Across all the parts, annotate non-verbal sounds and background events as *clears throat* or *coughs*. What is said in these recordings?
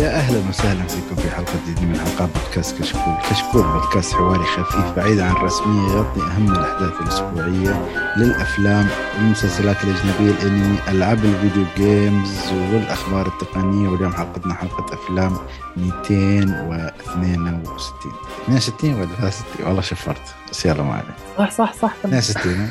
يا أهلا وسهلا فيكم في حلقة جديدة من حلقات بودكاست كشكول، كشكول بودكاست حواري خفيف بعيد عن الرسمية يغطي أهم الأحداث الأسبوعية للأفلام والمسلسلات الأجنبية الأنمي، ألعاب الفيديو جيمز والأخبار التقنية. واليوم حلقتنا حلقة أفلام 262 62 ولا 63 والله شفرت. بس يلا ما عليك صح صح صح. 62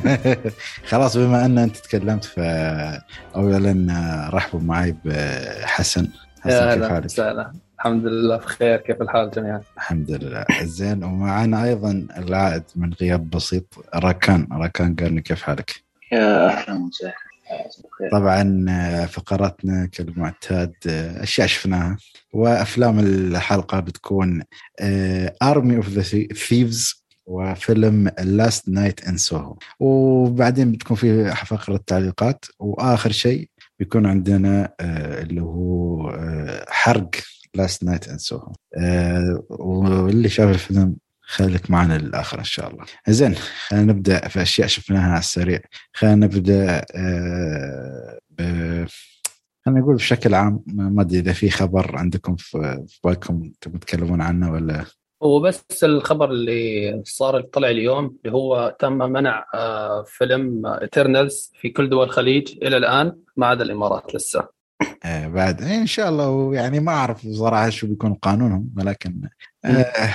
*laughs* خلاص بما أن أنت تكلمت فاولا رحبوا معي بحسن. يا أهلا وسهلا الحمد لله بخير. كيف الحال جميعا؟ الحمد لله. زين ومعنا أيضا العائد من غياب بسيط راكان راكان قال كيف حالك؟ يا أهلا وسهلا طبعا فقراتنا كالمعتاد أشياء شفناها وأفلام الحلقة بتكون Army of the Thieves وفيلم Last Night in Soho وبعدين بتكون في فقرة تعليقات. وآخر شيء بيكون عندنا آه اللي هو آه حرق Last Night in Soho واللي شاف الفيلم خليك معنا للآخر إن شاء الله. زين خلينا نبدأ في اشياء شفناها على السريع. خلينا نبدأ آه ب... خلينا نقول بشكل عام ما أدري إذا في خبر عندكم في بالكم تبون تتكلمون عنه ولا هو بس الخبر اللي صار طلع اليوم اللي هو تم منع فيلم Eternals في كل دول الخليج إلى الآن ما عدا الإمارات لسه. آه بعد. إن شاء الله يعني ما أعرف صراحة شو بيكون قانونهم ولكن آه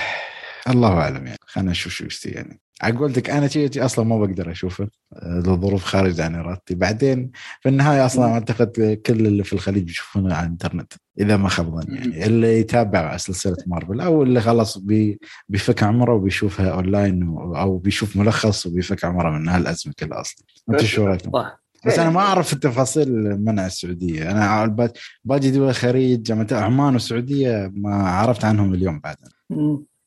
الله أعلم يعني. خلينا نشوف شو يصير يعني. على قولتك أنا شيء أصلا ما بقدر أشوفه لظروف خارج عن إرادتي. بعدين في النهاية أصلا أعتقد كل اللي في الخليج بيشوفونه على الإنترنت إذا ما خاب يعني. اللي يتابع سلسلة مارفل أو اللي خلاص بي بيفك عمره وبيشوفها أونلاين أو بيشوف ملخص وبيفك عمره من هالازمه كلها أصلا. أنت شو رايكم؟ بس أنا ما أعرف التفاصيل منع السعودية. أنا باجي دول الخليج عمان والسعودية ما عرفت عنهم اليوم بعد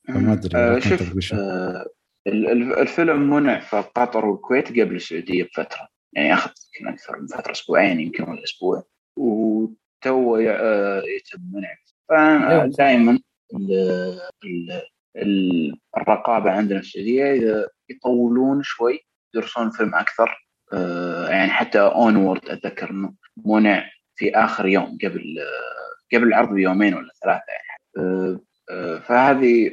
فما أدري آه شوف آه الفيلم منع في قطر والكويت قبل السعودية بفترة. يعني اخذ يمكن أكثر من فترة أسبوعين يمكن ولا أسبوع. وتو يتم منع. فأنا دائما الرقابة عندنا في السعودية إذا يطولون شوي يدرسون الفيلم أكثر. يعني حتى اونورد أتذكر إنه منع في آخر يوم قبل قبل العرض بيومين ولا ثلاثة يعني. فهذه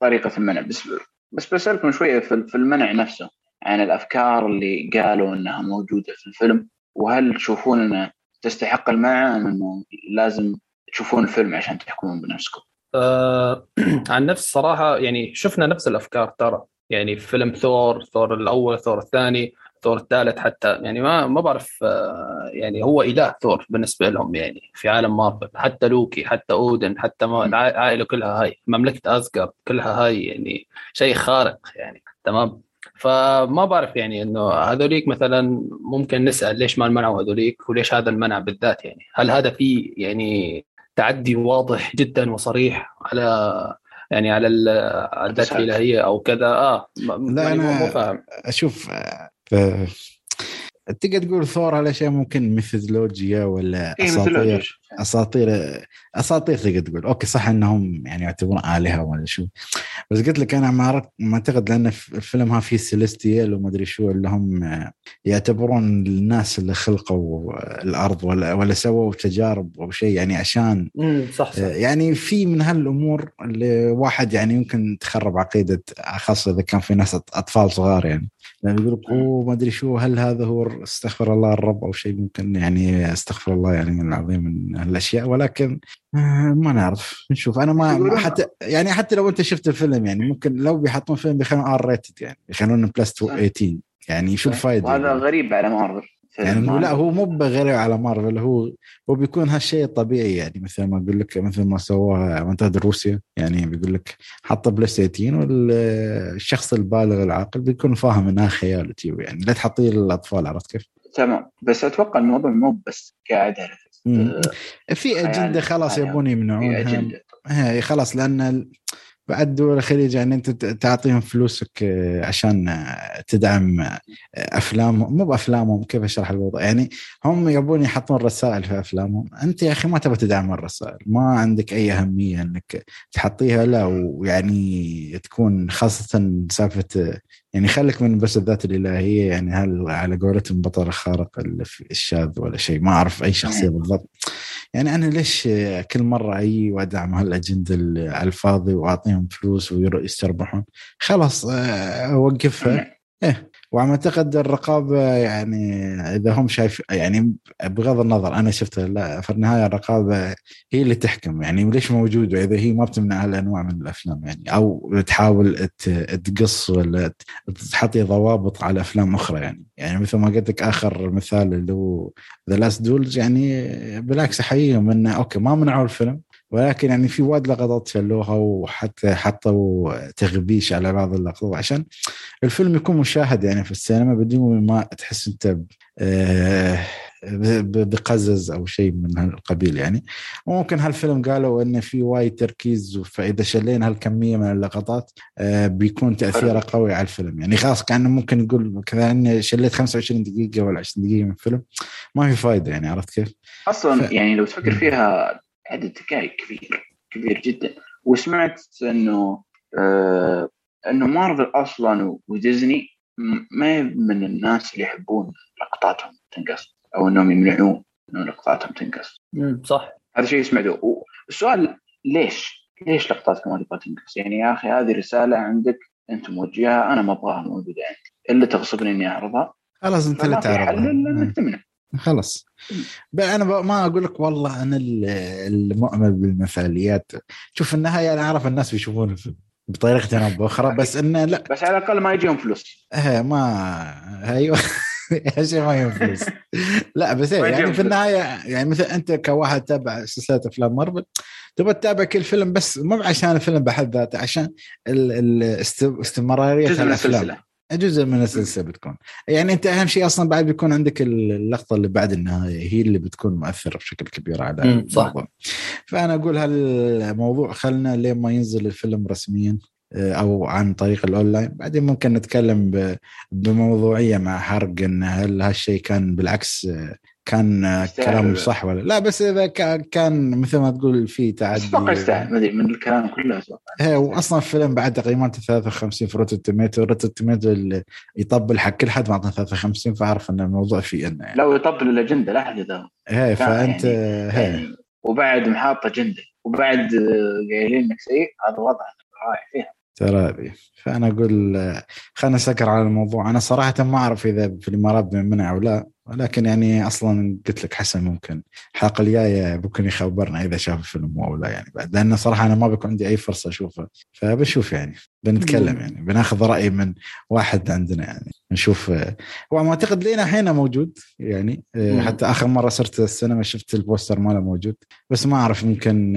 طريقة المنع. بس بس بسألكم شوية في المنع نفسه عن الأفكار اللي قالوا أنها موجودة في الفيلم وهل تشوفون أنها تستحق المنع أم أنه لازم تشوفون الفيلم عشان تحكمون بنفسكم؟ آه *clears throat* عن نفس صراحة يعني شفنا نفس الأفكار ترى يعني في فيلم ثور ثور الأول ثور الثاني ثور الثالث حتى يعني ما ما بعرف آه يعني هو إله ثور بالنسبة لهم يعني في عالم مارفل حتى لوكي حتى أودن حتى العائلة كلها هاي مملكة أزجارد كلها هاي يعني شيء خارق يعني تمام؟ فما بعرف يعني إنه هذوليك مثلا ممكن نسأل ليش ما منعوا هذوليك وليش هذا المنع بالذات يعني؟ هل هذا في يعني تعدي واضح جدا وصريح على يعني على الذات الالهيه أو كذا؟ آه لا أنا مو فاهم. أشوف تقدر تقول ثور على شيء ممكن ميثولوجيا ولا أساطير؟ أساطير أساطير تقدر تقول. أوكي صح إنهم يعني يعتبرون آلهة ولا شو. بس قلت لك أنا ما أعتقد لأن الفيلم ها فيه سيليستيال وما أدري شو اللي هم يعتبرون الناس اللي خلقوا الأرض ولا ولا سووا تجارب أو شيء يعني عشان صح, صح. يعني في من هالأمور اللي واحد يعني يمكن تخرب عقيدة خاصة إذا كان في ناس أطفال صغار يعني. يعني يقول لك أوه ما أدري شو هل هذا هو استغفر الله الرب أو شيء ممكن يعني استغفر الله يعني من العظيم من هالأشياء. ولكن ما نعرف نشوف. أنا ما حتى يعني حتى لو أنت شفت الفيلم يعني ممكن لو بيحطون فيلم بيخلون R rated يعني يخلون plus 18 يعني شو الفائده وهذا يعني؟ غريب على مارفل يعني لا هو مو غريب على مارفل هو هو بيكون هالشيء طبيعي يعني. مثل ما أقول لك مثل ما سووها منتدى روسيا يعني بيقول لك حط PlayStation والشخص البالغ العاقل بيكون فاهم إنها خيال يعني لا تحطيه للأطفال عرفت كيف؟ تمام. بس أتوقع الموضوع مو بس قاعد في أجندة خلاص يبون يمنعونها. خلاص لأن بعد دول الخليج يعني أنت تعطيهم فلوسك عشان تدعم افلام مو بأفلامهم كيف أشرح الوضع؟ يعني هم يبون يحطون رسائل في أفلامهم. أنت يا أخي ما تبغى تدعم الرسائل. ما عندك أي أهمية إنك تحطيها. لا ويعني تكون خاصة سالفة يعني خليك من بس الذات الإلهية يعني هل على قولتهم بطل الخارق الشاذ ولا شيء؟ ما أعرف أي شخصية بالضبط. يعني أنا ليش كل مرة أي وادعم هالاجنده على الفاضي وأعطيهم فلوس ويستربحون؟ خلاص آه، أوقفها. إيه. وعم أعتقد الرقابه يعني إذا هم شايف يعني بغض النظر أنا شفت لا في النهاية الرقابه هي اللي تحكم يعني ليش موجوده اذا هي ما بتمنع هالانواع من الأفلام يعني أو تحاول تقص ولا تحطي ضوابط على أفلام أخرى يعني. يعني مثل ما قلت لك آخر مثال اللي هو The Last Duel يعني بالعكس احييهم إنه okay ما منعوا الفيلم ولكن يعني في وايد لقطات شلوها وحتى حطوا تغبيش على بعض اللقطات عشان الفيلم يكون مشاهد يعني في السينما بدون ما تحس انت آه، بقزز أو شيء من هالقبيل يعني. وممكن هالفيلم قالوا انه في وايد تركيز فإذا شلينا هالكمية من اللقطات آه، بيكون تأثيره قوي على الفيلم يعني. خلاص كان ممكن نقول كذا اني شليت 25 دقيقة ولا 20 دقيقة من الفيلم ما في فايدة يعني عرفت كيف؟ أصلا ف... يعني لو تفكر فيها عدد دقائق كبير كبير جدا. وسمعت إنه آه إنه مارفل أصلا وديزني ما من الناس اللي يحبون لقطاتهم تنقص أو إنهم يمنعون إنه لقطاتهم تنقص. صح. هذا شيء سمعته. السؤال ليش؟ ليش لقطاتكم ما تبغى تنقص؟ يعني يا أخي هذه رسالة عندك أنت موجهها أنا ما أبغاها موجودة عندي. إلا تغصبني إني أعرضها. خلاص أنت اللي تعرضها. إنك تمنع. خلاص أنا ما أقول لك والله أنا المؤمن بالمثاليات. شوف النهاية أنا أعرف الناس بيشوفون بطريقة أو باخرى بس انه لا. بس على الأقل ما يجيهم فلوس. إيه ما أيوه. *laughs* شيء ما يجيهم فلوس. لا بس إيه يعني في النهاية يعني مثل أنت كواحد تابع سلسلة أفلام مارفل تبغى تتابع كل فيلم بس مو عشان الفيلم بحد ذاته عشان استمرارية الأفلام. جزء من السلسلة بتكون. يعني أنت أهم شيء أصلا بعد بيكون عندك اللقطة اللي بعد النهاية هي اللي بتكون مؤثرة بشكل كبير على صح. فأنا أقول هالموضوع خلنا لين ما ينزل الفيلم رسميا آه، أو عن طريق الأونلاين. بعدين ممكن نتكلم بموضوعية مع حرق إن هل هالشيء كان بالعكس آه، كان كلام صح ولا لا؟ بس إذا كان مثل ما تقول في تعدي. أتوقع يستاهل. من الكلام كله أتوقع. هي واصلا الفيلم بعد تقييمات 53 في Rotten Tomato. Rotten Tomato اللي يطبل حق كل حد معطنا 53 فأعرف إن الموضوع فيه إنه يعني. لو يطبل الأجندة لا أحد هي فأنت يعني يعني وبعد محاط اجنده وبعد قايلين إنك سيء هذا وضع رايح فيها. ترى فأنا أقول خلينا نسكر على الموضوع. أنا صراحة ما أعرف إذا في الإمارات بيمنع أو لا ولكن يعني أصلا قلت لك حسن ممكن. الحلقة الجاية ممكن يخبرنا إذا شاف الفيلم أو لا يعني بعد. لأن صراحة أنا ما بيكون عندي أي فرصة أشوفه. فبنشوف يعني بنتكلم يعني بناخذ رأي من واحد عندنا يعني. نشوف هو أعتقد لينا الحين موجود يعني. حتى آخر مرة صرت السينما شفت البوستر ماله موجود. بس ما أعرف ممكن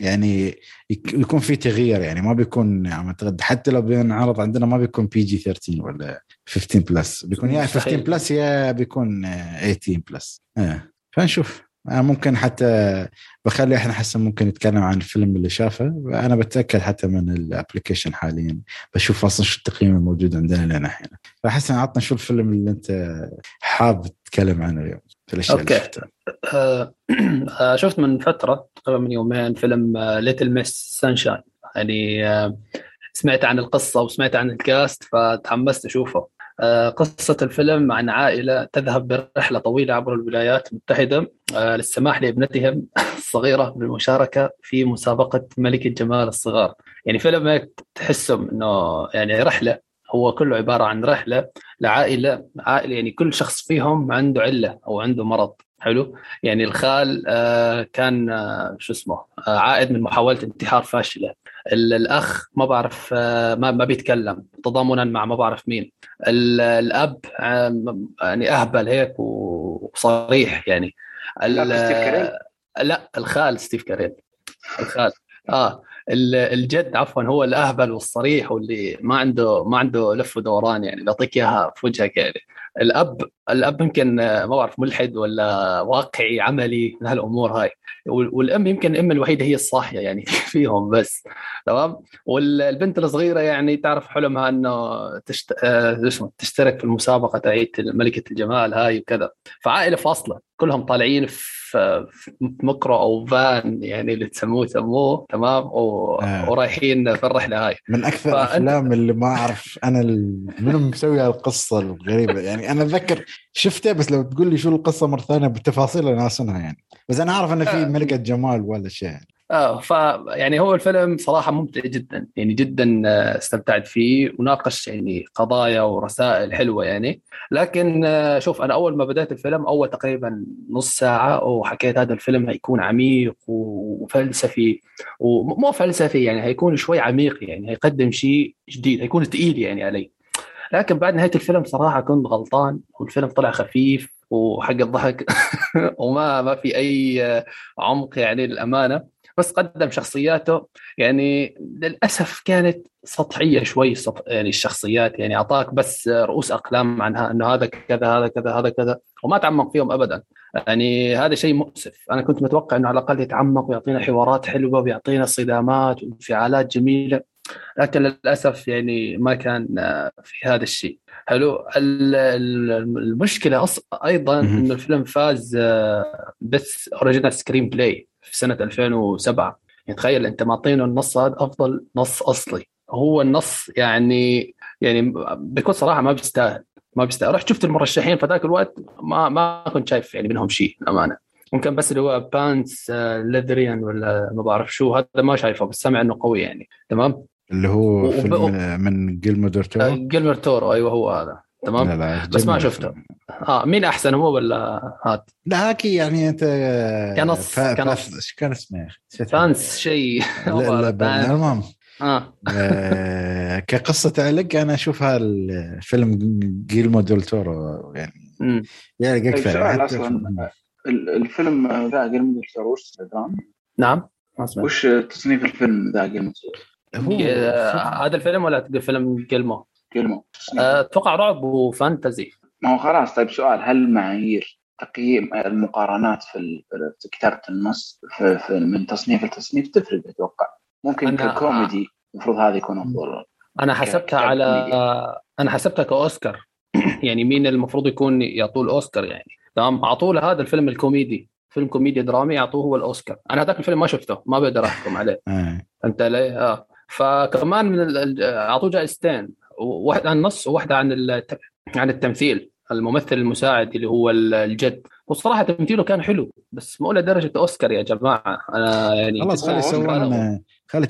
يعني يكون في تغيير يعني ما بيكون اعتقد حتى لو بينعرض عندنا ما بيكون PG 13 ولا 15 plus بيكون يا 15 plus يا بيكون 18 plus آه. فنشوف. ممكن حتى بخلي إحنا حسن ممكن نتكلم عن الفيلم اللي شافه. أنا بتأكد حتى من ال application حاليا. بشوف أصلا شو التقييم الموجود عندنا لنا الحين فحسن عطنا شو الفيلم اللي أنت حاب تتكلم عنه اليوم؟ في الاشياء okay. اللي شفتها. *clears throat* آه شفت من فترة تقريبا من يومين فيلم Little Miss Sunshine يعني آه سمعت عن القصة وسمعت عن الكاست فتحمست أشوفه. آه، قصة الفيلم عن عائلة تذهب برحلة طويلة عبر الولايات المتحدة آه، للسماح لابنتهم الصغيرة بالمشاركة في مسابقة ملكة جمال الصغار. يعني فيلم تحسه إنه يعني رحلة هو كله عبارة عن رحلة لعائلة عائلة يعني كل شخص فيهم عنده علة أو عنده مرض. حلو؟ يعني الخال آه، كان شو اسمه عائد من محاولة انتحار فاشلة. الأخ ما بعرف ما, ما بيتكلم تضامنا مع ما بعرف مين. الأب يعني أهبل هيك وصريح يعني. لا الخال ستيف كاريل. الخال آه. الجد عفوا هو الأهبل والصريح واللي ما عنده ما عنده لف ودوران يعني بيعطيك إياها في وجهك يعني. الأب الأب يمكن ما بعرف ملحد ولا واقعي عملي من هالأمور هاي. والأم يمكن الأم الوحيدة هي الصاحية يعني *laughs* فيهم بس تمام؟ والبنت الصغيرة يعني تعرف حلمها إنه تشت... آه، تشترك في المسابقة تاعت ملكة الجمال هاي وكذا. فعائلة فاصلة كلهم طالعين في مكرو أو فان يعني اللي تسموه سموه تمام؟ و... آه. ورايحين في الرحلة هاي. من أكثر الأفلام اللي ما أعرف أنا منو مسوي القصة الغريبة؟ يعني أنا أتذكر شفته بس لو تقول لي شو القصة مرة ثانية بالتفاصيل أنا ناسنها يعني بس أنا أعرف انه في آه. ملكة جمال ولا شيء يعني. آه ف يعني هو الفيلم صراحة ممتع جدا يعني جدا آه، استمتعت فيه وناقش يعني قضايا ورسائل حلوة يعني لكن آه، شوف أنا أول ما بدأت الفيلم أول تقريبا نص ساعة وحكيت هذا الفيلم هيكون عميق وفلسفي ومو فلسفي يعني هيكون شوي عميق يعني هيقدم شيء جديد هيكون ثقيل يعني علي لكن بعد نهاية الفيلم صراحة كنت غلطان والفيلم طلع خفيف وحق الضحك *laughs* وما ما في أي عمق يعني للأمانة. بس قدم شخصياته. يعني للأسف كانت سطحية شوي. يعني الشخصيات. يعني أعطاك بس رؤوس أقلام عنها إنه هذا كذا هذا كذا هذا كذا. وما تعمق فيهم ابدا. يعني هذا شيء مؤسف. أنا كنت متوقع إنه على الأقل يتعمق ويعطينا حوارات حلوة ويعطينا صدامات وانفعالات جميلة. لكن للأسف يعني ما كان في هذا الشيء. حلو. المشكلة أيضا إنه الفيلم فاز بس original screenplay في سنة 2007 يعني تخيل أنت معطينه النص هذا أفضل نص أصلي. هو النص يعني يعني بكل صراحة ما بيستاهل ما بيستاهل. رحت شفت المرشحين في ذاك الوقت ما ما كنت شايف يعني منهم شيء امانه ممكن بس اللي هو Pan's Labyrinth ولا ما بعرف شو هذا ما شايفه بس سمع إنه قوي يعني. تمام؟ اللي هو فيلم من جيلمو تورو؟ جيلمو تورو أيوه هو هذا. تمام؟ لا لا بس ما شفته. آه مين أحسن هو ولا هات؟ لا هاكي يعني أنت كنص ف... كنص إيش كان اسمه Pan's شيء. المهم آه. آه كقصة تعلق أنا اشوفها الفيلم جيلمو دول تورو يعني يعني أكثر أصلا. الفيلم ذا جيلمو دول تورو وش نعم وش تصنيف الفيلم ذا جيلمو هو هذا الفيلم ولا فيلم جيلمو؟ جيلمو. أتوقع رعب و fantasy. ما هو خلاص طيب سؤال هل معايير تقييم المقارنات في كتابة النص في, في من تصنيف لتصنيف تفرق أتوقع؟ ممكن ككوميدي المفروض هذا يكون أفضل. أنا حسبتها على أنا حسبتها كأوسكار. *clears throat* يعني مين المفروض يكون يعطوه الأوسكار يعني؟ تمام؟ أعطوه لهذا الفيلم الكوميدي. فيلم كوميديا درامي يعطوه هو الأوسكار. أنا هذاك الفيلم ما شفته ما بقدر أحكم عليه. *laughs* أنت ليه؟ آه. فكمان من أعطوه جائزتين واحدة عن النص وواحده عن عن التمثيل الممثل المساعد اللي هو الجد. والصراحه تمثيله كان حلو بس مو لدرجة أوسكار يا جماعة. أنا يعني خلاص خلي يسوون خلي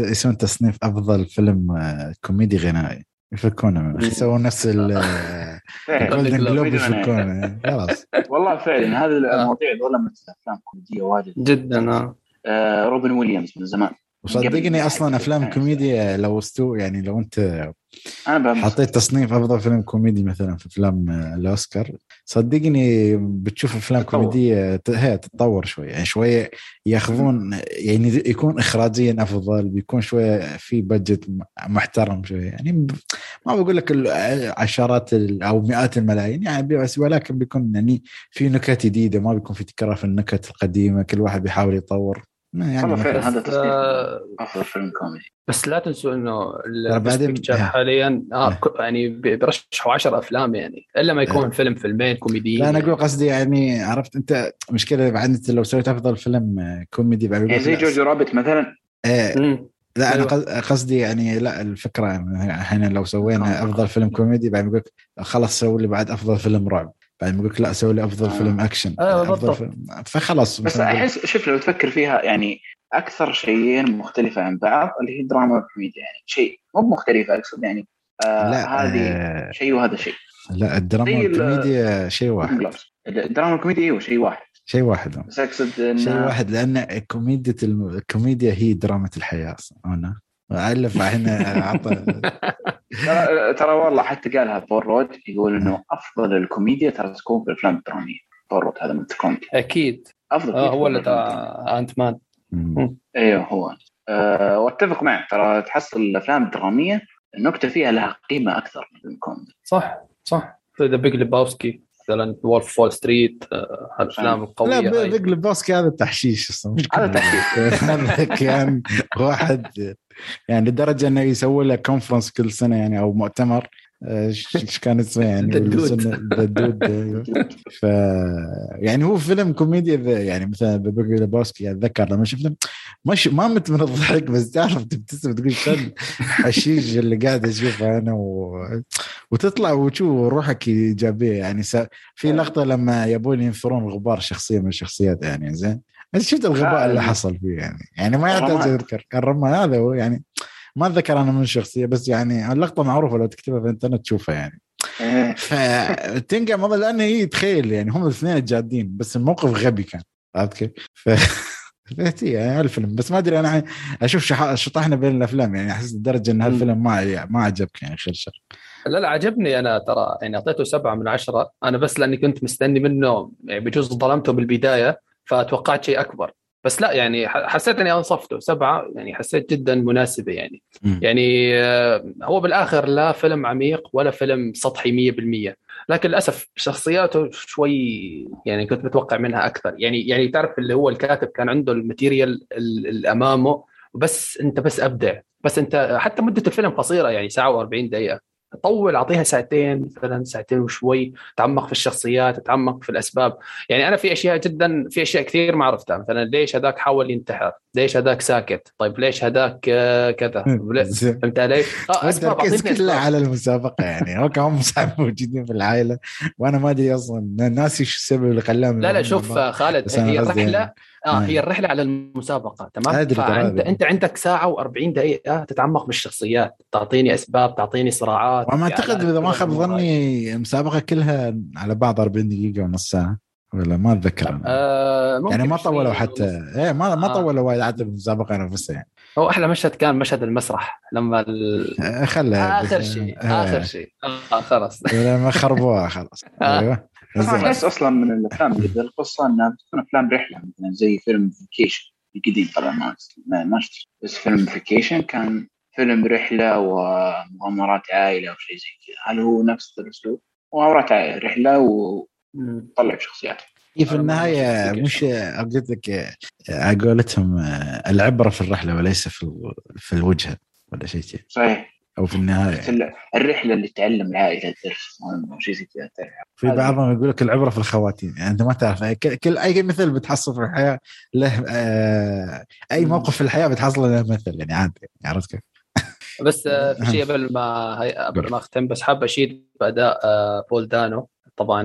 يسوون تصنيف أفضل فيلم آه، كوميدي غنائي. يفكونه يسوون نفس ال Golden Globe يفكونه خلاص. والله فعلا هذه المواضيع ذولا من افلام كوميديه واجد. جدا آه, آه، روبن ويليامز من زمان. وصدقني أصلا أفلام كوميديا لو استو يعني لو أنت حطيت تصنيف أفضل فيلم كوميدي مثلا في أفلام الأوسكار صدقني بتشوف أفلام كوميدية هي تتطور شوي. يعني شوية ياخذون يعني يكون اخراجيا أفضل بيكون شوية في budget محترم شوية يعني ما بقول لك عشرات أو مئات الملايين يعني بس ولكن بيكون يعني في نكت جديدة ما بيكون في تكرار في النكت القديمة كل واحد بيحاول يطور. يعني فعلا هذا تصنيف أفضل فيلم كوميدي. بس لا تنسوا إنه بعدين حاليا آه يعني بيرشحوا 10 أفلام يعني إلا ما يكون فيلم فيلمين كوميديين لا أنا أقول قصدي يعني عرفت أنت مشكلة بعد أنت لو سويت أفضل فيلم كوميدي بعد يعني زي Jojo Rabbit مثلا؟ إيه. لا أنا أيوة. قصدي يعني لا الفكرة إحنا لو سوينا أفضل فيلم كوميدي بعد يقول خلاص سوي لي بعد أفضل فيلم رعب. بعدين بقول لك لا سوي لي أفضل آه. فيلم اكشن آه أفضل فيلم. فخلاص بس احس شوف لو تفكر فيها يعني أكثر شيئين مختلفة عن بعض اللي هي دراما والكوميديا يعني شيء مو مختلفه أقصد يعني آه لا هذه آه شيء وهذا شيء. لا الدراما والكوميديا شيء واحد. الدراما والكوميديا أيوه شيء واحد. شيء واحد. بس أقصد إن... شيء واحد لأن كوميديا الكوميديا هي دراما الحياة أصلا أنا ألف هنا عطى ترى والله حتى قالها بول رود يقول إنه أفضل الكوميديا ترى تكون في الأفلام الدراميه بول رود هذا من كوميدي أكيد. أفضل آه هو اللي Ant-Man أيوه هو. أه وأتفق معك ترى تحصل الأفلام الدراميه النكته فيها لها قيمة أكثر من الكوميدي صح صح. The Big Lebowski مثلا Wolf of Wall Street هالأفلام القوية لا. Big Lebowski هذا تحشيش أصلا *laughs* هذا. تحشيش. كان واحد يعني لدرجة إنه يسوي له conference كل سنة يعني أو مؤتمر إيش إيش كان اسمه يعني *laughs* The Dude. The Dude أيوه. ف يعني هو فيلم كوميديا يعني مثلا Big Lebowski أتذكر لما شفته مش ما مت من الضحك بس تعرف تبتسم تقول شن حشيش اللي قاعد أشوفه أنا و... وتطلع وتشوف روحك إيجابية يعني س... في لقطة لما يبون ينثرون غبار شخصية من الشخصيات يعني زين شفت الغباء اللي آه. حصل فيه يعني يعني ما يحتاج. أذكر الرمان هذا هو يعني ما أتذكر أنا من الشخصية بس يعني اللقطة معروفة لو تكتبها في الإنترنت تشوفها يعني إيه. فتنقع والله لأنه هي تخيل يعني هم الاثنين جادين بس الموقف غبي كان عرفت كيف؟ ف *laughs* يعني الفيلم بس ما أدري أنا أشوف شح- شطحنا بين الأفلام يعني أحس لدرجه إن هالفيلم ما ما عجبك يعني خير شر لا لا عجبني أنا ترى يعني أعطيته سبعة من عشرة أنا بس لأني كنت مستني منه يعني بجوز ظلمته بالبداية فتوقعت شيء أكبر بس لا يعني حسيت إني أنصفته. سبعة يعني حسيت جدا مناسبة يعني. مم. يعني آه، هو بالآخر لا فيلم عميق ولا فيلم سطحي 100% لكن للأسف شخصياته شوي يعني كنت متوقع منها أكثر. يعني يعني تعرف اللي هو الكاتب كان عنده الماتيريال ال- اللي أمامه بس أنت بس أبدع. بس أنت حتى مدة الفيلم قصيرة يعني ساعة و40 دقيقة. طول أعطيها ساعتين مثلا ساعتين وشوي تعمق في الشخصيات تعمق في الأسباب. يعني أنا في أشياء جدا في أشياء كثير ما عرفتها. مثلا ليش هذاك حاول ينتحر؟ ليش هذاك ساكت؟ طيب ليش هذاك آه، كذا. فهمت علي؟ آه أسباب كله. على المسابقة يعني. هو مساعد موجودين في العائلة وأنا ما أدري أصلا. ناسي شو السبب اللي خلاهم لا لا شوف. آه، خالد هي الرحله يعني- آه آه. هي الرحلة على المسابقة تمام فأنت. أنت عندك ساعة و40 دقيقة تتعمق بالشخصيات تعطيني أسباب تعطيني صراعات وما أعتقد يعني إذا ما خاب. ظني المسابقة كلها على بعض 40 دقيقة ونص ساعة ولا ما أتذكر. آه يعني ما 20 طولوا. حتى إيه ما ما آه. طولوا وايد حتى بالمسابقه نفسها يعني هو أحلى مشهد كان مشهد المسرح لما ال... آه، خله آخر شيء آه، آخر شيء آه خلاص لما خربوها خلاص *laughs* آه. أيوه بس أصلا من الأفلام اللي القصة إنها بتكون أفلام رحلة مثلا زي فيلم Vacation القديم. طبعا ما ما شفت بس فيلم Vacation كان فيلم رحلة ومغامرات عائلة وشيء زي كذا. هل هو نفس الأسلوب؟ مغامرات عائله رحلة. وطلع بشخصيات هي في شفت مش قلت لك على قولتهم العبرة في الرحلة وليس في ال- في الوجهه ولا شيء كذا صحيح. أو في النهاية. الرحلة اللي تعلم العائلة الدرس. مهم شيء زي كذا. في بعضهم يقول لك العبرة في الخواتيم. يعني أنت ما تعرف. أي- ك- كل أي مثل بتحصل في الحياة له آه، أي. موقف في الحياة بتحصل له مثل. يعني عادي. يعني عرفت كيف؟ بس آه، في شيء قبل ما هي- قبل ما أختم بس حاب اشيد بأداء آه، بول دانو. طبعا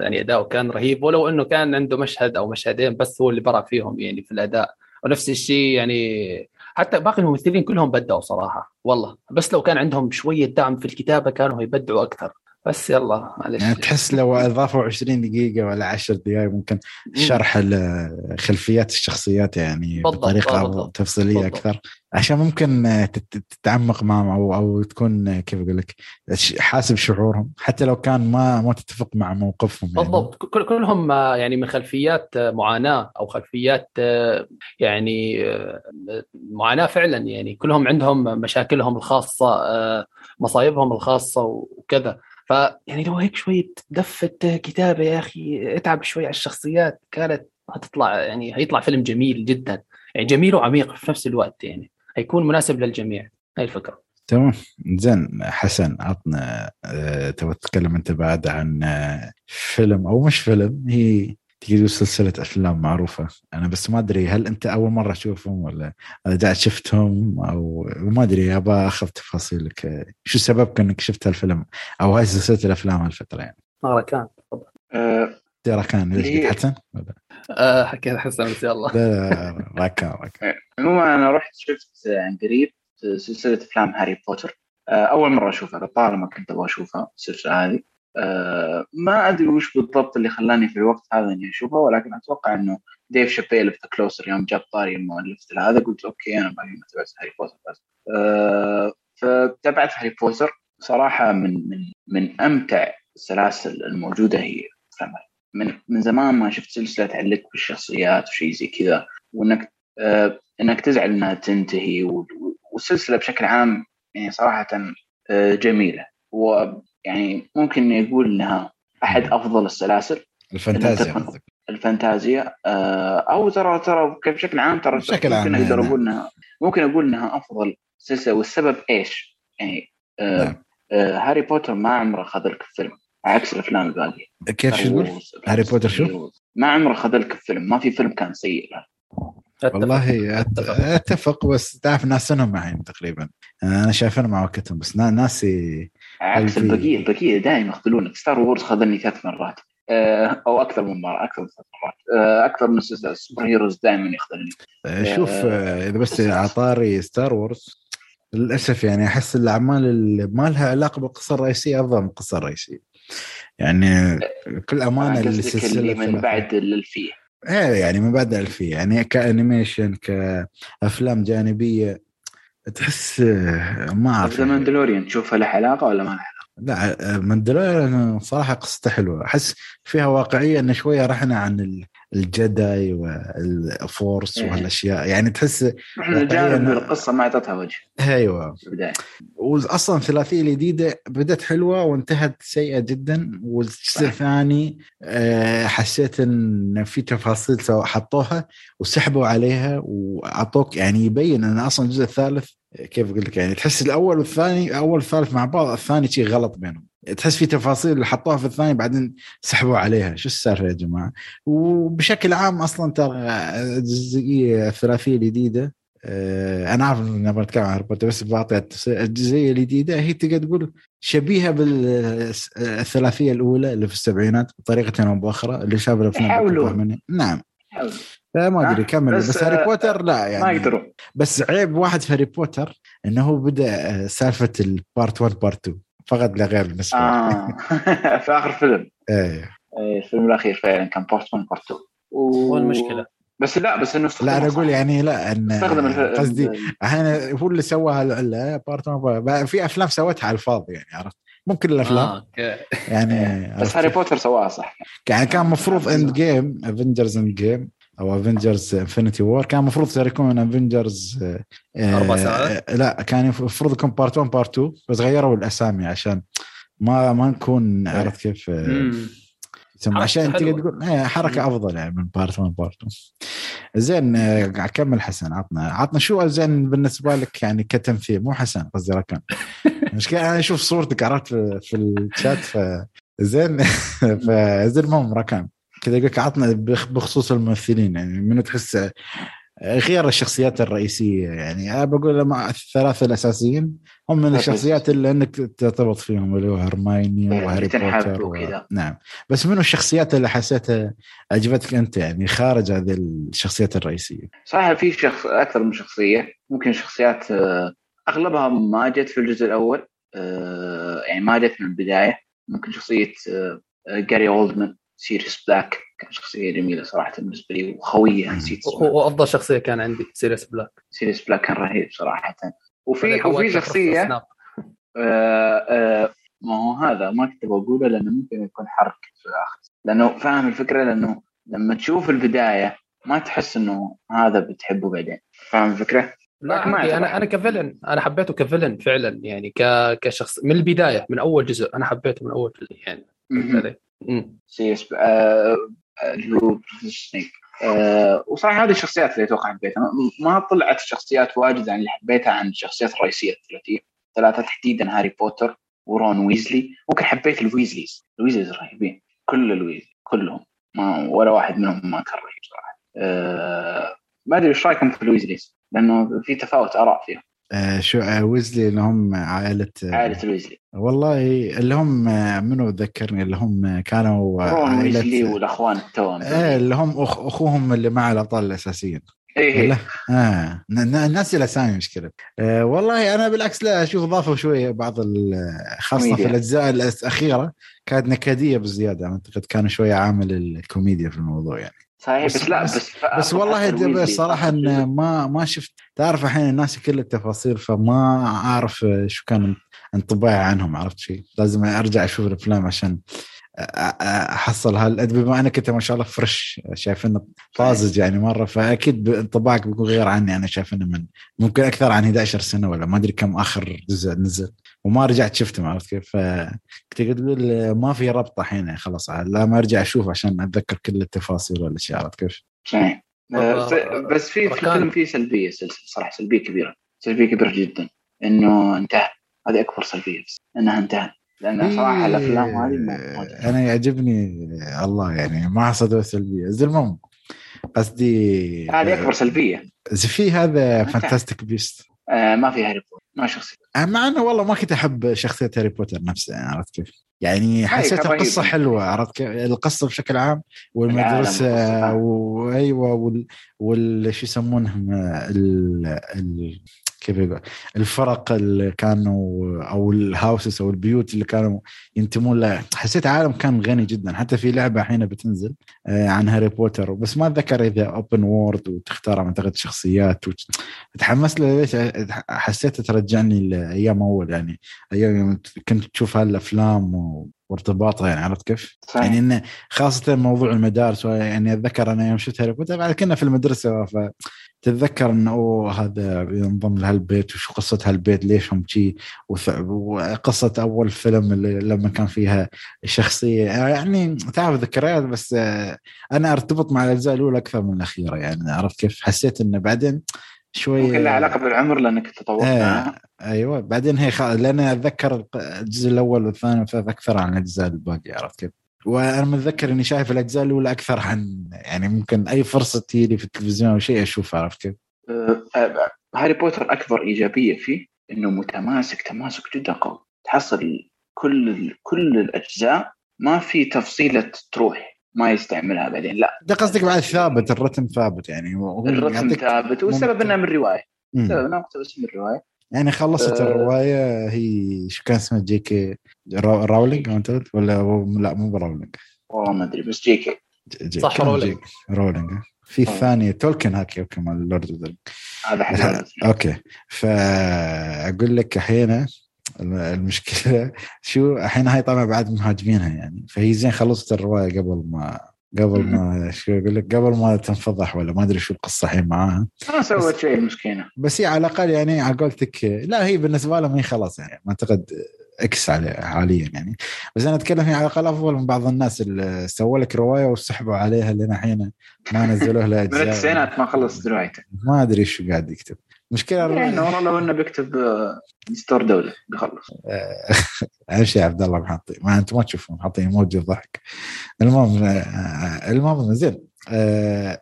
يعني أداؤه كان رهيب ولو إنه كان عنده مشهد أو مشهدين بس هو اللي برع فيهم يعني في الأداء. ونفس الشيء يعني حتى باقي الممثلين كلهم بدعوا صراحة والله بس لو كان عندهم شوية دعم في الكتابة كانوا يبدعوا أكثر بس يلا معلش يعني تحس لو أضافوا 20 دقيقة ولا 10 دقائق ممكن شرح خلفيات الشخصيات يعني بالضبط، بطريقة بالضبط. تفصيلية بالضبط. أكثر عشان ممكن آه، تت- تتعمق معهم أو أو تكون آه، كيف أقول لك حاسب شعورهم حتى لو كان ما ما تتفق مع موقفهم يعني. بالضبط. كل كلهم آه، يعني من خلفيات معاناة أو خلفيات يعني معاناة فعلا يعني. كلهم عندهم مشاكلهم الخاصة مصايبهم الخاصة وكذا. فيعني لو هيك شوية دفه كتابة يا أخي اتعب شوي على الشخصيات كانت هتطلع يعني هيطلع فيلم جميل جدا. يعني جميل وعميق في نفس الوقت يعني. هيكون مناسب للجميع. هاي الفكرة. تمام. زين حسن عطنا آه، تبغى تتكلم أنت بعد عن آه، فيلم أو مش فيلم هي تقول سلسلة أفلام معروفة. أنا بس ما أدري هل أنت أول مرة تشوفهم ولا رجعت شفتهم أو ما أدري ابى أخذ تفاصيلك. شو سببك إنك شفت هالفيلم أو هاي سلسلة الأفلام هالفترة يعني؟ آه، كان. اللي هي- قلت حسن؟ ولا؟ آه حكيت حسن بس يلا لا لا راكان راكان عموما أنا رحت شفت عن قريب سلسلة أفلام هاري بوتر آه، أول مرة أشوفها طالما كنت أبغى أشوفها السلسلة هذه آه، ما أدري وش بالضبط اللي خلاني في الوقت هذا إني أشوفها ولكن أتوقع إنه ديف شابيل في Closer يوم جاب طاري المؤلف هذا قلت okay أنا باقي ما تابعت هاري بوتر بس فتابعت هاري بوتر صراحة من من من أمتع السلاسل الموجودة هي أفلام هاري. من من زمان ما شفت سلسلة تعلق بالشخصيات وشيء زي كذا وإنك آه، إنك تزعل إنها تنتهي والسلسلة بشكل عام يعني صراحة آه، جميلة يعني ممكن يقول إنها أحد أفضل السلاسل الفانتازيا. الفانتازيا آه، أو ترى ترى بشكل عام ترى بشكل عام، ممكن أقدر نعم. أقول إنها ممكن أقول إنها أفضل سلسلة والسبب إيش؟ يعني آه نعم. آه هاري بوتر ما عمره خذ لك فيلم عكس الأفلام الباقية. كيف شو تقول؟ هاري بوتر شو؟ ما عمره خذ لك فيلم. ما في فيلم كان سيء له. أتفق. والله أت- أتفق. أتفق بس تعرف ناسيهم معي تقريبا؟ أنا شايفهم مع وقتهم بس نا- ناسي عكس البقية. البقية دائما يخذلونك Star Wars خذلني ثلاث مرات. آه، أو أكثر من مرة أكثر من ثلاث مرات. آه، أكثر من سلسله superheroes دائما يخذلني. آه، شوف إذا بس على طاري Star Wars للأسف يعني أحس الأعمال اللي ما لها علاقة بالقصة الرئيسية أفضل من القصة الرئيسية. يعني كل أمانة السلسله اللي من. بعد الالفيه إيه يعني من بعد الألفية يعني ك animation كأفلام جانبية تحس ما أعرف The Mandalorian تشوفها له علاقه ولا ما له علاقه؟ لا Mandalorian صراحة قصته حلوة. أحس فيها واقعية انه شوية رحنا عن ال- الجداي والفورس إيه. وهالاشياء يعني تحس الجانب القصة ما أعطتها وجه. أيوه. البداية. واصلا الثلاثيه الجديده بدت حلوة وانتهت سيئة جدا. والجزء. الثاني آه، حسيت إن في تفاصيل حطوها وسحبوا عليها وأعطوك يعني يبين إن أصلا الجزء الثالث كيف أقول لك يعني تحس الأول والثاني أول والثالث مع بعض الثاني شيء غلط بينهم تحس في تفاصيل اللي حطوها في الثاني بعدين سحبوا عليها شو السالفة يا جماعة وبشكل عام أصلا ترى الجزئية الثلاثية الجديدة آه، أنا عارف ان نبغى نتكلم عن هاري بوتر بس بعطي التفصيل. الجزئية الجديدة هي تقدر تقول شبيهة بالثلاثية الأولى اللي في السبعينات بطريقه أو باخرى اللي شاف الافلام يحاولون. بتفهم مني. حاول. فما أدري آه، كمل. بس, بس، هاري آه، بوتر لا ما يعني يقدرون. بس عيب واحد في هاري بوتر إنه هو بدأ آه، سالفة ال part 1 part 2 فقط لا غير بالنسبة آه. *laughs* في آخر فيلم. إيه. إيه، الفيلم الأخير فعلا كان part 1 part 2 هو المشكلة. بس لا بس إنه لا أنا أقول. يعني لا إن استخدم. قصدي أحيانا هو اللي سواها لا part 1 في أفلام سوتها على الفاضي يعني عرفت؟ مو كل الأفلام. آه، okay. يعني بس هاري؟ بوتر سواها صح. يعني كان مفروض Endgame Avengers Endgame أو Avengers Infinity War كان المفروض ترى يكون Avengers أربع ساعات؟ لا كان المفروض يكون part 1 part 2 بس غيروا الأسامي عشان ما ما نكون عرفت كيف آه، عشان. تقدر تقول إيه، حركة أفضل يعني من part 1 part 2 زين آه، كمل حسن عطنا عطنا شو زين بالنسبة لك يعني كتمثيل؟ مو حسن قصدي ركان المشكلة *laughs* أنا أشوف صورتك عرفت في, في الشات ف زين *laughs* فزين المهم ركان كذا يقول لك عطنا بخ- بخصوص الممثلين يعني منو تحس غير الشخصيات الرئيسية يعني. أنا بقول لما الثلاثه الأساسيين هم من الشخصيات اللي إنك ترتبط فيهم اللي هو هرمايني إيه، وهاري بوتر و... نعم. بس منو الشخصيات اللي حسيتها عجبتك أنت يعني خارج هذه الشخصيات الرئيسية؟ صراحة في شخص أكثر من شخصية. ممكن شخصيات آه، أغلبها ما جت في الجزء الأول آه، يعني ما جت من البداية. ممكن شخصية آه، آه، جاري اولدمان سيريس بلاك كان شخصية جميلة صراحة بالنسبة لي وخوية. نسيت اسمه. هو أفضل شخصية كان عندي سيريس بلاك. سيريس بلاك كان رهيب صراحة. وفي وفي شخصية. آه، آه، ما هو هذا ما كنت بقوله لأنه ممكن يكون حرق في الآخر. لأنه فاهم الفكرة؟ لأنه لما تشوف البداية ما تحس إنه هذا بتحبه بعدين. فاهم الفكرة؟ لا ما. أنا أنا ك villain أنا حبيته ك villain فعلا يعني كشخص من البداية من أول جزء أنا حبيته من أول جزء يعني. مم. سيريس آه، آه، وصراحة هذه الشخصيات اللي أتوقع حبيتها. ما طلعت شخصيات واجد عن اللي حبيتها عن الشخصيات الرئيسية الثلاثية. ثلاثة تحديدا هاري بوتر ورون ويزلي. ممكن حبيت الويزليز. الويزليز رهيبين. كل الويزلي كلهم. ما ولا واحد منهم ما كان رهيب صراحة. آه، ما أدري إيش رأيكم في الويزليز؟ لأنه في تفاوت آراء فيهم. شو آه ويزلي اللي هم عائلة آه عائلة الويزلي والله اللي هم آه، منو ذكرني اللي هم كانوا آه، رون ويزلي والأخوان التوأم إيه اللي هم أخ أخوهم اللي مع الابطال الأساسيين. إيه لا إيه. ن- ن- ناسي الاسامي مشكلة. آه والله أنا بالعكس لا أشوف ضافوا شوية بعض خاصة في كوميديا. الأجزاء الأخيرة كانت نكدية بزياده أعتقد كان شوية عامل الكوميديا في الموضوع يعني. صحيح بس- بس, لا بس- بس بس والله الصراحه. إن *laughs* ما ما شفت تعرف الحين الناس كل التفاصيل فما أعرف شو كان انطباعي عنهم عرفت شيء لازم أرجع أشوف الأفلام عشان أحصل هال بما أنك أنت ما شاء الله فرش شايف إنه طازج يعني مرة فأكيد انطباعك بيكون غير عني. أنا شايف إنه من ممكن أكثر عن 11 سنة ولا ما أدري كم آخر جزء نزل. وما رجعت شفته عرفت كيف. فكنت تقول ما في ربط الحين خلاص لا ما أرجع أشوف عشان أتذكر كل التفاصيل والاشياء عرفت كيف؟ صحيح. بس في في الفيلم في سلبية صراحة سلبية كبيرة سلبية كبيرة جدا إنه انتهى. هذه أكبر سلبية بس إنها انتهت. لأن صراحة الأفلام هذه أنا يعجبني الله يعني ما حصدوا سلبية. زي المهم قصدي هذه أكبر سلبية. في هذا Fantastic Beasts آه ما في هاري بوتر. ما شخصيه آه، مع إنه والله ما كنت أحب شخصية هاري بوتر نفسه يعني عرفت كيف؟ يعني حسيت القصة حلوة عرفت كيف؟ القصة بشكل عام والمدرسة وايوه وال, وال... شو يسمونهم؟ ال... ال... كيف يقول؟ الفرق اللي كانوا أو ال houses أو البيوت اللي كانوا ينتمون له حسيت عالم كان غني جدا. حتى في لعبة الحين بتنزل آه، عن هاري بوتر. بس ما أتذكر إذا open world وتختار أعتقد شخصيات تحمست له ليش؟ حسيت ترجعني لأيام أول يعني. أيام كنت تشوف هالأفلام وارتباطها يعني عرفت كيف؟ صحيح. يعني إنه خاصة موضوع المدارس يعني أتذكر أنا يوم شفت هاري بوتر بعد كنا في المدرسة فتتذكر انه أوه هذا ينضم لهالبيت وش قصة هالبيت ليش هم شي وقصة أول فيلم اللي لما كان فيها الشخصيه يعني تعرف ذكريات بس أنا أرتبط مع الأجزاء الأولى أكثر من الأخيرة يعني عرفت كيف؟ حسيت انه بعدين شوي ممكن لها علاقة بالعمر لأنك تطورت آه أيوه بعدين هي خ... لأن أتذكر الجزء الأول والثاني والثالث أكثر عن الأجزاء الباقية عرفت كيف؟ وأنا متذكر إني شايف الأجزاء الأولى أكثر عن يعني ممكن أي فرصة تجي في التلفزيون أو شيء اشوفها عرفت كيف؟ أه هاري بوتر أكبر إيجابية فيه إنه متماسك تماسك جدا قوي. تحصل كل كل الأجزاء ما في تفصيلة تروح ما يستعملها بعدين لا. ده قصدك بعد ثابت الرتم ثابت يعني الرتم ثابت والسبب إنها من رواية. سبب إنها مقتبس من الروايه يعني خلصت أه. الرواية هي شو كان اسمها جي كي راولينج أنت ولا لا مو براولينج. والله ما أدري بس جي كي. جي صح رولينج رولينج في الثانية تولكن هاكي كمان لورد هذا *laughs* okay. فأقول لك الحين المشكلة *laughs* شو الحين هاي طبعا بعد مهاجمينها يعني. فهي زين خلصت الرواية قبل ما قبل ما شو أقول لك قبل ما تنفضح ولا ما أدري شو القصة الحين معاها. ما سوت شيء المسكينه بس هي على الأقل يعني على قولتك لا هي بالنسبة لهم هي خلاص يعني ما أعتقد X عليه حاليا يعني. بس أنا أتكلم على الأقل أفضل من بعض الناس اللي سووا لك رواية وسحبوا عليها لنا الحين ما نزلوا لها *laughs* أجزاء. ما خلص روايته ما أدري شو قاعد يكتب. مشكلة يعني والله لو إنه بيكتب ستور دولة بيخلص أهم شيء عبد الله محطي. ما أنتم ما تشوفون حاطين موجي الضحك المهم آه، المهم زين آه،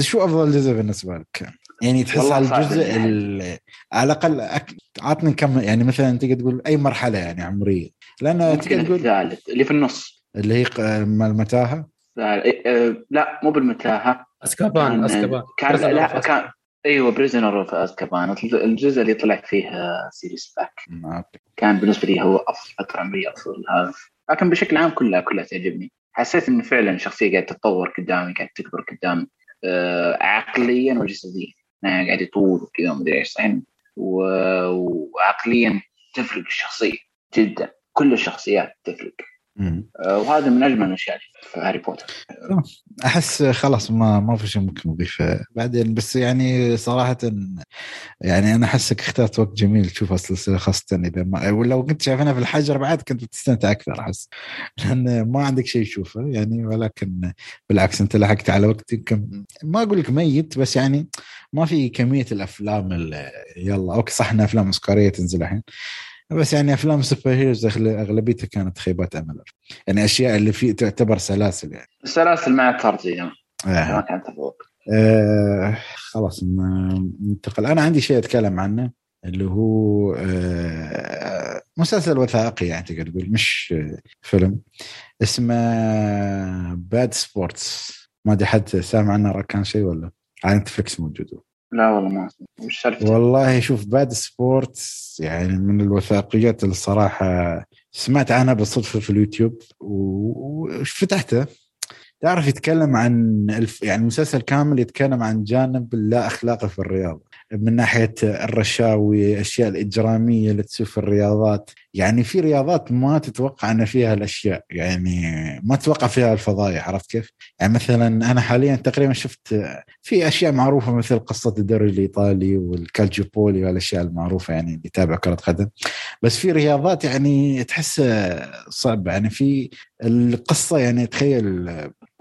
شو أفضل جزء بالنسبة لك؟ يعني تحس على الجزء يعني. على الأقل أك... عطني كم يعني مثلا تقدر تقول أي مرحلة يعني عمرية. لأن تقدر تقول الثالث اللي في النص. اللي هي المتاهه آه، لا مو بالمتاهة. أسكابان أسكابان. كان لا كان أيوه Prisoner of Azkaban الجزء اللي طلع فيه سيريس بلاك كان بالنسبة لي هو افضل فتره عمريه افضل هذا. لكن بشكل عام كلها كلها تعجبني. حسيت انه فعلا شخصية قاعدة تتطور قدامي قاعدة تكبر قدامي. آه عقليا وجسديا. يعني قاعد يطول وكذا وما أدري إيش. وعقليا تفرق الشخصية جدا. كل الشخصيات تفرق. آه، وهذا من أجمل الأشياء في هاري بوتر. أحس خلاص ما ما في شيء ممكن نضيفه بعدين بس يعني صراحة يعني أنا أحسك اخترت وقت جميل تشوف السلسله خاصة إذا ما ولو كنت شايفينها في الحجر بعد كنت بتستمتع أكثر أحس. لأن ما عندك شيء تشوفه يعني ولكن بالعكس أنت لحقت على وقت يمكن ما أقول لك ميت بس يعني ما في كمية الأفلام اللي يلا okay صح إنها أفلام أوسكارية تنزل الحين. بس يعني أفلام ال superheroes أغلبيتها كانت خيبات امل يعني أشياء اللي في تعتبر سلاسل يعني. السلاسل مع تارجي آه. ما كانت آه خلاص ننتقل. أنا عندي شيء أتكلم عنه اللي هو آه مسلسل وثائقي يعني تقدر تقول مش فيلم. اسمه Bad Sports ما أدري حد سامع عنه كان شيء ولا؟ على نتفلكس موجود لا والله ما مش والله شوف Bad Sports يعني من الوثائقيات اللي الصراحه سمعت عنها بالصدفة في اليوتيوب وفتحته تعرف يتكلم عن الف... يعني المسلسل كامل يتكلم عن جانب اللا اخلاقي في الرياضة. من ناحية الرشاوي الأشياء الإجرامية اللي تصير في الرياضات. يعني في رياضات ما تتوقع أن فيها الأشياء يعني ما تتوقع فيها الفضايح عرفت كيف؟ يعني مثلا أنا حاليا تقريبا شفت في أشياء معروفة مثل قصة الدوري الإيطالي والكالجوبولي والأشياء المعروفة يعني اللي يتابع كرة قدم. بس في رياضات يعني تحس صعبة. يعني في القصة يعني تخيل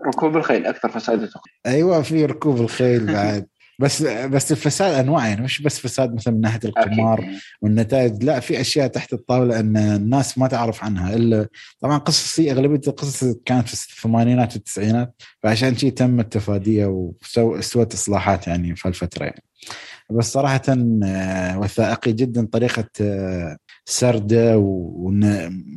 ركوب الخيل أكثر فساد أيوه في ركوب الخيل بعد. بس بس الفساد أنواع يعني مش بس فساد مثلا من ناحية القمار والنتائج لا في أشياء تحت الطاولة إن الناس ما تعرف عنها إلا طبعا قصص أغلبية القصص كانت في الثمانينات والتسعينات فعشان شيء تم التفادية وسوت إصلاحات يعني في الفترة يعني. بس صراحة آه، وثائقي جدا طريقة سردة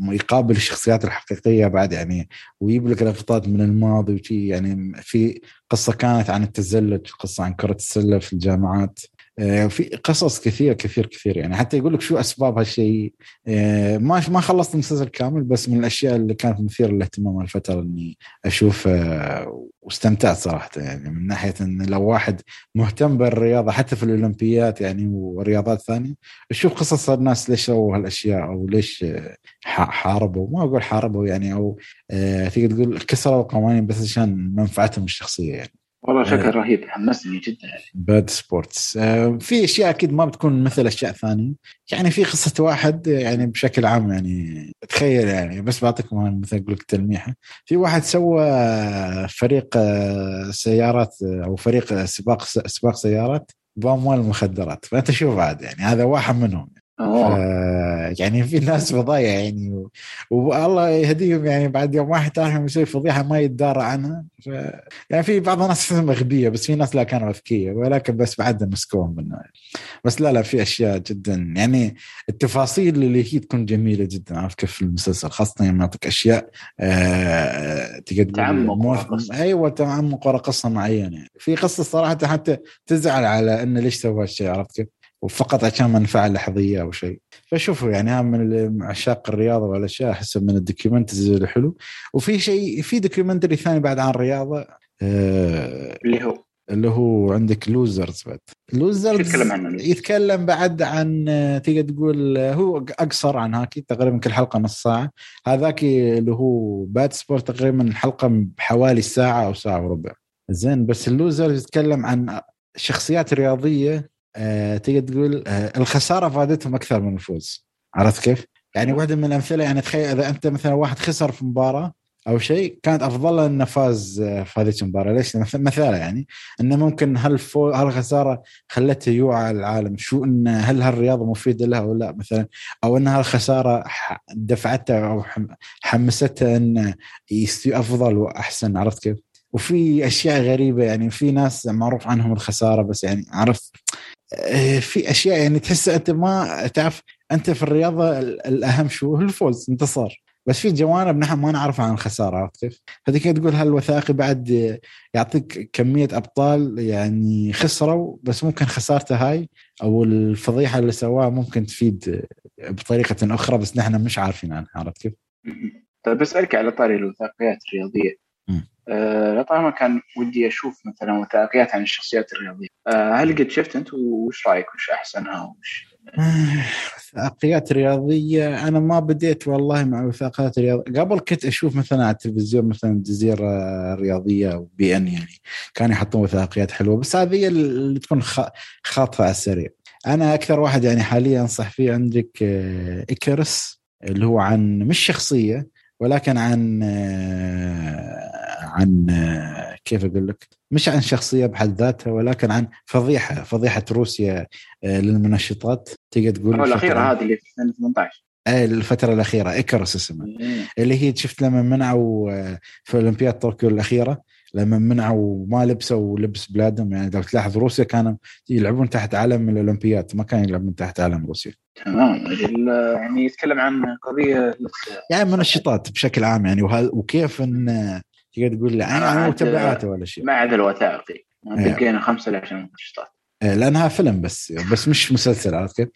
ويقابل الشخصيات الحقيقية بعد يعني ويجيب لك لقطات من الماضي وشي يعني في قصة كانت عن التزلج قصة عن كرة السلة في الجامعات. في قصص كثير كثير كثير يعني حتى يقول لك شو أسباب هالشيء. آه، ما ما خلصت المسلسل كامل بس من الأشياء اللي كانت مثيرة للاهتمام الفترة إني أشوف واستمتعت صراحة. يعني من ناحية إن لو واحد مهتم بالرياضة حتى في الأولمبيات يعني ورياضات ثانية يشوف قصص الناس ليش سووا هالأشياء أو ليش حاربوا. ما أقول حاربوا يعني أو آه، تقدر تقول كسروا القوانين بس عشان منفعتهم الشخصية يعني. والله آه، شكل رهيب حمسني جدا. Bad Sports. آه، في أشياء أكيد ما بتكون مثل أشياء ثانية. يعني في قصة واحد يعني بشكل عام يعني تخيل يعني بس بعطيكم مثل أقول لك تلميحة. في واحد سوى فريق آه، سيارات أو فريق سباق سباق سيارات بأموال المخدرات فأنت شوف بعد يعني هذا واحد منهم. يعني في ناس فضايع يعني و... والله يهديهم يعني بعد يوم واحد ثاني يسوي فضيحة ما يتدارى عنها ف... يعني في بعض الناس اغبيه بس في ناس لا كانوا أذكياء ولكن بس بعد مسكوهم بالنهايه بس لا لا في أشياء جدا يعني التفاصيل اللي هي تكون جميلة جدا عارف كيف المسلسل خاصة لما يعطيك أشياء آه تقدر تعمق أيوه تعمق ورا قصة معينة يعني. في قصة صراحة حتى تزعل على انه ليش سوى هالشيء عرفت كيف؟ وفقط عشان منفعة لحظية أو شيء. فشوفوا يعني هم من عشاق الرياضة والأشياء احس من ال documentaries الحلو وفي شيء في documentary ثاني بعد عن الرياضة آه اللي هو؟ اللي هو عندك Losers بعد. Losers يتكلم يتكلم بعد عن تقدر تقول هو أقصر عن هذاك تقريبا كل حلقة نص ساعة. هذاك اللي هو Bad Sport تقريبا حلقة بحوالي ساعة أو ساعة وربع. زين بس ال Losers يتكلم عن شخصيات رياضية آه تقدر تقول آه الخسارة فادتهم أكثر من الفوز. عرفت كيف؟ يعني واحدة من الأمثلة يعني تخيل إذا أنت مثلا واحد خسر في مباراة أو شيء كانت أفضل له انه فاز آه، في هذه المباراة. ليش؟ مثلا يعني. انه ممكن هل فو هل الخسارة خلته يوعى العالم؟ شو إن هل هالرياضة مفيدة له أو لا مثلا؟ أو إن هالخسارة دفعته أو حمسته انه يستوي أفضل وأحسن. عرفت كيف؟ وفي أشياء غريبة يعني في ناس معروف عنهم الخسارة بس يعني عرفت؟ آه، في أشياء يعني تحس أنت ما تعرف أنت في الرياضة الأهم شو هو الفوز انتصار بس في جوانب نحن ما نعرفها عن الخسارة عرفت كيف؟ فدي تقول هالوثائقي بعد يعطيك كمية أبطال يعني خسروا بس ممكن خسارته هاي أو الفضيحة اللي سواها ممكن تفيد بطريقة أخرى بس نحن مش عارفين عنها عرفت كيف؟ طيب بسألك على طاري الوثائقيات الرياضية آه طبعا كان ودي أشوف مثلا وثائقيات عن الشخصيات الرياضية. آه هل قد شفت أنت؟ وش رأيك؟ وش أحسنها؟ وش وثائقيات رياضية أنا ما بديت والله مع وثائقيات رياضيه قبل كنت أشوف مثلا على التلفزيون مثلا جزيره رياضيه أو بي إن يعني كانوا يحطون وثائقيات حلوة بس هذه اللي تكون خاطفه على السريع. أنا أكثر واحد يعني حاليا انصح فيه عندك آه، إيكرس اللي هو عن مش شخصية ولكن عن آه، عن كيف أقول لك؟ مش عن شخصية بحد ذاتها ولكن عن فضيحة فضيحة روسيا آه، للمنشطات. تقدر تقول الأخيرة هذه اللي في 2018 إيه الفترة الأخيرة إيكاروس اسمها اللي هي شفت لما منعوا آه، في أولمبياد طوكيو الأخيرة. لما منعوا ما لبسوا لبس بلادهم يعني لو تلاحظ روسيا كانوا يلعبون تحت علم الأولمبياد ما كانوا يلعبون تحت علم روسيا. تمام. يعني يتكلم عن قضية يعني منشطات بشكل عام يعني وكيف إن تقدر تقول لي عن متابعاته ولا شيء؟ ما عدا الوثائقي. بقينا خمسة عشان المنشطات إيه، لأنها فيلم بس بس مش مسلسل عرفت كيف؟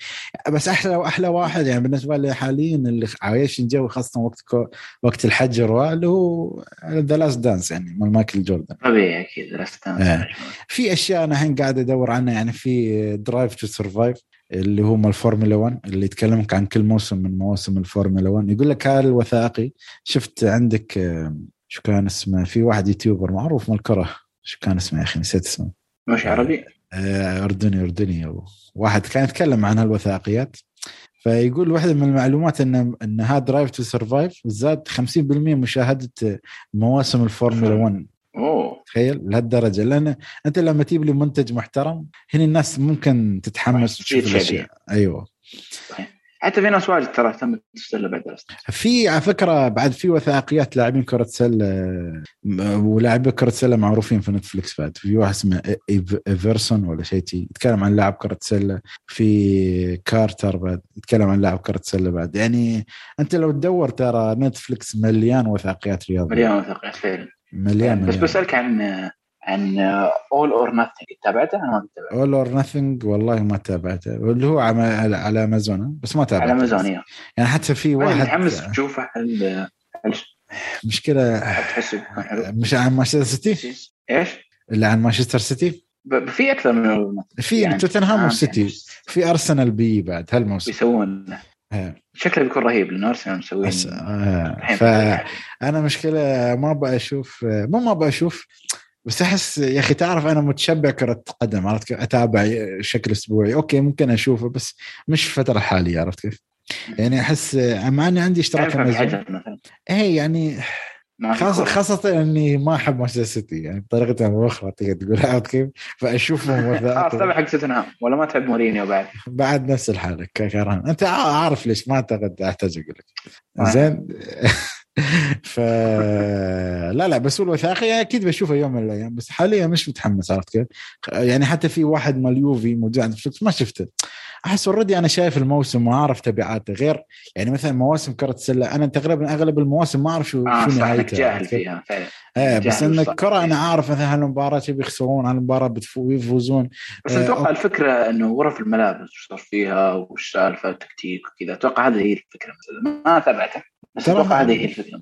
بس أحلى وأحلى واحد يعني بالنسبة لي حاليا اللي عايش الجو خاصة وقت كو وقت الحجر اللي هو The Last Dance يعني مال مايكل جوردن. طبيعي أكيد Last Dance في أشياء أنا الحين قاعد أدور عنها يعني في Drive to Survive اللي هو مال الفورمولا 1 اللي يتكلمك عن كل موسم من مواسم الفورمولا 1 يقول لك هذا الوثائقي شفت عندك شو كان اسمه في واحد YouTuber معروف مال الكره شو كان اسمه يا أخي؟ نسيت اسمه. مش عربي؟ آه، أردني أردني. واحد كان يتكلم عن هالوثائقيات فيقول واحدة من المعلومات إن إن هذا Drive to Survive زاد 50% مشاهدة مواسم الفورمولا 1 اوه تخيل؟ لهالدرجة. لأن أنت لما تجيب لي منتج محترم هنا الناس ممكن تتحمس وتشوف الأشياء. أيوه. صحيح. حتى في ناس واجد ترى تم السله بعد في على فكرة بعد في وثائقيات لاعبين كرة سلة ولاعبي كرة سلة معروفين في نتفلكس بعد. في واحد اسمه إيفرسون ولا شيء يتكلم عن لاعب كرة سلة. في كارتر بعد يتكلم عن لاعب كرة سلة بعد. يعني أنت لو تدور ترى نتفلكس مليان وثائقيات رياضية. مليان وثائقيات فعلا. مليان بس بسألك عن عن All or Nothing تابعته؟ أنا ما تابعته All or Nothing والله ما تابعته. اللي هو على على أمازون بس ما تابعته. على أمازون يعني حتى في واحد متحمس تشوفه تحس مش عن مانشستر سيتي؟ إيش؟ اللي عن مانشستر سيتي؟ في أكثر من في يعني. توتنهام وسيتي في ارسنال بي بعد هالموسم. يسوون شكله بيكون رهيب لأن ارسنال مسوين آه. فانا مشكلة ما أبغى أشوف مو ما أبغى أشوف بس أحس يا أخي تعرف أنا متشبع كرة قدم عرفت كيف؟ أتابع بشكل أسبوعي. okay ممكن أشوفه بس مش في الفترة الحالية عرفت كيف؟ يعني أحس مع إني عندي اشتراك امازون إيه يعني خاصة, خاصة إني ما أحب مانشستر سيتي يعني بطريقة أو باخرى تقدر تقول عرفت كيف؟ فأشوفهم *laughs* خلاص تابع حق توتنهام ولا ما تحب مورينيو بعد؟ بعد نفس الحالة كرهان أنت عارف ليش ما أعتقد أحتاج أقول لك. زين؟ *laughs* ف لا لا بس الوثائقي أكيد بشوفه يوم من الأيام بس حاليا مش متحمس عرفت كيف؟ يعني حتى في واحد مال يوفي موجود نتفلكس ما شفته أحس already أنا شايف الموسم وعارف تبعاته. غير يعني مثلا مواسم كرة السلة أنا تقريبا أغلب المواسم ما أعرف شو آه شو نهايتها جاهل فيها فعلا. إيه بس إن الكره أنا عارف مثلا هالمباراه بيخسرون هالمباراه بيفوزون. بس آه أتوقع الفكرة إنه غرف الملابس وش صار فيها وش سالفة التكتيك وكذا أتوقع هذه هي الفكرة مثلا. ما تابعته ترى هذه هي الفكرة.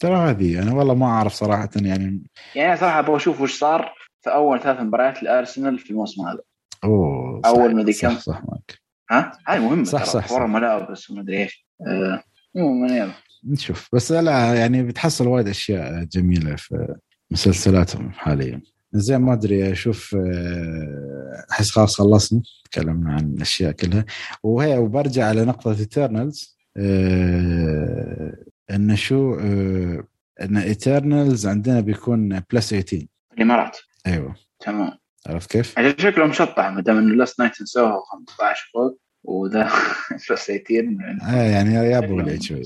ترى هذه أنا والله ما أعرف صراحة يعني. يعني صراحة أبغى أشوف وش صار في أول ثلاث مباريات لأرسنال في الموسم هذا. أوه أول ما صح, صح معك. ها؟ هاي مهمة صح صح, صح. ملابس وما أدري إيش. آه. يلا نشوف. بس لا يعني بتحصل وايد أشياء جميلة في مسلسلاتهم حاليا. زين ما أدري أشوف آه، أحس خلاص خلصنا تكلمنا عن الأشياء كلها. وهي وبرجع على نقطة Eternals آه إنه شو آه إن Eternals عندنا بيكون plus 18 الامارات أيوه. تمام. عرفت كيف؟ عشان شكله مشطح ما دام إنه Last Night in Soho 15 فوق وذا *laughs* plus 18 آه يعني جابوا العيد شوي.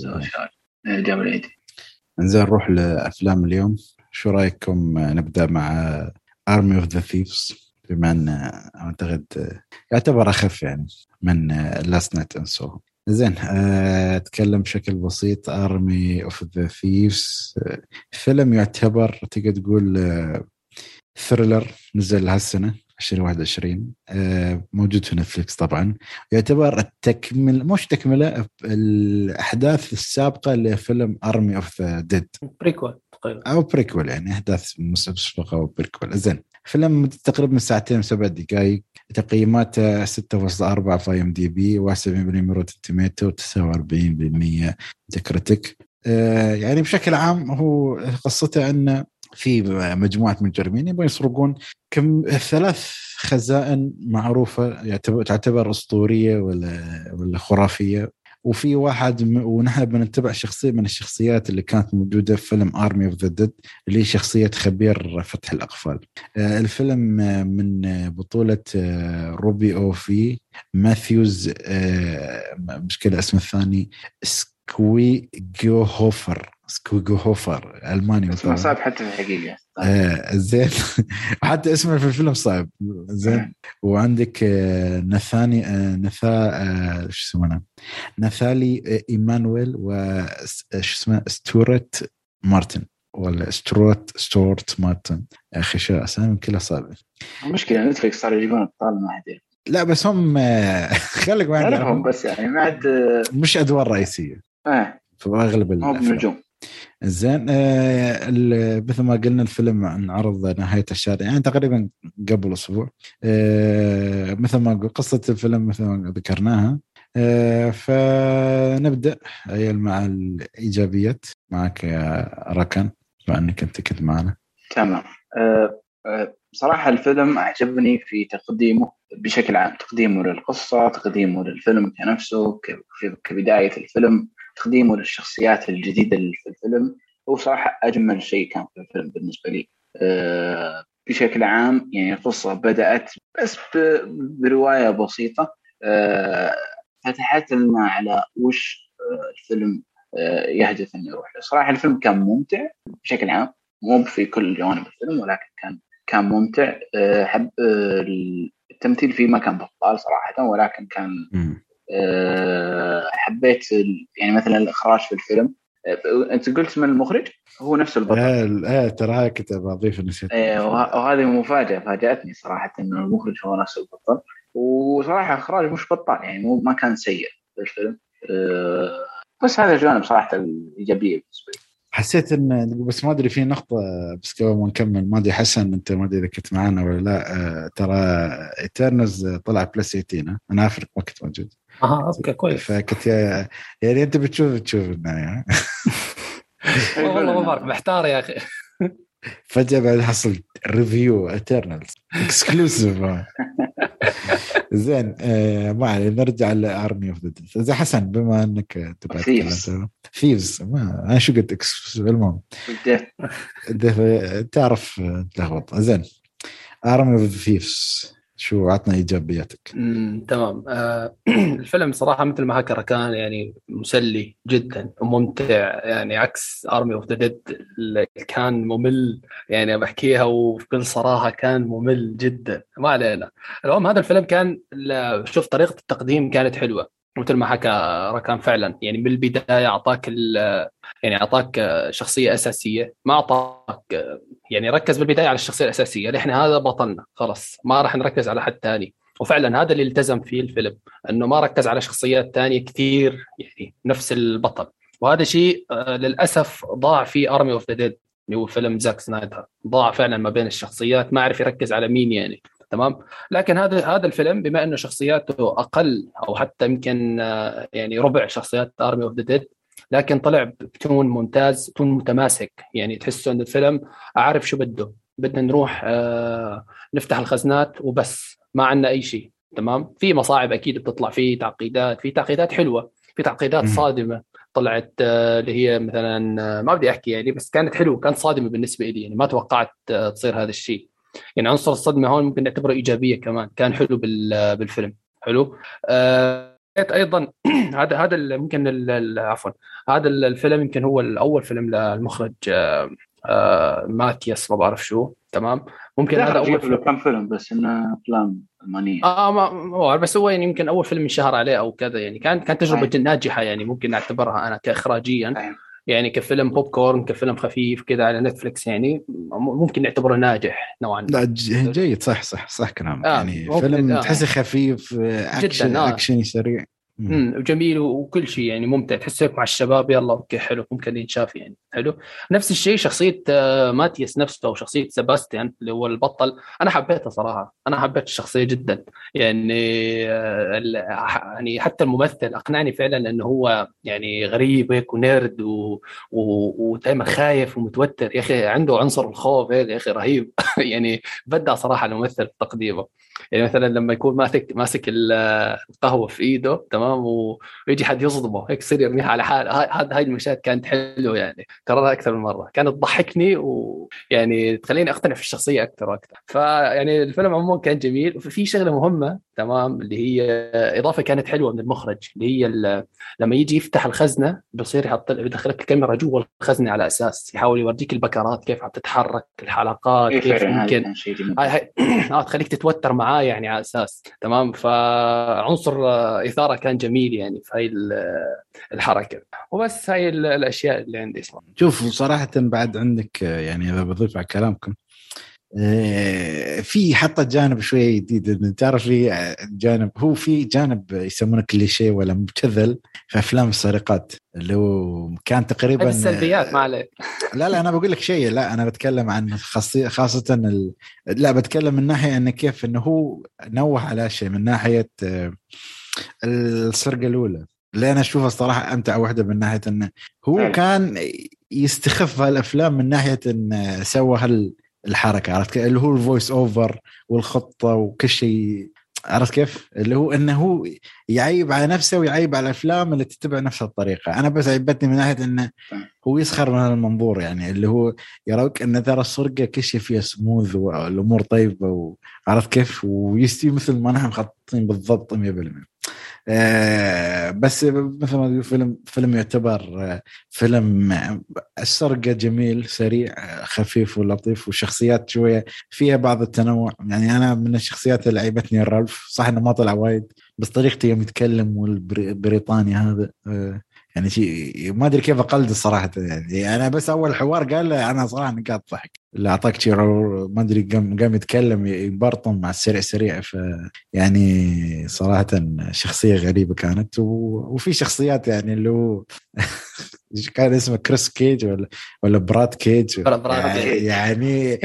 جابوا العيد. زين نروح لأفلام اليوم. شو رأيكم؟ نبدأ مع Army of the Thieves بما إن أعتقد يعتبر أخف يعني من Last Night in Soho زين آه، أتكلم بشكل بسيط. Army of the Thieves فيلم يعتبر تقدر تقول thriller نزل هالسنة 2021 آه، موجود في نتفلكس طبعا. يعتبر التكمل مش تكملة الأحداث السابقة لفيلم Army of the Dead prequel أو prequel يعني أحداث مسبقه أو prequel زين فيلم تقريبا ساعتين وسبع دقائق تقييماته 6.4 في IMDb 71% Rotten Tomatoes 49% critic آه يعني بشكل عام هو قصته أنه في مجموعة مجرمين يبغون يسرقون كم ثلاث خزائن معروفة تعتبر أسطورية ولا ولا خرافية وفي واحد ونحن بنتبع شخصية من الشخصيات اللي كانت موجودة في فيلم Army of the Dead اللي هي شخصية خبير فتح الأقفال. آه، الفيلم من بطولة آه، روبي أوف ماتياس آه، مشكلة اسمه الثاني شفايغهوفر شفايغهوفر ألماني اسمه صعب حتى في الحقيقة. آه زين. *laughs* حتى اسمه في الفيلم صعب. زين. *laughs* وعندك آه نثالي آه نثا آه شو اسمه نثالي آه إيمانويل و شو اسمه؟ ستورت مارتن. ولا ستروت ستورت مارتن. يا أخي شو أسامي كلها صعبة. المشكلة نتفلكس صاروا يجيبون أبطال ما حد لا بس هم *laughs* خليك ما اعرفهم بس يعني ما عاد مش أدوار رئيسية. آه. في أغلب بنجوم زين آه مثل ما قلنا الفيلم انعرض نهاية الشهر يعني تقريبا قبل أسبوع. آه مثل ما قصة الفيلم مثل ما ذكرناها. آه فنبدأ مع الإيجابيات. معك يا ركن بما إنك أنت كنت معنا. تمام. بصراحة الفيلم أعجبني في تقديمه بشكل عام تقديمه للقصة تقديمه للفيلم كنفسه كبداية الفيلم. تقديمه للشخصيات الجديدة اللي في الفيلم هو صراحة أجمل شيء كان في الفيلم بالنسبة لي. أه بشكل عام يعني القصة بدأت بس برواية بسيطة. أه فتحت لنا على وش أه الفيلم يهدف إنه يروح صراحة الفيلم كان ممتع بشكل عام مو في كل جوانب الفيلم ولكن كان كان ممتع. حب التمثيل فيه ما كان بطال صراحة ولكن كان حبيت يعني مثلا الإخراج في الفيلم. أنت قلت من المخرج؟ هو نفس البطل. إيه ترى هاي كنت بضيف نسيت. إيه وهذه مفاجأة فاجأتني صراحة إنه المخرج هو نفس البطل. وصراحة إخراج مش بطال يعني مو ما كان سيء في الفيلم أه بس هذا الجانب صراحة الايجابيه بالنسبة لي. حسيت ان بس ما أدري في نقطة بس قبل ما نكمل ما أدري حسن أنت ما أدري إذا كنت معنا ولا لا. أه ترى Eternals طلع plus 18 أنا عارف ما كنت موجود. أها أوكي كويس. فكنت يعني انت بتشوف تشوف يعني *laughs* والله ما بعرف محتار يا أخي. *laughs* فجأة بعد حصل review Eternals exclusive زين آه ما علي نرجع ل Army of the زين حسن بما إنك تبغى Thieves ما أنا شو قلت exclusive المهم. تعرف تلخبط. زين Army of Thieves شو عطنا إيجابياتك؟ تمام. آه *clears throat* الفيلم صراحة مثل ما حكى كان يعني مسلي جدا وممتع. يعني عكس Army of the Dead كان ممل. يعني بحكيها وبكل صراحة كان ممل جدا. ما علينا. المهم هذا الفيلم كان شوف طريقة التقديم كانت حلوة. مثل ما حكى ركان فعلا. يعني من البداية أعطاك يعني أعطاك شخصية أساسية ما أعطاك يعني ركز بالبداية على الشخصية الأساسية. نحن هذا بطلنا خلاص ما راح نركز على حد ثاني. وفعلا هذا اللي التزم فيه الفيلم إنه ما ركز على شخصيات ثانية كثير يعني نفس البطل. وهذا شيء للأسف ضاع في Army of the Dead اللي هو فيلم زاك سنايدر. ضاع فعلا ما بين الشخصيات ما عرف يركز على مين يعني. تمام؟ لكن هذا هذا الفيلم بما إنه شخصياته أقل أو حتى يمكن يعني ربع شخصيات Army of the Dead لكن طلع بتون ممتاز تون متماسك. يعني تحسه ان الفيلم أعرف شو بده. بدنا نروح آه نفتح الخزنات وبس ما عندنا أي شيء. تمام؟ في مصاعب أكيد بتطلع في تعقيدات في تعقيدات حلوة في تعقيدات صادمة طلعت آه اللي هي مثلا آه ما بدي أحكي يعني بس كانت حلوة كانت صادمة بالنسبة لي يعني ما توقعت آه تصير هذا الشيء. يعني عنصر الصدمة هون ممكن نعتبره إيجابية كمان كان حلو بالفيلم. حلو؟ آه أيضا *clears throat* هذا هذا ممكن عفوا هذا الفيلم يمكن هو الأول فيلم للمخرج آه آه ماتياس ما بعرف شو. تمام؟ ممكن هذا أول فيلم. كم فيلم بس إنه أفلام ألمانية. آه ما بس هو يعني يمكن أول فيلم انشهر عليه أو كذا يعني. كان كانت تجربة ناجحة يعني ممكن اعتبرها أنا كاخراجيا. يعني كفيلم بوب كورن كفيلم خفيف كذا على نتفلكس يعني ممكن نعتبره ناجح نوعا ما لا جيد صح صح صح كلام آه يعني فيلم آه. تحسه خفيف اكشن جدا آه. اكشن سريع امم وجميل وكل شيء يعني ممتع. تحس مع الشباب يلا أوكي حلو ممكن ينشاف يعني. حلو. نفس الشيء شخصية ماتياس نفسه أو شخصية سباستيان اللي هو البطل. أنا حبيتها صراحة. أنا حبيت الشخصية جدا. يعني يعني حتى الممثل أقنعني فعلا إنه هو يعني غريب هيك و nerd. ودائما خايف ومتوتر. يا أخي عنده عنصر الخوف هيك يا أخي رهيب. *laughs* يعني بدع صراحة الممثل في تقديمه يعني مثلا لما يكون ماسك ماسك القهوة في إيده تمام؟ ويجي حد يصدمه هيك يصير يرميها على حاله. هاي هاي المشاهد كانت حلوة يعني كررها أكثر من مرة. كانت تضحكني ويعني تخليني أقتنع في الشخصية أكثر وأكثر. فيعني الفيلم عموما كان جميل وفي شغلة مهمة تمام اللي هي إضافة كانت حلوة من المخرج اللي هي لما يجي يفتح الخزنة بصير يحط يدخل لك الكاميرا جوا الخزنة على أساس يحاول يورجيك البكرات كيف تتحرك الحلقات إيه، كيف ممكن. هاي هاي *clears throat* آه تخليك تتوتر معاه يعني على أساس تمام؟ فعنصر آه، إثارة كان جميل يعني في هاي ال- الحركة. وبس هاي ال- الأشياء اللي عندي. صراحة شوف صراحة بعد عندك آه، يعني إذا بضيف على كلامكم. آه، في حتى جانب شوي جديد. تعرف في آه، جانب هو في جانب يسمونه كليشيه ولا مبتذل في أفلام السرقات اللي هو كان تقريبا السلبيات ما عليه لا لا أنا بقول لك شيء. لا أنا بتكلم عن خاصية خاصة ال... لا بتكلم من ناحية انه كيف إنه هو نوه على شيء من ناحية آه، السرقة الأولى. اللي أنا أشوفها الصراحه أمتع واحدة من ناحية إنه هو فعلا. كان يستخف هالأفلام من ناحية انه سوى هال الحركة عرفت كيف؟ اللي هو ال voice over والخطة وكل شيء عرفت كيف؟ اللي هو إنه هو يعيب على نفسه ويعيب على الأفلام اللي تتبع نفس الطريقة، أنا بس عيبتني من ناحية إنه هو يسخر من هذا المنظور يعني اللي هو يراوك إن ترى السرقة كل شيء فيها سموث والأمور طيبة وعرفت كيف؟ ويستوي مثل ما نحن مخططين بالضبط 100% آه بس مثل ما تقول فيلم فيلم يعتبر آه، فيلم آه، السرقة جميل سريع خفيف ولطيف وشخصيات شوية فيها بعض التنوع. يعني أنا من الشخصيات اللي عيبتني الرالف صح إنه ما طلع وايد بس طريقته يوم يتكلم والبريطاني هذا يعني شيء ما أدري كيف أقلد صراحة يعني أنا بس أول حوار قال أنا صراحة نقاط ضحك. اللي أعطاك شيء ما أدري قام قام يتكلم يبرطم مع السريع سريع ف يعني صراحة شخصية غريبة كانت. و... وفي شخصيات يعني اللي هو *laughs* كان اسمه كريس كيج ولا ولا براد كيج. يعني. يعني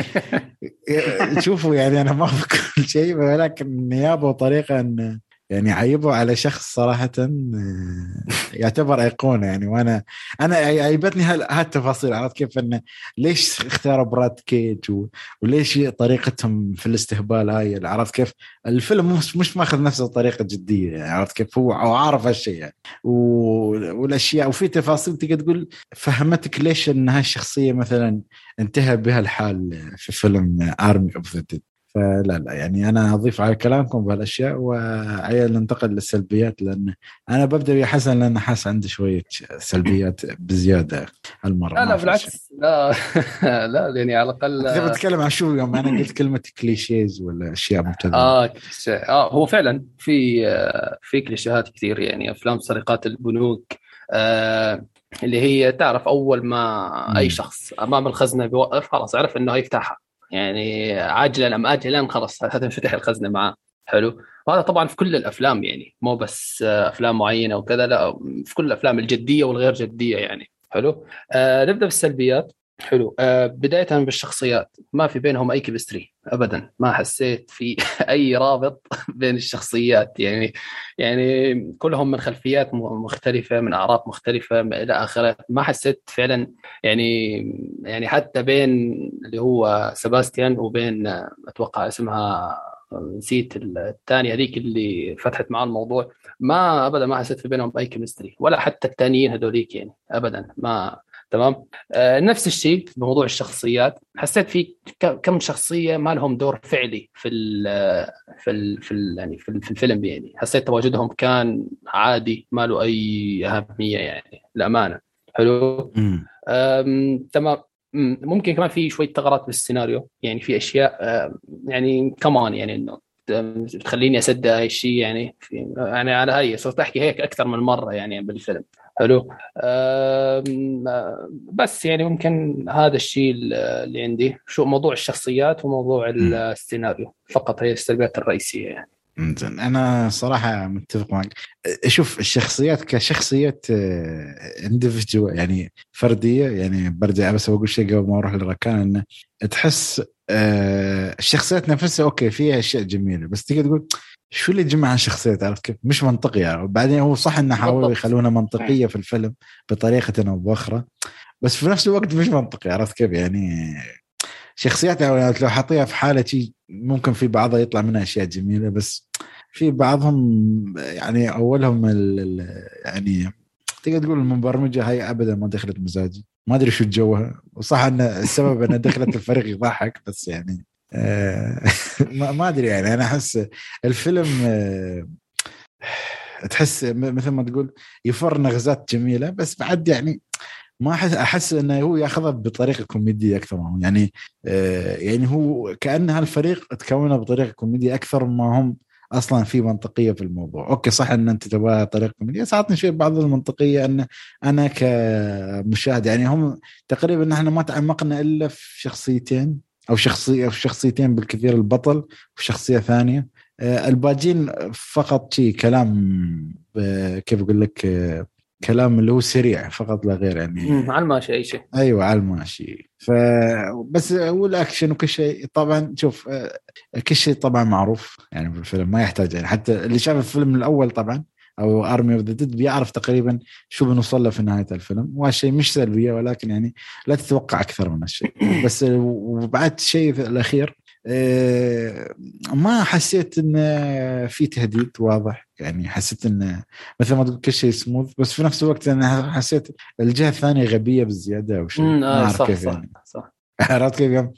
*laughs* شوفوا يعني أنا ما اذكر شيء ولكن نيابة وطريقة إن يعني عيبوا على شخص صراحة آه، يعتبر أيقونة يعني. وأنا أنا عيبتني هال- هالتفاصيل عرفت كيف أنه ليش اختاروا براد كيج و- وليش طريقتهم في الاستهبال هاي؟ عرفت كيف؟ الفيلم مش مش ماخذ نفس الطريقة جدية يعني عرفت كيف؟ هو عارف هالشيء يعني. والأشياء وفي تفاصيل تقدر تقول فهمتك ليش أن هالشخصية مثلا انتهى بها الحال في فيلم Army of the Dead فلا لا يعني أنا اضيف على كلامكم بهالأشياء وعيال ننتقل للسلبيات لأن أنا ببدأ يا حسن لأن حاس عندي شوية سلبيات بزيادة هالمرة لا لا. بالعكس لا *laughs* لا يعني على الأقل كنت بتكلم عن شو يوم أنا قلت كلمة كليشيز ولا أشياء مبتذلة آه كليشيه. آه هو فعلا في آه، في كليشيهات كثير يعني أفلام سرقات البنوك آه اللي هي تعرف أول ما. أي شخص أمام الخزنة بيوقف خلاص عرف إنه هيفتحها يعني عاجلا أم اجلا خلاص هتنفتح الخزنة معاه. حلو. وهذا طبعا في كل الأفلام يعني مو بس أفلام معينة وكذا لا في كل الأفلام الجدية والغير جدية يعني. حلو. آه نبدأ بالسلبيات. حلو. آه بداية بالشخصيات ما في بينهم أي كيمستري ابدا. ما حسيت في *laughs* أي رابط بين الشخصيات. يعني يعني كلهم من خلفيات مختلفة من أعراق مختلفة إلى آخره. ما حسيت فعلا يعني يعني حتى بين اللي هو سباستيان وبين أتوقع اسمها نسيت الثانية هذيك اللي فتحت معاه الموضوع. ما ابدا ما حسيت في بينهم أي كيمستري ولا حتى الثانيين هذوليك يعني ابدا. ما تمام؟ آه نفس الشيء بموضوع الشخصيات. حسيت في كم شخصية ما لهم دور فعلي في ال في ال في ال يعني في, في الفيلم يعني. حسيت تواجدهم كان عادي ما له أي أهمية يعني للأمانة. حلو؟ تمام. ممكن كمان في شوية ثغرات بالسيناريو. يعني في أشياء يعني كمان يعني إنه أم، بتخليني أصدق هاي الشيء يعني يعني على هاي صرت أحكي هيك أكثر من مرة يعني بالفيلم. حلو. بس يعني ممكن هذا الشيء اللي عندي شو موضوع الشخصيات وموضوع. السيناريو فقط هي السلبيات الرئيسية يعني. زين أنا صراحة متفق معك. شوف الشخصيات كشخصية اندفجوال يعني فردية يعني برجع بس بقول شيء قبل ما أروح للركان إنه تحس آه، الشخصيات نفسها أوكي فيها أشياء جميلة بس تيجي تقول شو اللي جمع الشخصيات عرفت كيف؟ مش منطقي يعني. وبعدين هو صح انه حاولوا. يخلونها منطقية في الفيلم بطريقة أو بأخرى بس في نفس الوقت مش منطقي عرفت كيف؟ يعني شخصيات لو لو حاطيها في حالة شيء ممكن في بعضها يطلع منها أشياء جميلة بس في بعضهم يعني أولهم ال ال يعني تقدر تقول المبرمجة هاي ابدا ما دخلت مزاجي. ما أدري شو جوها وصح إن السبب إنها دخلت الفريق يضحك بس يعني *laughs* ما ما أدري يعني أنا أحس الفيلم آه، تحس مثل ما تقول يفر نغزات جميلة بس بعد يعني ما أحس أحس إنه هو يأخذها بطريقة كوميدية أكثر ما يعني آه، يعني هو كأن هالفريق تكونه بطريقة كوميدية أكثر ما هم أصلا في منطقية في الموضوع. okay صح إن أنت تبغى طريقة كوميدية بس اعطني شيء بعض المنطقية إن أنا كمشاهد يعني هم تقريبا إحنا ما تعمقنا إلا في شخصيتين أو شخصيه أو شخصيتين بالكثير البطل وشخصية ثانية. آه، الباقين فقط شيء كلام آه، كيف أقول لك آه، كلام اللي هو سريع فقط لا غير يعني. على الماشي أي شيء. أيوه على الماشي. ف بس هو الأكشن وكل شيء. طبعا شوف كل شيء طبعا معروف يعني بالفيلم ما يحتاج يعني. حتى اللي شاف الفيلم الأول طبعا أو Army of the Dead بيعرف تقريبا شو بنوصل له في نهاية الفيلم. وهالشيء مش سلبية ولكن يعني لا تتوقع أكثر من الشيء *laughs* بس وبعد الشيء الأخير آه، ما حسيت إنه في تهديد واضح. يعني حسيت إنه مثل ما تقول كل شيء سموث بس في نفس الوقت أنا حسيت الجهة الثانية غبية بالزياده أو شيء. ما آه أعرف كيف صح يعني. صح *laughs* عرفت كيف يعني؟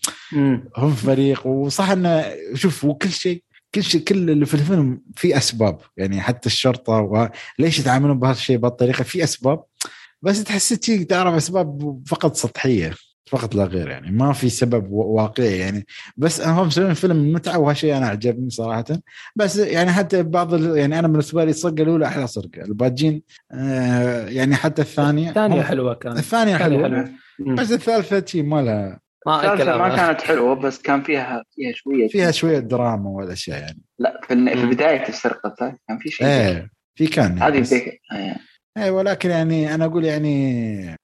هم فريق وصح إنه شوف وكل شيء كل شيء كل اللي في الفيلم في أسباب. يعني حتى الشرطة وليش يتعاملون بهالشيء بهالطريقة؟ في أسباب. بس تحس شيء تعرف أسباب فقط سطحية فقط لا غير يعني. ما في سبب واقعي يعني. بس هم مسوين فيلم متعة وهالشيء أنا عجبني صراحة. بس يعني حتى بعض يعني أنا بالنسبة لي الصقه الأولى أحلى صقه الباجين آه يعني حتى الثانية الثانية هم- حلوة كانت. الثانية حلوة. حلوة. بس الثالثة شيء ما لها ما ما كانت حلوة بس كان فيها فيها شوية فيها شوية دراما والاشياء يعني. لا في, في مم. بداية السرقة كان في شيء إيه في كان يعني هذه إيه. إيه ولكن يعني أنا أقول يعني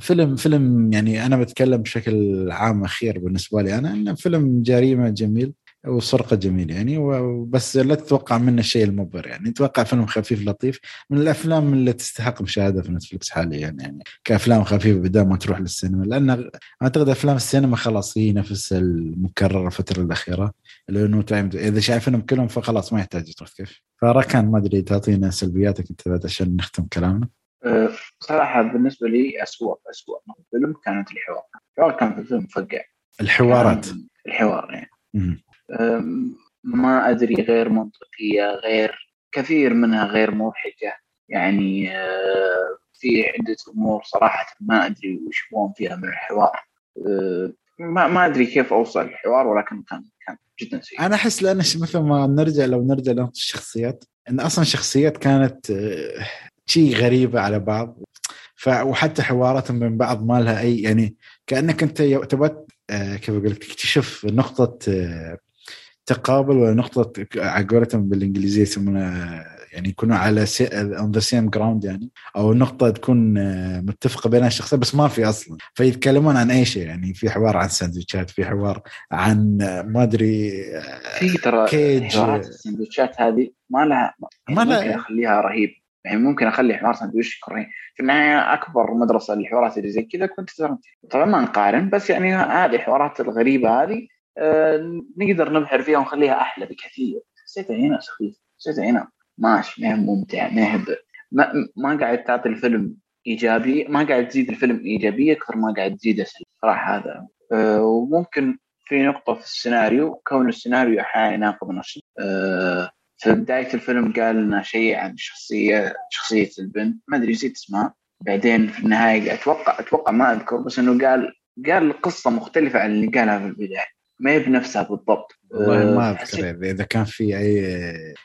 فيلم فيلم يعني أنا بتكلم بشكل عام أخير بالنسبة لي أنا إنه فيلم جريمة جميل. وسرقه جميل يعني وبس لا تتوقع منه الشيء المبهر يعني. توقع فيلم خفيف لطيف. من الأفلام اللي تستحق مشاهدة في نتفلكس حاليا يعني كأفلام خفيفة بدل ما تروح للسينما. لأن أعتقد أفلام السينما خلاص هي نفس المكررة الفترة الأخيرة. لأنه تايم إذا شايفينهم كلهم فخلاص ما يحتاج تروح. كيف؟ فركان ما أدري تعطينا سلبياتك أنت بعد عشان نختم كلامنا. أه، صراحة بالنسبة لي اسوء اسوء فيلم كانت الحوار. الحوار كان في الفيلم مفقع. الحوارات. الحوار يعني. ما أدري غير منطقية غير كثير منها غير موحده يعني أه، في عدة أمور صراحة ما أدري وش يبغون فيها من الحوار. أه، ما ما أدري كيف أوصل الحوار ولكن كان كان جدا سيء. أنا أحس لأن مثل ما نرجع لو نرجع لنقطة الشخصيات إن أصلا الشخصيات كانت آه، شيء غريبة على بعض. ف وحتى حواراتهم بين بعض ما لها أي يعني كأنك أنت تبغى كيف أقول لك تكتشف نقطة تقابل ولا نقطة على قولتهم بالإنجليزية يسمونها يعني يكونوا على on the same ground يعني أو نقطة تكون آه، متفقة بين الشخصين بس ما في أصلا. فيتكلمون عن أي شيء يعني في حوار عن سندويتشات في حوار عن آه، ما أدري آه، في ترى cage. حوارات السندوتشات هذه ما لها ما ما لها- ممكن أخليها رهيب. يعني ممكن أخلي حوار سندويتش يكون رهيب. في النهايه أكبر مدرسة للحوارات اللي زي كذا كنت طبعا ما نقارن بس يعني هذه الحوارات الغريبة هذه. نقدر نبحر فيها ونخليها أحلى بكثير. حسيتها هنا سخيف حسيتها هنا ماشي ما هي ممتع ما هي ما, قاعد تعطي الفيلم إيجابي ما قاعد تزيد الفيلم إيجابية أكثر ما قاعد تزيده صراحة هذا. آه وممكن في نقطة في السيناريو كون السيناريو أحيانا يناقض نفسه آه في بداية الفيلم قال لنا شيء عن شخصيه شخصية البنت. ما أدري نسيت اسمها. بعدين في النهاية أتوقع أتوقع ما أذكر بس إنه قال قال قصة مختلفة عن اللي قالها في البداية. ما هي بنفسها بالضبط. والله ما آه، أذكر حسيت- إذا- إذا كان في اي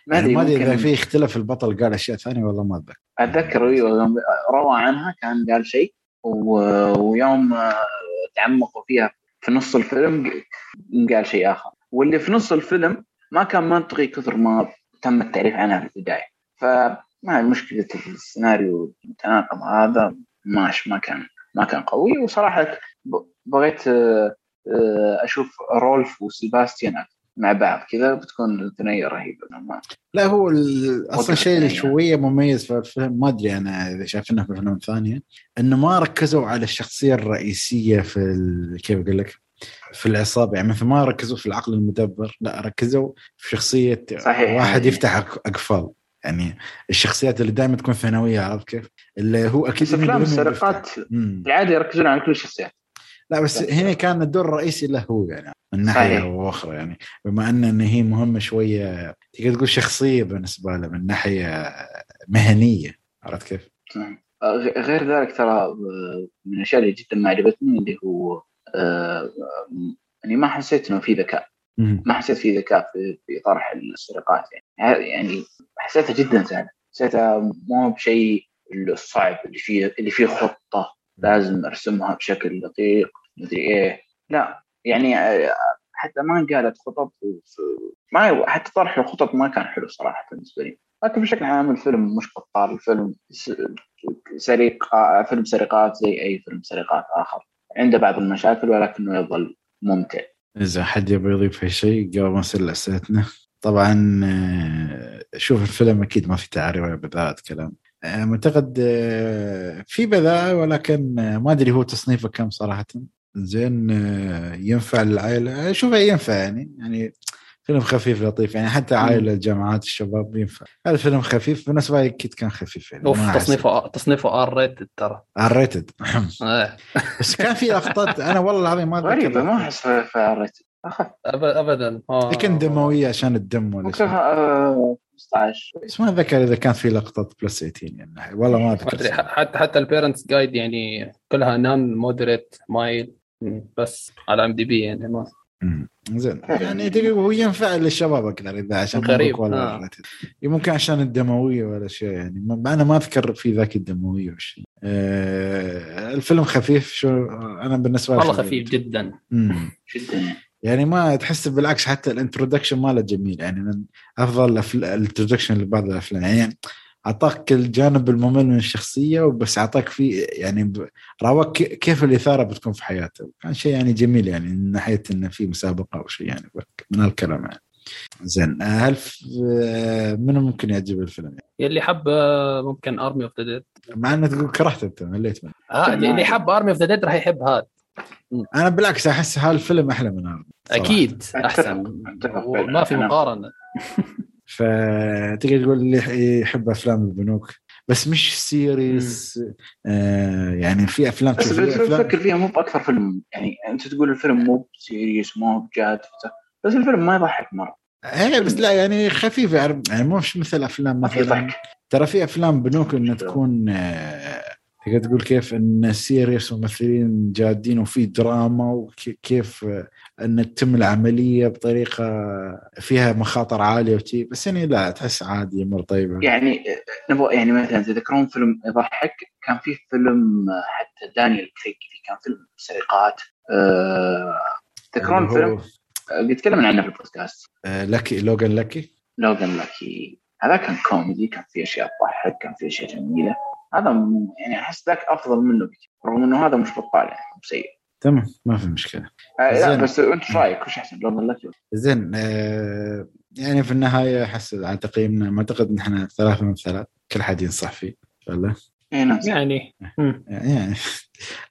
ما يعني أدري ما أدري إذا في اختلاف البطل قال أشياء ثانية والله ما أتذكر. أتذكر أيوه روى عنها كان قال شيء و- ويوم آه، تعمقوا فيها في نص الفيلم قال شيء آخر. واللي في نص الفيلم ما كان منطقي كثر ما تم التعريف عنها في البداية. فما مشكلة السيناريو المتناقض هذا ماش ما كان ما كان قوي. وصراحة بغيت آه، أشوف رولف وسيباستيان مع بعض كذا بتكون ثنائيه رهيبة ما- لا هو أصلا الشيء اللي. شوية مميز في الفيلم ما أدري أنا إذا شايفينه في افلام ثانية إنه ما ركزوا على الشخصية الرئيسية في ال... كيف أقول لك في العصابة يعني مثل ما ركزوا في العقل المدبر لا ركزوا في شخصية صحيح. واحد يفتح أقفال يعني الشخصيات اللي دائما تكون ثانوية عرفت كيف؟ اللي هو أكيد بس أفلام 100% بيفتح. السرقات. بالعاده يركزون على كل الشخصيات لا بس هنا كان الدور الرئيسي له هو يعني من ناحية صحيح. وأخرى يعني بما أن إن هي مهمة شوية تقدر تقول شخصية بالنسبة له من ناحية مهنية عرفت كيف؟ نعم. غير ذلك ترى من الأشياء اللي جدا ما عجبتني اللي هو آه، يعني ما حسيت إنه في ذكاء. ما حسيت في ذكاء في, في طرح السرقات يعني يعني حسيتها جدا سهلة حسيتها مو بشيء الصعب اللي فيه اللي فيه خطة لازم أرسمها بشكل دقيق مدري إيه. لا يعني آه، حتى ما قالت خطط ما حتى طرح الخطط ما كان حلو صراحة بالنسبة لي. لكن بشكل عام الفيلم مش بطال الفيلم سرقة فيلم سرقات زي أي فيلم سرقات آخر. عنده بعض المشاكل ولكنه يظل ممتع. إذا حد يبغى يضيف أي شيء قبل ما نسال أسئلتنا. طبعا آه، شوف الفيلم أكيد ما في تعري ولا بذاءة كلام. آه، معتقد آه، في بذاءة ولكن آه، ما أدري هو تصنيفه كم صراحة. زين آه، ينفع للعائلة؟ شوف ينفع يعني يعني فيلم خفيف لطيف يعني حتى عائلة الجامعات الشباب ينفع. هذا فيلم خفيف بالنسبة لي أكيد كان خفيف يعني أوف تصنيفه تصنيفه ار ريتد ترى. ار ريتد *laughs* إيه. بس كان في لقطات أنا والله العظيم ما أتذكر غريبة ما. أحس اخف أب- ابدا. آه. يمكن دموية عشان الدم ولا شيء. آه، 15 بس ما أتذكر إذا كانت في لقطات plus 18 يعني. والله ما ح- حتى حتى ال parents guide يعني كلها none moderate mild بس على IMDb يعني ما. زين يعني تقول هو ينفع للشباب أكثر إذا عشان غريب، ولا آه. rated. ممكن عشان الدموية ولا شيء يعني ما- أنا ما أذكر في ذاك الدموية وشيء آه الفيلم خفيف شو أنا بالنسبة لي والله خفيف جدا مم. جدا يعني. يعني ما تحس بالعكس حتى ال introduction ماله جميل يعني من أفضل ال introduction لبعض الأفلام يعني أعطاك الجانب الممل من الشخصية وبس أعطاك فيه يعني راووك كيف الإثارة بتكون في حياته. كان شيء يعني جميل يعني من ناحية إنه في مسابقة أو شيء يعني من هالكلام يعني. زين هل منو ممكن يعجب الفيلم؟ يعني؟ اللي حب ممكن Army of the Dead مع إنه تقول كرهته أنت مليت منه. آه اللي حب Army of the Dead راح يحب هذا. أنا بالعكس أحس هالفيلم أحلى من هذا صراحة. أكيد. أحسن. ما في مقارنة. *laughs* فتقدر تقول اللي يحب أفلام البنوك. بس مش serious آه يعني في أفلام بس تشوف في الفيلم أفلام فكر فيها مو بأكثر فيلم. يعني أنت تقول الفيلم مو serious مو بجاد بس الفيلم ما يضحك مرة. إيه بس لا يعني خفيف يعني يعني مش مثل أفلام مثلا. ترى في أفلام بنوك إنها تكون آه، تقدر تقول كيف إن serious ممثلين جادين وفي دراما وكيف أن تتم العملية بطريقة فيها مخاطر عالية وشي بس يعني لا تحس عادي أمور طيبة. يعني نبغى يعني مثلا تذكرون فيلم يضحك كان في فيلم حتى دانيال كريج كان فيلم سرقات أه تذكرون فيلم؟ قد تكلمنا عنه في البودكاست آه، Lucky Logan Lucky Logan Lucky هذا كان كوميدي كان فيه أشياء تضحك كان فيه أشياء جميلة. هذا يعني أحس ذاك أفضل منه بكثير رغم إنه هذا مش بطال يعني سيء. تمام ما في مشكلة. آه لا زين. بس أنت إيش رأيك؟ وش أحسن Logan Lucky زين آه يعني في النهاية أحس على تقييمنا ما اعتقد نحن ثلاثة من ثلاث كل حد ينصح فيه ان شاء الله اي ناس يعني. يعني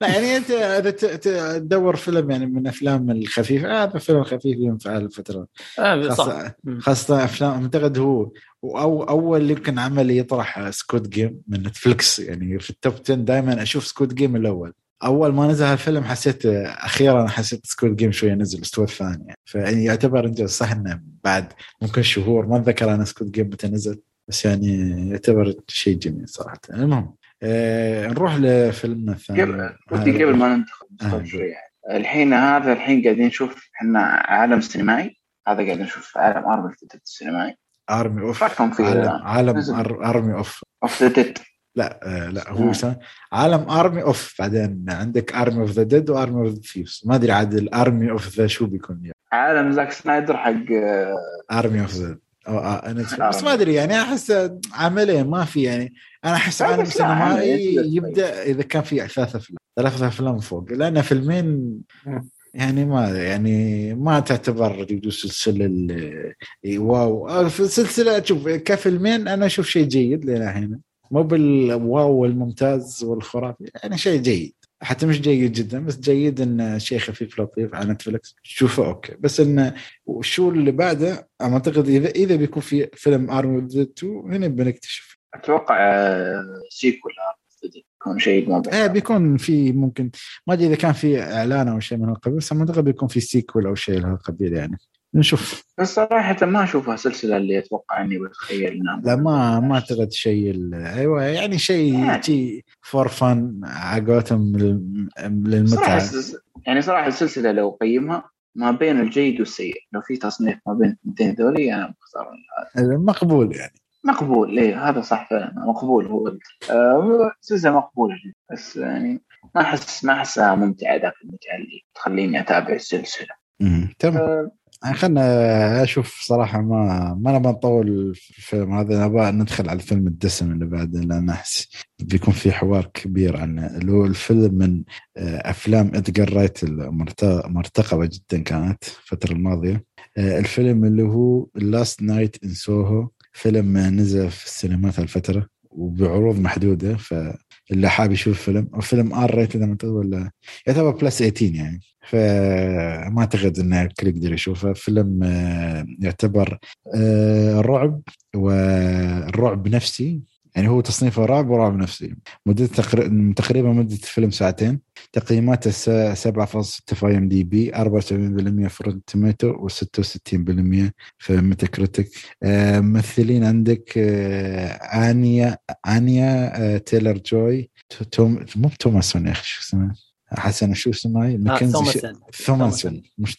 لا يعني أنت إذا ت- ت- تدور فيلم يعني من أفلام الخفيفه هذا فيلم خفيف ينفع الفترة آه خاصة. خاصة أفلام أعتقد هو أو أول يمكن عمل يطرح Squid Game من نتفلكس يعني في ال top 10 دائما أشوف Squid Game الأول. أول ما نزل هالفيلم حسيت أخيرا حسيت Squid Game شوية نزل استوى الثاني يعني فيعني يعتبر انجاز صح إنه بعد ممكن شهور ما أتذكر أنا Squid Game متى نزل بس يعني يعتبر شيء جميل صراحة. المهم آه نروح لفيلمنا الثاني. قبل ودي قبل ما ننتقل آه، شوي يعني. الحين هذا الحين قاعدين نشوف إحنا عالم سينمائي. هذا قاعدين نشوف عالم Army السينمائي Army of عالم عالم Army of of the Dead لا آه لا. هو سن... عالم Army of بعدين عندك Army of the Dead و Army of the Thieves ما أدري عاد ال Army of the شو بيكون يعني عالم زاك سنايدر حق Army of the بس. ما أدري يعني أحس عملين ما في يعني أنا أحس عالم سينمائي يبدأ إذا كان في ثلاث أفلام ثلاث أفلام فوق لأن فيلمين. يعني ما يعني ما تعتبر سلسلة wow آه، في السلسلة شوف كفيلمين أنا أشوف شيء جيد لنا هنا مو بال wow والممتاز والخرافي يعني شيء جيد. حتى مش جيد جدا بس جيد انه شيء خفيف لطيف على نتفلكس تشوفه okay. بس انه وشو اللي بعده؟ أنا أعتقد إذا إذا بيكون في فيلم the 2 هنا بنكتشف. أتوقع آه، sequel يكون شيء مو إيه بيكون في ممكن. ما أدري إذا كان في إعلان أو شيء من هالقبيل بس أعتقد بيكون في sequel أو شيء لهالقبيل يعني. نشوف. بس صراحة ما اشوفها سلسلة اللي أتوقع إني بتخيل إنها لا ما ما أعتقد شيء ال- أيوه يعني شيء يعني. for fun عقوتهم لل- صراحة يعني صراحة السلسلة لو قيمها ما بين الجيد والسيء. لو في تصنيف ما بين الاثنين ذولي أنا بختار مقبول يعني. مقبول ليه هذا صح فعلا مقبول هو. آه، سلسلة مقبولة جدا بس يعني ما احس ما أحسها ممتعة ذاك المتعة اللي تخليني أتابع السلسلة. أمم، تمام. آه، خلنا أشوف صراحة ما ما نبغى نطول في الفيلم هذا. نبغى ندخل على الفيلم الدسم اللي بعده لأن أحس بيكون في حوار كبير عنه. اللي هو الفيلم من آه، أفلام إدجار رايت المرت- مرتقبة جدا كانت الفترة الماضية. آه، الفيلم اللي هو Last Night in Soho فيلم نزل في السينمات هالفترة وبعروض محدودة فاللي حاب يشوف الفيلم وفيلم R rated اذا ما تدري ولا؟ يعتبر plus 18 يعني. فما أعتقد إن الكل يقدر يشوفه. فيلم آه، يعتبر آه، رعب والرعب نفسي. يعني هو تصنيفه رعب ورعب نفسي. مدة تقريبا مدة الفيلم ساعتين. تقييماته س- 7.6 في IMDb 74% في Tomato و66% في Metacritic آه، ممثلين عندك آه، آنيا آنيا آه، تايلر جوي توم مو توماسون يا أخي؟ شو اسمه؟ حسن شو اسمه هاي؟ آه ماكنزي ثوماسون. ثوماسون. مش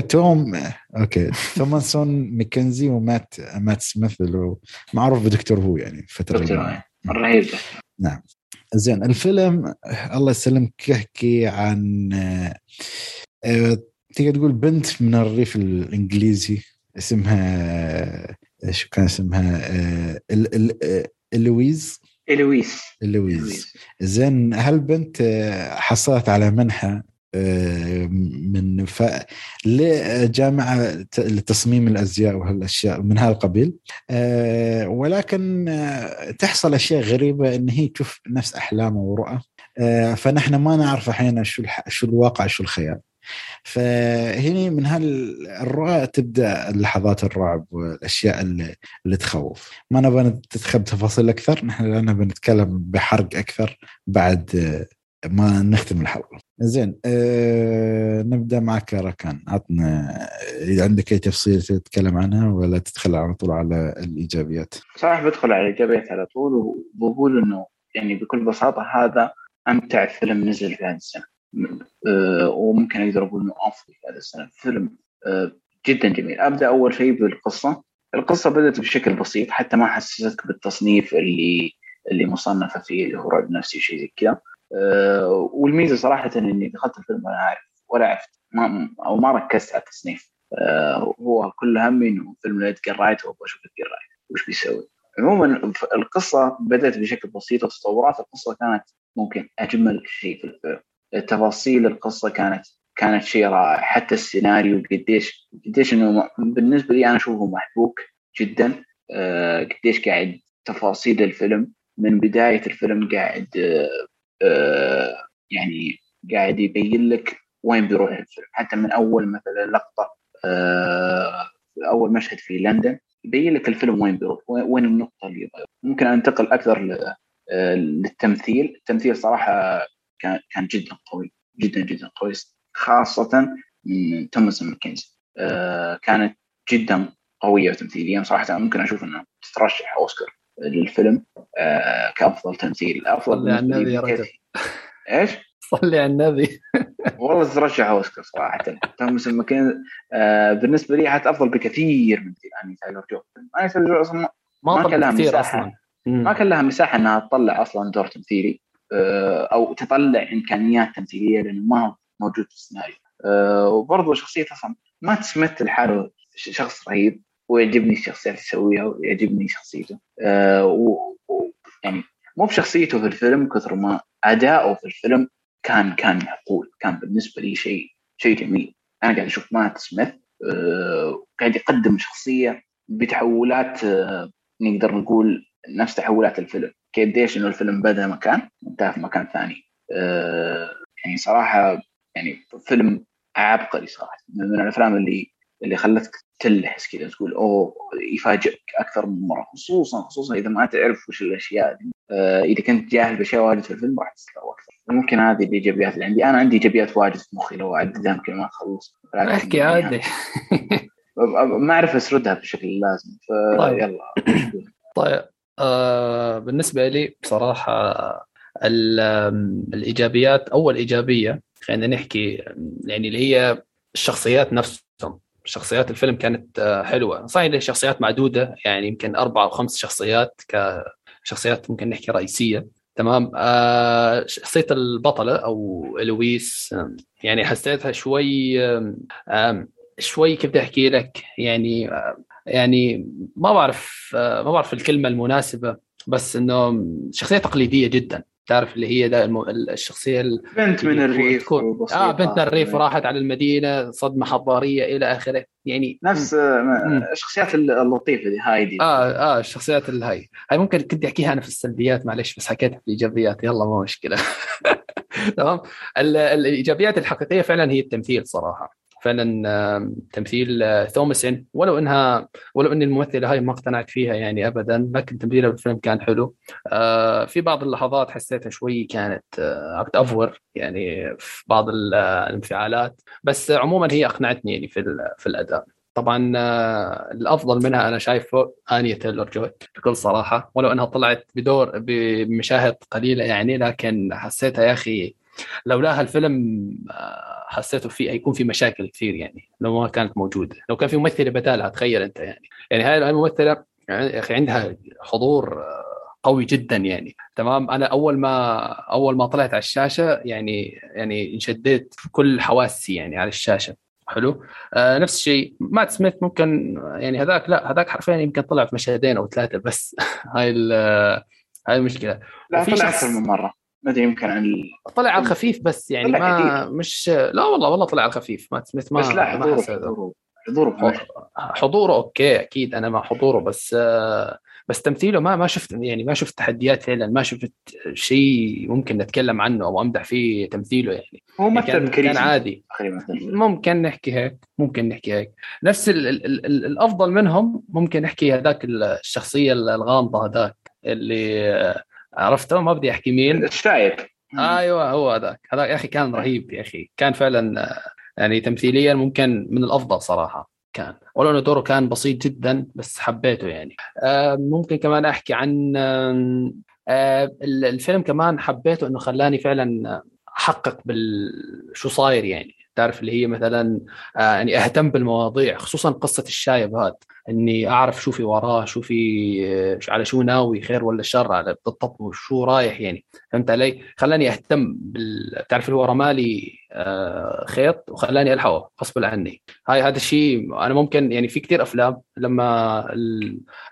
توم okay. ثوماسون ماكنزي ومات مات سميث اللي هو معروف ب Doctor Who يعني الماضية. رهيب. زين الفيلم الله يسلمك يحكي عن آه، آه، تقدر تقول بنت من الريف الإنجليزي اسمها آه، شو كان اسمها؟ آه، إلويس. إلويس. زين هالبنت آه، حصلت على منحة آه، من ف... لجامعة لتصميم الأزياء وهالأشياء من هذا القبيل آه، ولكن آه، تحصل أشياء غريبة إن هي تشوف نفس أحلامها ورؤى آه، فنحن ما نعرف أحيانا شو الح... شو الواقع شو الخيال. فهني من هالرؤى تبدأ لحظات الرعب والأشياء اللي, اللي تخوف. ما نبغى ندخل بتفاصيل أكثر نحن لأن بنتكلم بحرق أكثر بعد ما نختم الحلقة. زين أه نبدأ معك ركان. عطنا إذا عندك أي تفصيل تتكلم عنها ولا تدخل على طول على الإيجابيات. صراحة بدخل على الإيجابيات على طول وبقول إنه يعني بكل بساطة هذا أمتع فيلم نزل في هذه آه، وممكن أقدر أقول إنه أفضل في هذه السنة. فيلم آه، جدا جميل. أبدأ أول شيء بالقصة. القصة بدأت بشكل بسيط حتى ما حسستك بالتصنيف اللي اللي مصنفة فيه اللي هو رعب نفسي شيء زي كذا. آه، والميزة صراحة إني دخلت الفيلم وأنا عارف ولا عرفت ما أو ما ركزت على التصنيف. آه، هو كل همي إنه فيلم لإدجار رايت وأبغى أشوف إدجار رايت وش بيسوي. عموما القصة بدأت بشكل بسيط وتطورات. القصة كانت ممكن أجمل شيء في الفيلم. تفاصيل القصة كانت كانت شيء رائع. حتى السيناريو قديش قديش إنه بالنسبة لي أنا أشوفه محبوك جدا. آه، قديش قاعد تفاصيل الفيلم. من بداية الفيلم قاعد آه، يعني قاعد يبين لك وين بيروح الفيلم. حتى من أول مثلا لقطة آه، أول مشهد في لندن يبين لك الفيلم وين بيروح وين النقطة اللي يبغى ممكن أنتقل أكثر للتمثيل. التمثيل صراحة كان كان جدا قوي جدا جدا قوي خاصة من توماس ماكنزي آه، كانت جدا قوية تمثيليا صراحة ممكن أشوف أنها تترشح أوسكار للفيلم آه، كأفضل تمثيل أفضل صلي على النبي يا. رجل. إيش؟ صلي على النبي والله تترشح أوسكار صراحة توماس ماكينزي آه بالنسبة لي حتى أفضل بكثير من آنيا تايلر جوي آنيا تايلر جوي أصلا ما ما كان لها مساحة. أصلا. ما كان لها مساحة إنها تطلع أصلا دور تمثيلي أو تطلع إمكانيات تمثيلية لأنه ما هو موجود في السيناريو. آه، وبرضه شخصيته أصلا ما تسمت لحاله ش- شخص رهيب ويعجبني الشخصيات اللي يسويها ويعجبني شخصيته. آه، يعني مو بشخصيته في الفيلم كثر ما أداؤه في الفيلم كان كان معقول كان بالنسبة لي شيء شيء جميل. أنا قاعد أشوف مات سميث آه، قاعد يقدم شخصية بتحولات آه، نقدر نقول نفس تحولات الفيلم. قديش إنه الفيلم بدا مكان وانتهى في مكان ثاني. آه، يعني صراحة يعني فيلم عبقري صراحة. من الأفلام اللي اللي خلتك تلحس كذا تقول أوه يفاجئك أكثر من مرة. خصوصا خصوصا إذا ما تعرف وش الأشياء دي. آه، إذا كنت جاهل بأشياء واجد في الفيلم راح تستوعب أكثر. ممكن هذه الايجابيات اللي عندي أنا عندي إيجابيات واجد في مخي لو اعددها يمكن ما أخلص. احكي يعني عادي. *laughs* ما أعرف أسردها بالشكل اللازم طيب. فيلا *coughs* طيب. آه بالنسبة لي بصراحة الإيجابيات أول إيجابية خلينا نحكي يعني اللي هي الشخصيات نفسهم. شخصيات الفيلم كانت آه، حلوة. صحيح شخصيات معدودة يعني يمكن أربع أو خمس شخصيات كشخصيات ممكن نحكي رئيسية. تمام؟ آه شخصية البطلة أو لويس آم، يعني حسيتها شوي شوي كيف بدي أحكي لك؟ يعني يعني ما بعرف آه، ما بعرف الكلمة المناسبة بس إنه شخصية تقليدية جدا. تعرف اللي هي الشخصية ال- بنت من الريف تكون. آه بنت من الريف وراحت على المدينة صدمة حضارية إلى آخره. يعني نفس آه،. الشخصيات اللطيفة دي هايدي. آه آه الشخصيات الهاي هاي. ممكن كنت أحكيها أنا في السلبيات معلش بس حكيتها في الإيجابيات. يلا ما مشكلة. *laughs* تمام؟ ال- الإيجابيات الحقيقية فعلا هي التمثيل صراحة. فعلا تمثيل آه، توماسين ولو إنها ولو ان الممثله هاي ما اقتنعت فيها يعني ابدا لكن تمثيلها بالفيلم كان حلو. آه، في بعض اللحظات حسيتها شوي كانت آه، عم تافور يعني في بعض ال- الانفعالات. بس عموما هي أقنعتني يعني في في الأداء. طبعا الأفضل منها أنا شايفه انيا تيلر جوي بكل صراحة. ولو إنها طلعت بدور بمشاهد قليلة يعني لكن حسيتها يا أخي لولاها الفيلم آه، حسيته فيه هيكون في مشاكل كثير يعني لو ما كانت موجودة. لو كان في ممثلة بدالها تخيل أنت يعني. يعني هاي الممثله يا أخي عندها حضور آه، قوي جدا يعني. تمام؟ أنا أول ما أول ما طلعت على الشاشة يعني يعني انشديت في كل حواسي يعني على الشاشة. حلو؟ آه نفس الشيء مات سميث ممكن يعني هذاك لا هذاك حرفيا يمكن طلع في مشهدين أو ثلاثة بس. *laughs* هاي ال- هاي المشكلة. لا طلع شخص- أكثر من مرة. ما أدري يمكن عن. طلع على الخفيف بس يعني ما كثير. مش لا والله والله طلع على الخفيف مات سميث ما بس لا ما حضوره. حضوره حضوره. حضوره أوكي أكيد أنا مع حضوره بس آه، بس تمثيله ما ما شفت يعني ما شفت تحديات فعلا ما شفت شيء ممكن نتكلم عنه أو أمدح فيه تمثيله يعني هو يعني مثل كان, كان عادي ممكن نحكي هيك ممكن نحكي هيك نفس ال ال ال ال الأفضل منهم ممكن نحكي هذاك الشخصية الغامضة هذاك اللي آه، عرفته؟ ما بدي أحكي مين. الشايب أيوه هو هذاك. هذاك يا أخي كان رهيب يا أخي. كان فعلا يعني تمثيليا ممكن من الأفضل صراحة. كان. ولو إنه دوره كان بسيط جدا بس حبيته يعني. آه، ممكن كمان أحكي عن آه، ال- الفيلم كمان حبيته إنه خلاني فعلا أحقق بال شو صاير يعني. تعرف اللي هي مثلا آه، يعني أهتم بالمواضيع خصوصا قصة الشايب هذا إني أعرف شو في وراه شو في آه، على شو ناوي خير ولا شر على بالضبط وشو رايح يعني فهمت علي؟ خلاني أهتم بال... تعرف اللي هو رمالي آه، خيط وخلاني ألحقه غصب عني هاي هذا الشيء أنا ممكن يعني في كثير أفلام لما.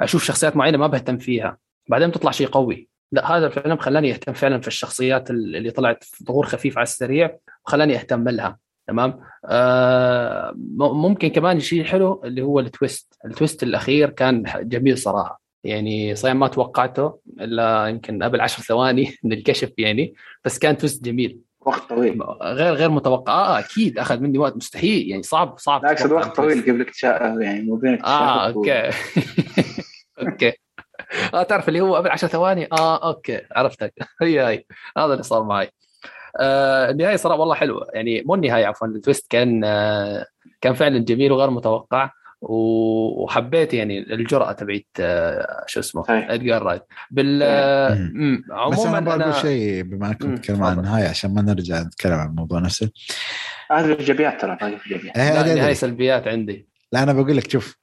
أشوف شخصيات معينة ما بهتم فيها بعدين بتطلع شيء قوي لا هذا الفيلم خلاني أهتم فعلا في الشخصيات اللي طلعت ظهور خفيف على السريع وخلاني أهتم لها تمام؟ آه ممكن كمان شيء حلو اللي هو ال twist. ال twist الأخير كان جميل صراحة. يعني صحيح ما توقعته إلا يمكن قبل عشر ثواني *laughs* من الكشف يعني بس كان twist جميل. وقت طويل. غير غير متوقع. آه أكيد أخذ مني وقت مستحيل. يعني صعب صعب لا اقصد وقت طويل. قبل اكتشاف يعني مو بين آه okay. *laughs* okay. آه تعرف اللي هو قبل 10 ثواني؟ آه okay عرفتك. *laughs* هي هاي هذا اللي صار معي. آه النهاية صراحة والله حلوة يعني مو النهاية عفوا ال twist كان آه كان فعلا جميل وغير متوقع وحبيت يعني الجرأة تبعت آه شو اسمه. ادجار رايت بال آه،. مم، بس عموما أنا بقول شيء بما إنكم تتكلموا عن. النهاية عشان ما نرجع نتكلم عن الموضوع نفسه هذه الايجابيات ترى الايجابيات إيه، أدري. النهايه سلبيات عندي لا أنا بقول لك شوف.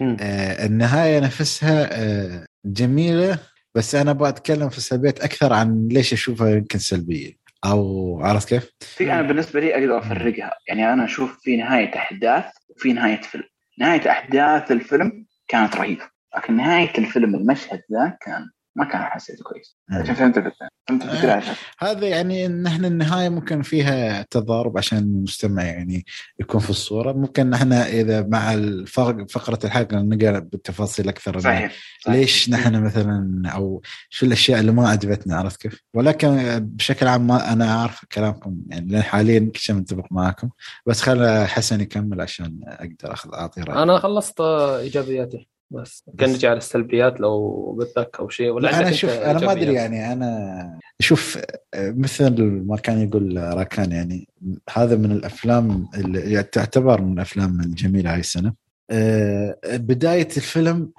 آه النهاية نفسها آه جميلة بس أنا أبغى أتكلم في السلبيات أكثر عن ليش أشوفها يمكن سلبية أو عرفت كيف؟ في أنا بالنسبة لي أقدر أفرقها يعني أنا أشوف في نهاية أحداث وفي نهاية فيلم نهاية أحداث الفيلم كانت رهيبة لكن نهاية الفيلم المشهد ذا كان ما كان حسيته كويس. عشان فهمت الفكرة فهمت الفكرة عشان. هذا يعني ان إحنا النهاية ممكن فيها تضارب عشان المستمع يعني يكون في الصورة. ممكن إحنا إذا مع الفرق فقرة الحلقة نقرأ بالتفاصيل أكثر. صحيح صحيح. ليش نحن مثلا أو شو الأشياء اللي ما عجبتنا عرفت كيف؟ ولكن بشكل عام ما أنا عارف كلامكم يعني لين حاليا كل شيء متفق معاكم. بس خل حسن يكمل عشان أقدر اخذ أعطي راي أنا خلصت إيجابياتي. بس كان نجي على السلبيات لو بدك أو شيء ولا لا أنا شوف أنا ما أدري؟ يعني أنا شوف مثل ما كان يقول راكان يعني هذا من الأفلام اللي تعتبر من الأفلام الجميلة هاي السنة. آه، بداية الفيلم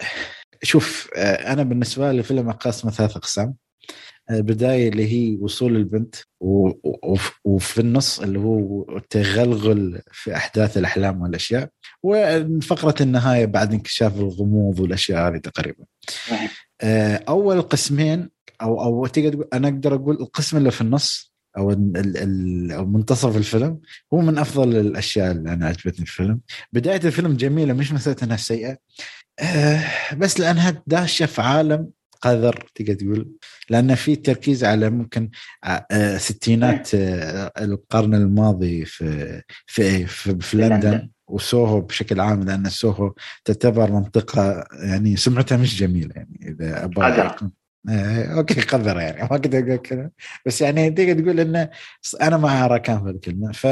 شوف آه، أنا بالنسبة لي الفيلم اقسمه ثلاث أقسام. البداية اللي هي وصول البنت وفي النص اللي هو تغلغل في أحداث الأحلام والأشياء وفقره النهاية بعد انكشاف الغموض والأشياء هذه تقريبا. آه، أول قسمين أو أو تقدر أنا أقدر أقول القسم اللي في النص أو منتصف الفيلم هو من أفضل الأشياء اللي أنا عجبتني في الفيلم. بداية الفيلم جميلة مش مسألة إنها سيئة. آه، بس لأنها داشة في عالم قذر تقدر تقول. لأن في تركيز على ممكن ع- آه، ستينات آه، القرن الماضي في في في, في لندن. وسوهو بشكل عام لأن سوهو تعتبر منطقة يعني سمعتها مش جميلة يعني إذا آه، أوكي قذرة يعني ما أقدر أقول كذا. بس يعني تقدر تقول انه أنا مع راكان في الكلمة. ف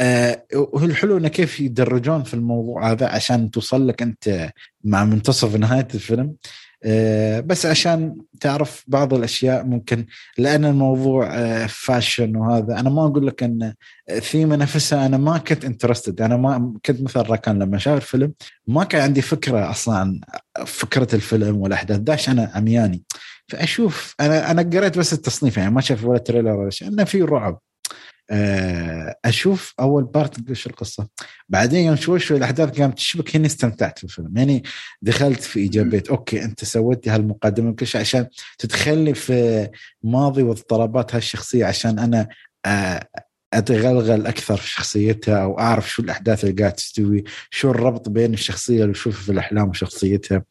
آه، وهو الحلو انه كيف يدرجون في الموضوع هذا عشان توصل لك أنت مع منتصف نهاية الفيلم. آه، بس عشان تعرف بعض الأشياء ممكن لأن الموضوع آه، fashion وهذا أنا ما أقول لك إن الثيمه نفسها أنا ما كنت interested أنا ما كنت مثل راكان لما شاف الفيلم ما كان عندي فكرة أصلا عن فكرة الفيلم والأحداث داش أنا عمياني. فأشوف أنا أنا قريت بس التصنيف يعني ما شاف ولا trailer ولا شيء إنه في رعب. آه، أشوف أول part شو القصة. بعدين يوم شوي شوي الأحداث قامت تشبك هني استمتعت في الفيلم يعني دخلت في ايجابيه okay أنت سويت هالمقدمة وكل شيء عشان تدخلني في ماضي واضطرابات هالشخصية عشان أنا آه، أتغلغل أكثر في شخصيتها أو أعرف شو الأحداث اللي قاعد تستوي شو الربط بين الشخصية اللي اشوفها في الأحلام وشخصيتها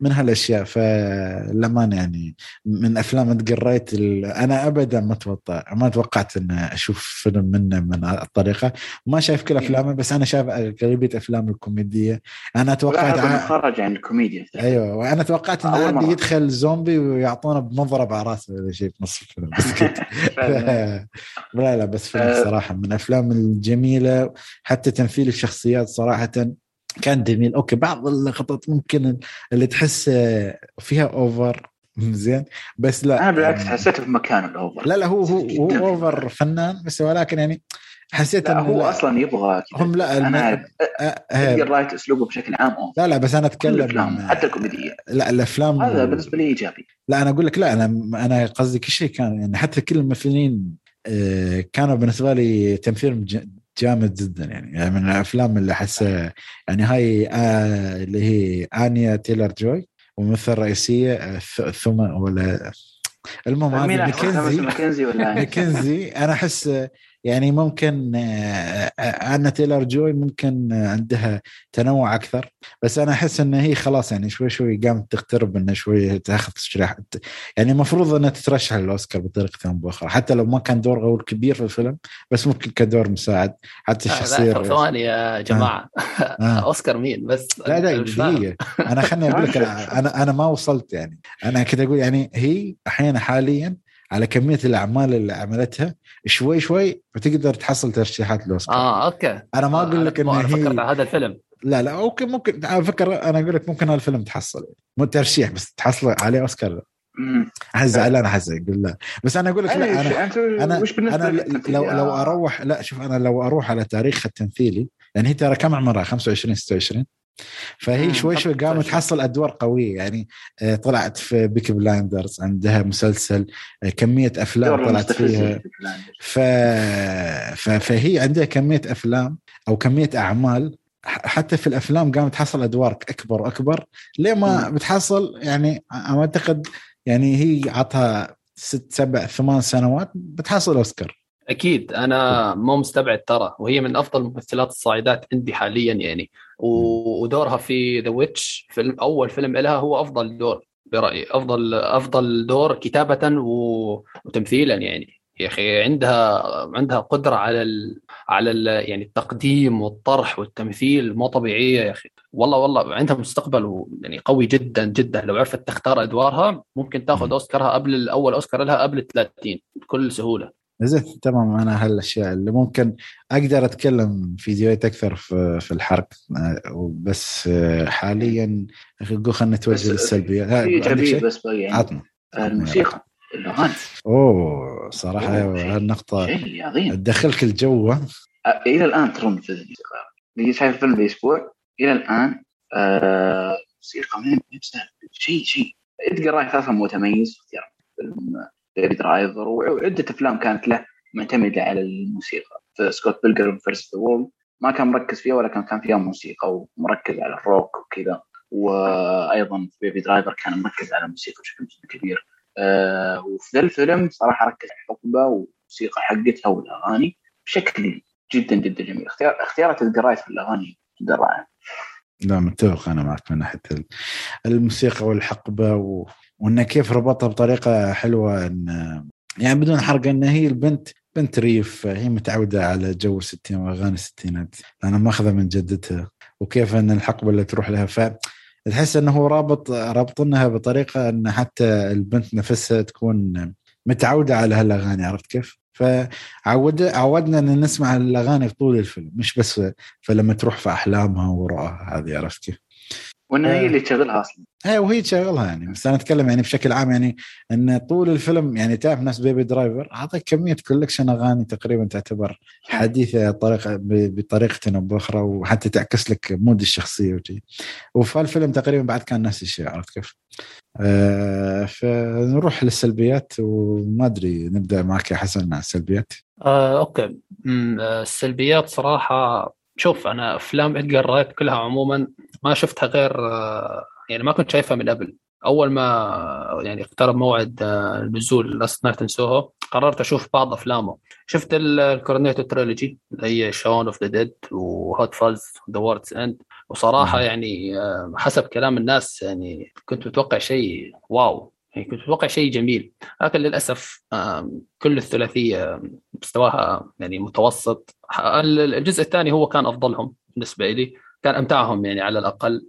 من هالأشياء فلما يعني من أفلام تقريت ال- أنا ابدا ما توقع ما توقعت إن أشوف فيلم منه من الطريقة ما شايف كل أفلامه بس أنا شايف أغلبية أفلام الكوميدية أنا توقعت لاحظ انه ع... خرج عن الكوميديا أيوه وأنا توقعت انه عادي. يدخل زومبي ويعطونه بمضرب على راسه ولا شيء في نص الفيلم. *laughs* *laughs* لا لا بس فيلم أه. صراحة من الافلام الجميلة حتى تمثيل الشخصيات صراحة كان جميل. okay بعض اللقطات ممكن اللي تحس فيها over زين؟ بس لا أنا بالعكس يعني- حسيته في مكانه ال over. لا لا هو هو هو جداً. over فنان بس ولكن يعني حسيت انه هو لا أصلا يبغى كذا. هم لا أنا إدجار أه رايت أسلوبه بشكل عام over. لا لا بس أنا كل أتكلم الأفلام حتى الكوميدية. لا الأفلام هذا بالنسبة لي إيجابي. لا أنا أقول لك لا أنا أنا قصدي كل شيء كان يعني حتى كل الممثلين آه، كانوا بالنسبة لي تمثيلهم ج- جامد جدا يعني, يعني من الأفلام اللي احسها يعني هاي آه اللي هي آنيا تيلر جوي وممثل رئيسية آه، ثم ولا المهم هذه ماكنزي ماكنزي ولا *laughs* ماكنزي أنا أحس يعني ممكن آه، آه، أنا تيلر جوي ممكن آه، عندها تنوع أكثر. بس أنا أحس إن هي خلاص يعني شوي شوي قامت تقترب انه شوي تاخذ تشريح. يعني المفروض إنها تترشح للأوسكار بطريقة أو باخرى حتى لو ما كان دور غول كبير في الفيلم بس ممكن كدور مساعد. حتى آه، لا الشخصية ثواني يا جماعة. آه. *laughs* أوسكار مين؟ بس لا أنا لا. دقيقة. أنا خلني أقول لك أنا أنا أنا ما وصلت يعني. أنا كده أقول يعني هي الحين حاليا على كمية الأعمال اللي عملتها شوي شوي بتقدر تحصل ترشيحات الأوسكار آه okay. أنا ما أقول لك إن أنا فكرت هي على هذا الفيلم. لا لا okay ممكن على فكرة أنا أقول لك ممكن هالفيلم تحصل. مو ترشيح بس تحصل عليه مم. أحس زعلان أحس أقول لا. بس أنا أقول لك لا أنا أنا أنت أنا وش أنا لك؟ لو لو أروح لا شوف أنا لو أروح على تاريخها التمثيلي لأن هي ترى كم عمرها؟ 25 26 فهي شوي شوي قامت 25. تحصل أدوار قوية يعني آه، طلعت في Peaky Blinders عندها مسلسل آه، كمية أفلام طلعت فيها. ف... ف... فهي عندها كمية أفلام أو كمية أعمال حتى في الأفلام قامت تحصل أدوار أكبر وأكبر ليه ما. بتحصل يعني أعتقد يعني هي عطها ست سبع ثمان سنوات بتحصل أوسكار أكيد أنا مو مستبعد ترى وهي من أفضل الممثلات الصاعدات عندي حاليا يعني ودورها في The Witch فيلم أول فيلم لها هو أفضل دور برأيي. افضل أفضل دور كتابة. وتمثيلا يعني. يا أخي عندها عندها قدرة على ال... على ال... يعني التقديم والطرح والتمثيل مو طبيعية يا أخي. والله والله عندها مستقبل و... يعني قوي جدا جدا. لو عرفت تختار أدوارها ممكن تاخذ. أوسكارها قبل الأول أوسكار لها قبل 30 بكل سهولة. زين تمام. أنا هالأشياء اللي ممكن أقدر أتكلم فيديوهات أكثر في, في الحرق. آه، بس آه، حاليا خلينا نتوجه للسلبيات في إيجابية بس يعني. عطنا الموسيقى الأغاني. أوه صراحة هالنقطة شيء عظيم. تدخلك الجو. إلى الآن ترون في الموسيقى. اللي شايف الفيلم بأسبوع. إلى الآن آه موسيقى من شيء شيء. ادجار رايت أصلا متميز في فيلم Driver وعده أفلام كانت له معتمدة على الموسيقى. Scott Pilgrim vs. the World ما كان مركز فيها ولكن كان فيها موسيقى ومركز على الروك وكذا. وأيضا في Baby Driver كان مركز على الموسيقى بشكل كبير. آه وفي ذا الفيلم صراحة ركز على الحقبة والموسيقى حقتها والأغاني بشكل جدا جدا جميل. اختيار اختيارات ادجار رايت في الأغاني جدا رائع. لا متفق أنا معك من ناحية الموسيقى والحقبة و... وانه كيف ربطها بطريقة حلوة إن يعني بدون حرق إن هي البنت بنت ريف هي متعودة على جو الستين وأغاني الستينات أنا ماخذة من جدتها وكيف إن الحقبة اللي تروح لها ف تحس إنه هو رابط رابطنها بطريقة إن حتى البنت نفسها تكون متعودة على هالأغاني عرفت كيف؟ فعود عودنا إن نسمع الأغاني طول الفيلم مش بس فلما تروح في أحلامها ورؤاها هذه عرفت كيف؟ وإنها هي اللي تشغلها أصلا. اي وهي تشغلها يعني. بس أنا أتكلم يعني بشكل عام يعني إن طول الفيلم يعني تعرف نفس Baby Driver اعطاك كمية collection أغاني تقريبا تعتبر حديثة طريقة بطريقة أو بأخرى وحتى تعكس لك mood الشخصية وشي. وفي الفيلم تقريبا بعد كان نفس الشيء عرفت كيف؟ آه فنروح للسلبيات وما أدري نبدأ معك يا حسن مع السلبيات. آه okay. آه، السلبيات صراحة شوف أنا أفلام ادجار رايت كلها عموما ما شفتها غير آه، يعني ما كنت شايفها من قبل. أول ما يعني اقترب موعد آه، نزول Last Night Soho قررت أشوف بعض أفلامه. شفت ال Cornetto trilogy اللي هي Shaun of the Dead و Hot Fuzz The World's End وصراحة يعني آه، حسب كلام الناس يعني كنت متوقع شيء واو. يعني كنت متوقع شيء جميل. لكن للأسف كل الثلاثية مستواها يعني متوسط. الجزء الثاني هو كان أفضلهم بالنسبة لي. كان أمتعهم يعني على الأقل.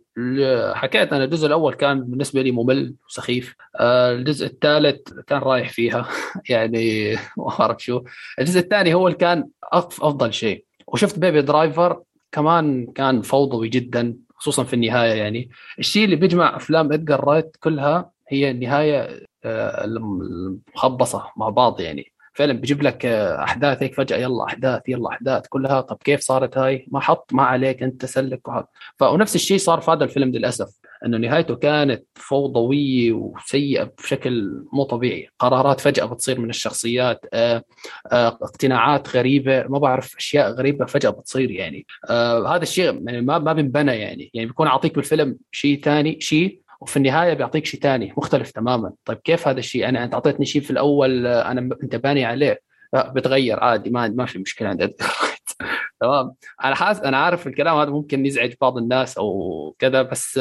حكيت أنا الجزء الأول كان بالنسبة لي ممل وسخيف. آه، الجزء الثالث كان رايح فيها. *laughs* يعني *laughs* ما اعرف شو؟ الجزء الثاني هو اللي كان أفضل شيء. وشفت بيبي درايفر كمان كان فوضوي جدا خصوصا في النهاية يعني. الشيء اللي بيجمع أفلام ادجار رايت كلها هي النهاية آه، المخبصة مع بعض يعني. فعلا بيجيب لك آه، أحداث هيك فجأة يلا أحداث يلا أحداث كلها. طب كيف صارت هاي؟ ما حط ما عليك أنت سلك وحط. ونفس الشيء صار في هذا الفيلم للأسف إنه نهايته كانت فوضويه وسيئة بشكل مو طبيعي. قرارات فجأة بتصير من الشخصيات آه، اقتناعات غريبة ما بعرف أشياء غريبة فجأة بتصير يعني. هذا الشيء يعني ما ما بنبنى يعني. يعني بيكون أعطيك بالفيلم شيء ثاني شيء وفي النهاية بيعطيك شيء ثاني مختلف تماما. طيب كيف هذا الشيء؟ أنا أنت أعطيتني شيء في الأول آه، أنا أنت باني عليه. بتغير عادي ما ما في مشكلة عند *laughs* تمام. أنا حاس أنا عارف الكلام هذا ممكن يزعج بعض الناس أو كذا بس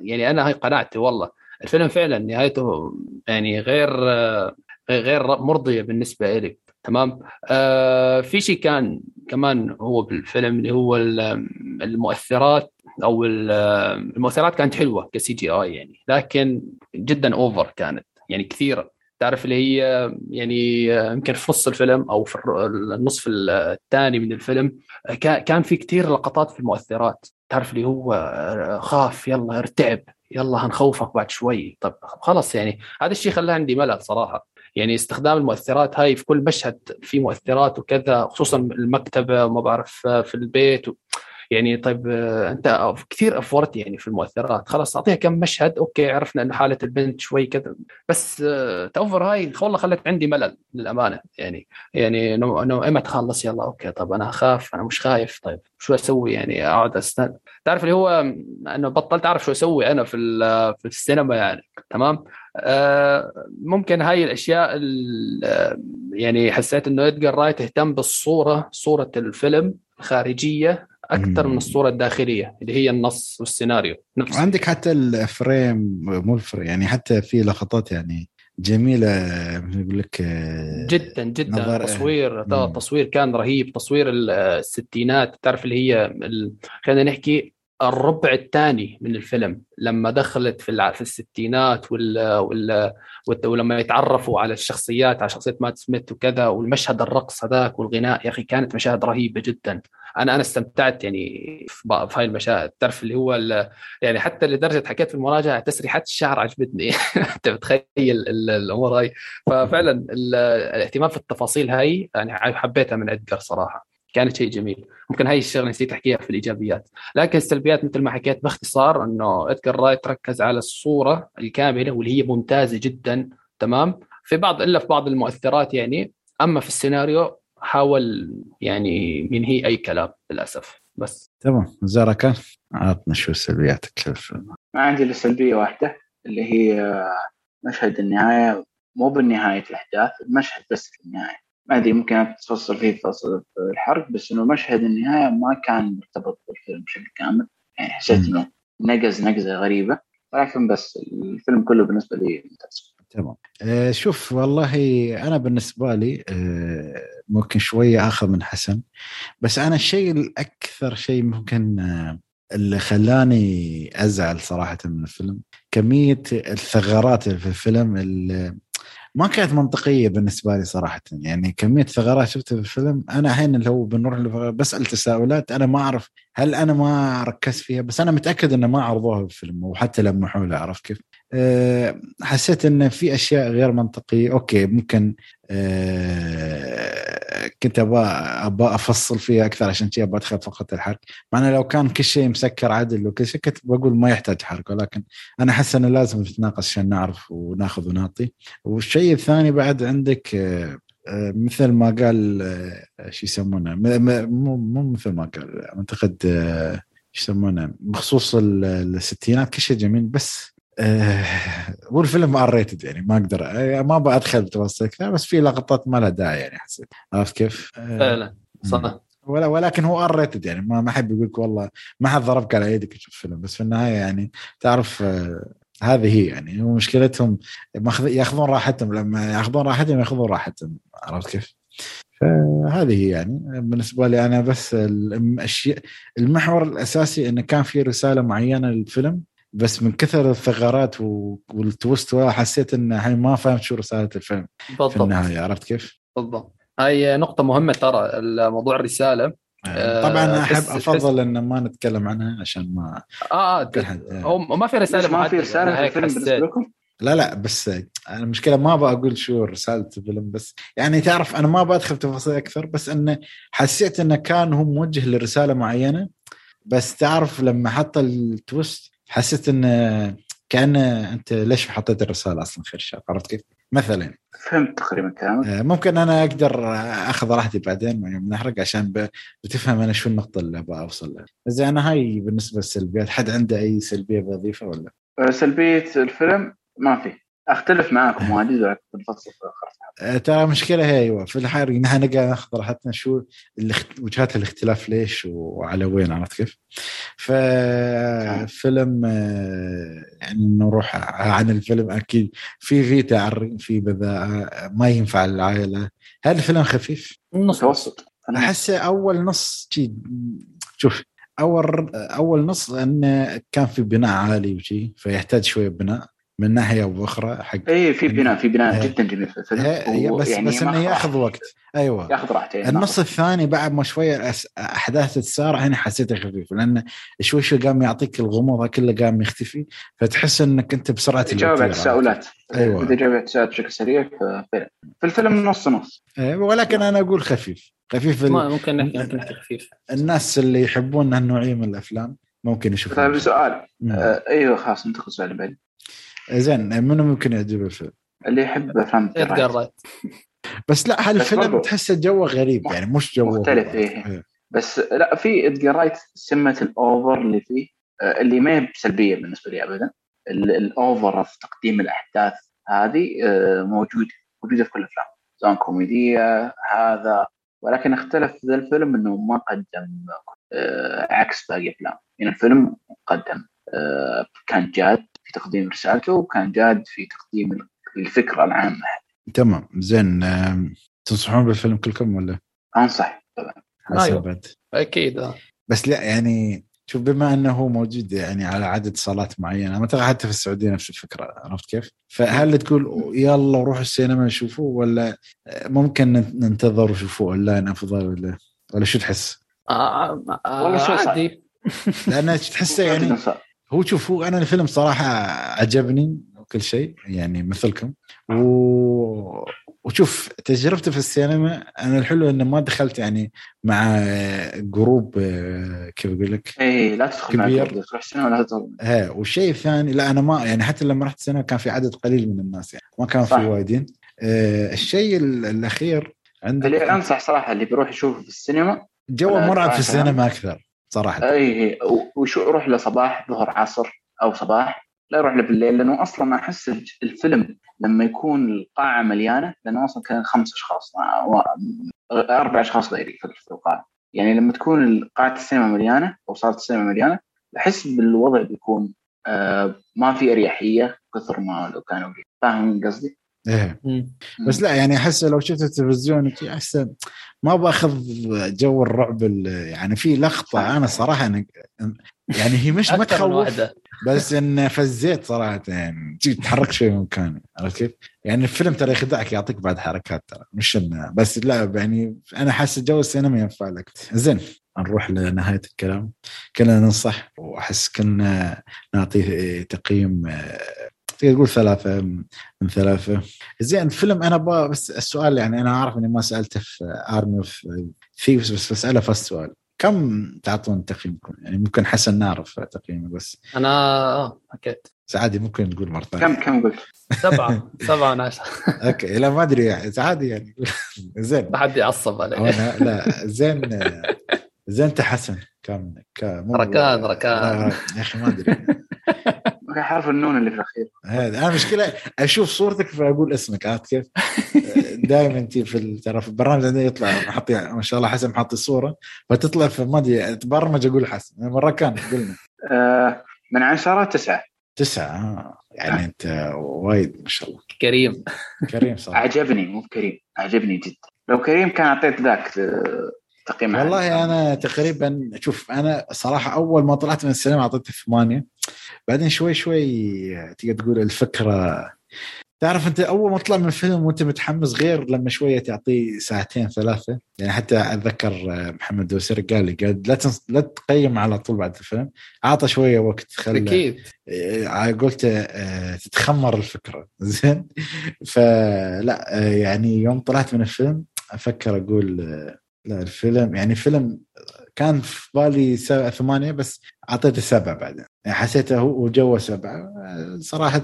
يعني أنا هاي قناعتي والله. الفيلم فعلا نهايته يعني غير آه، غير مرضية بالنسبة لي تمام؟ آه في شيء كان كمان هو بالفيلم اللي هو المؤثرات. أو المؤثرات كانت حلوة كسي جي اي يعني لكن جدا over كانت. يعني كثيره تعرف اللي هي يعني يمكن في نص الفيلم أو في النصف الثاني من الفيلم كان في كثير لقطات في المؤثرات. تعرف اللي هو خاف يلا ارتعب يلا هنخوفك بعد شوي. طب خلص يعني هذا الشيء خلاه عندي ملل صراحة. يعني استخدام المؤثرات هاي في كل مشهد في مؤثرات وكذا خصوصا المكتبة وما بعرف في البيت و... يعني طيب آه، أنت كثير أفورت يعني في المؤثرات. خلاص أعطيها كم مشهد. okay عرفنا إنه حالة البنت شوي كذا. بس آه، ال over هاي والله خلت عندي ملل للأمانة يعني. يعني انه إمتى تخلص يلا okay طب أنا أخاف أنا مش خايف طيب شو أسوي يعني؟ أقعد استنى تعرف اللي هو إنه بطلت أعرف شو أسوي أنا في في السينما يعني تمام؟ آه ممكن هاي الأشياء يعني حسيت إنه ادجار رايت اهتم بالصورة صورة الفيلم الخارجية أكثر من الصورة الداخلية اللي هي النص والسيناريو نفس عندك حتى ال frame مو ال frame يعني حتى في لقطات يعني جميلة يقول لك جدا جدا. نظر... تصوير التصوير كان رهيب تصوير الستينات تعرف اللي هي ال... خلينا نحكي الربع الثاني من الفيلم لما دخلت في في الستينات وال وال ولما يتعرفوا على الشخصيات على شخصية مات سميث وكذا والمشهد الرقص هذاك والغناء يا أخي كانت مشاهد رهيبة جدا. أنا أنا استمتعت يعني في هاي المشاهد. تعرف اللي هو يعني حتى لدرجة حكيت في المراجعة تسريحات الشعر عجبتني. *laughs* أنت بتخيل الأمور هاي. ففعلا الاهتمام في التفاصيل هاي يعني حبيتها من ادجر صراحة. كانت شيء جميل. ممكن هاي الشغلة نسيت أحكيها في الإيجابيات. لكن السلبيات مثل ما حكيت باختصار إنه ادجر رايت ركز على الصورة الكاملة واللي هي ممتازة جدا تمام؟ في بعض إلا في بعض المؤثرات يعني. أما في السيناريو حاول يعني ينهي أي كلام للأسف. بس. تمام. زارا كان عطنا شو سلبياتك في الفيلم ما عندي إلا سلبية واحدة اللي هي مشهد النهاية مو بالنهاية الأحداث المشهد بس في النهاية. ما أدري ممكن تفصل فيه فصل في الحرق بس إنه مشهد النهاية ما كان مرتبط بالفيلم بشكل كامل. يعني حسيت إنه نقز نقزة غريبة. ولكن بس الفيلم كله بالنسبة لي ممتاز. تمام. آه شوف والله أنا بالنسبة لي آه ممكن شوية آخذ من حسن. بس أنا الشيء الأكثر شيء ممكن آه اللي خلاني أزعل صراحة من الفيلم كمية الثغرات في الفيلم اللي ما كانت منطقية بالنسبة لي صراحة يعني كمية ثغرات شفتها في الفيلم أنا الحين اللي هو بنروح بسأل تساؤلات أنا ما أعرف هل أنا ما ركزت فيها بس أنا متأكد إنه ما عرضوها بالفيلم وحتى لمحوا لها عرفت كيف؟ أه حسيت انه في أشياء غير منطقية أوكي ممكن أه كنت أبغى أبغى أفصل فيها أكثر عشان شيء أبغى أدخل فقط الحرق. مع إنه لو كان كل شيء مسكر عدل وكل شيء كنت بقول ما يحتاج حرق ولكن أنا أحس إنه لازم نتناقش عشان نعرف وناخذ ونعطي. والشيء الثاني بعد عندك أه مثل ما قال شو يسمونه؟ مو مو مثل ما قال أعتقد شو يسمونه؟ بخصوص الستينات كل شيء جميل بس آه والفيلم R-rated يعني ما أقدر آه، ما أبغى أدخل بتفاصيل كثير بس في لقطات ما لها داعي يعني حسيت عرفت كيف؟ آه فعلا صح ولا ولكن هو R-rated يعني ما أحب يقول لك والله ما حد ضربك على يدك تشوف فيلم بس في النهاية يعني تعرف آه هذه هي يعني هو مشكلتهم ياخذون راحتهم لما ياخذون راحتهم ياخذون راحتهم عرفت كيف؟ فهذه هي يعني بالنسبة لي أنا بس الاشياء المحور الأساسي انه كان في رسالة معينة للفيلم بس من كثر الثغرات والتوست حسيت إن هاي ما فهمت شو رسالة الفيلم بالضبط. في النهاية عرفت كيف؟ بالضبط. هاي نقطة مهمة ترى الموضوع الرسالة. آه، طبعا أحب أفضل إن ما نتكلم عنها عشان ما آه, آه هو ما في رسالة ما في رسالة في الفيلم بالنسبة لكم؟ لا لا بس أنا المشكلة ما أبغى أقول شو رسالة الفيلم بس يعني تعرف أنا ما بدخل تفاصيل أكثر بس انه حسيت انه كان هو موجه لرسالة معينة بس تعرف لما حط التويست حسيت انه كأن أنت ليش حطيت الرسالة أصلا خير شر عرفت كيف؟ مثلا فهمت تقريبا كلامك آه، ممكن أنا أقدر أخذ راحتي بعدين من نحرق عشان بتفهم أنا شو النقطة اللي أبغى أوصل لها زين أنا هاي بالنسبة للسلبيات حد عنده أي سلبية بضيفها ولا؟ آه، سلبية الفيلم ما في أختلف معاكم واجد بنفصل آه، ترى مشكلة هي أيوه. في الحرق نحن نقعد ناخذ راحتنا شو وجهات الاختلاف ليش وعلى وين عرفت كيف؟ ففيلم آه، يعني نروح عن الفيلم. أكيد في في تعري في بذاءه ما ينفع للعائله هل الفيلم خفيف؟ متوسط. احسه أول نص شوف أول أول نص انه كان في بناء عالي وشي فيحتاج شوية بناء. من ناحية أو أخرى حق اي في بناء في بناء جدا جميل. في الفيلم بس يعني بس إنه يأخذ وقت. أيوه. يأخذ راحته النص الثاني بعد ما شوية أحداث تسارع هنا حسيته خفيف لأنه شوي شوي قام يعطيك الغموض كله قام يختفي فتحس إنك أنت بسرعة تجاوب على التساؤلات. أيوه. إذا جاوب على التساؤلات بشكل سريع في الفيلم نص نص. أيوة ولكن أنا أقول خفيف. خفيف ممكن نحكي ممكن نحكي خفيف. الناس اللي يحبون هالنوعية من الأفلام ممكن يشوفون. طيب سؤال. آه أيوه خلاص انتقل سؤال بعد زين منو ممكن يعجبه الفيلم؟ اللي يحب أفلام ادجار بس لا هالفيلم تحسه جوه غريب؟ يعني مش جوه مختلف إيه. إيه. بس لا في ادجار رايت سمة الأوفر اللي فيه آه، اللي ما هي سلبية بالنسبة لي ابدا. الأوفر في تقديم الأحداث هذه آه، موجوده موجودة في كل الافلام سواء كوميدية هذا. ولكن اختلف ذا الفيلم إنه ما قدم آه، عكس باقي الافلام يعني الفيلم قدم كان جاد. في تقديم رسالته وكان جاد في تقديم الفكرة العامة. تمام. زين تنصحون بالفيلم كلكم ولا؟ أنصح. طبعا أيوه. أكيد بس لا يعني شوف بما إنه هو موجود يعني على عدد صالات معينة اعتقد حتى في السعودية نفس الفكرة عرفت كيف؟ فهل تقول يلا روحوا السينما نشوفوه ولا ممكن ننتظر ونشوفوه أونلاين أفضل ولا ولا شو تحس؟ آه آه والله شو عادي. *laughs* لأن تحسه يعني هو شوف هو أنا الفيلم صراحة عجبني وكل شيء يعني مثلكم. و... وشوف تجربتي في السينما أنا الحلو إنه ما دخلت يعني مع group كيف أقول لك؟ اي لا تدخل كبير. مع تروح السينما لا تدخل. إيه والشيء الثاني لا أنا ما يعني حتى لما رحت السينما كان في عدد قليل من الناس يعني ما كان في وايدين. آه الشيء الأخير عندك اللي أنصح صراحة اللي بيروح يشوف في السينما جو مرعب في السينما؟ أكثر. صراحة أي وشو روح له صباح ظهر عصر أو صباح لا يروح له بالليل لأنه أصلا أحس الفيلم لما يكون القاعة مليانة لأنه أصلا كان خمس أشخاص أربع أشخاص غيري في القاعة يعني لما تكون قاعة السينما مليانة أو صالة السينما مليانة أحس بالوضع بيكون آه ما في أريحية كثر ما لو كانوا فاهم قصدي؟ إيه. بس لا يعني أحس لو شفت التلفزيون أحسن. ما باخذ جو الرعب يعني في لقطة أنا صراحة أنا يعني هي مش ما تخوف بس إن فزيت صراحة يعني تحرك شوي من مكاني عرفت كيف؟ يعني الفيلم ترى يخدعك يعطيك بعد حركات ترى مش انه بس لا يعني أنا حاسس جو السينما ينفع لك. زين نروح لنهاية الكلام. كنا ننصح وأحس كنا نعطيه تقييم تقدر تقول ثلاثة من ثلاثة. زين الفيلم أنا بس السؤال يعني أنا أعرف إني ما سألته في Army of Thieves بس بسأله في السؤال كم تعطون تقييمكم؟ يعني ممكن حسن نعرف تقييمه بس. أنا آه أكيد. سعادي ممكن نقول مرة ثانية. كم كم قلت؟ سبعة سبعة من عشرة okay لا ما أدري يعني سعادي يعني. زين. ما حد يعصب علي لا زين زين انت حسن كم؟ ركان ركان. يا أخي ما أدري. حرف النون اللي في الأخير. هذا. أنا مشكلة أشوف صورتك فأقول اسمك عرفت كيف؟ دائما انت في ترى في البرنامج عندنا يطلع محطي ما شاء الله حسن محطي الصورة فتطلع في ما أدري تبرمج أقول حسن. مرة كان قلنا. آه من عشرة تسعة. تسعة آه. يعني أنت وايد ما شاء الله. كريم. كريم صراحة. عجبني مو كريم. عجبني جدا. لو كريم كان أعطيت ذاك آه، تقييم والله أنا تقريبا شوف أنا صراحة أول ما طلعت من السينما اعطيته ثمانية. بعدين شوي شوي تقدر تقول الفكرة تعرف أنت أول ما تطلع من الفيلم وأنت متحمس غير لما شوية تعطيه ساعتين ثلاثة. يعني حتى أتذكر محمد دوسري قال لي قال لا تنص... لا تقيم على طول بعد الفيلم. أعطى شوية وقت خلى أكيد. آه، قلت آه، تتخمر الفكرة. *laughs* زين؟ فلا آه، يعني يوم طلعت من الفيلم أفكر أقول لا الفيلم يعني فيلم كان في بالي سبعة ثمانية بس أعطيته سبعة بعدين. يعني حسيته هو جوه سبعة. صراحة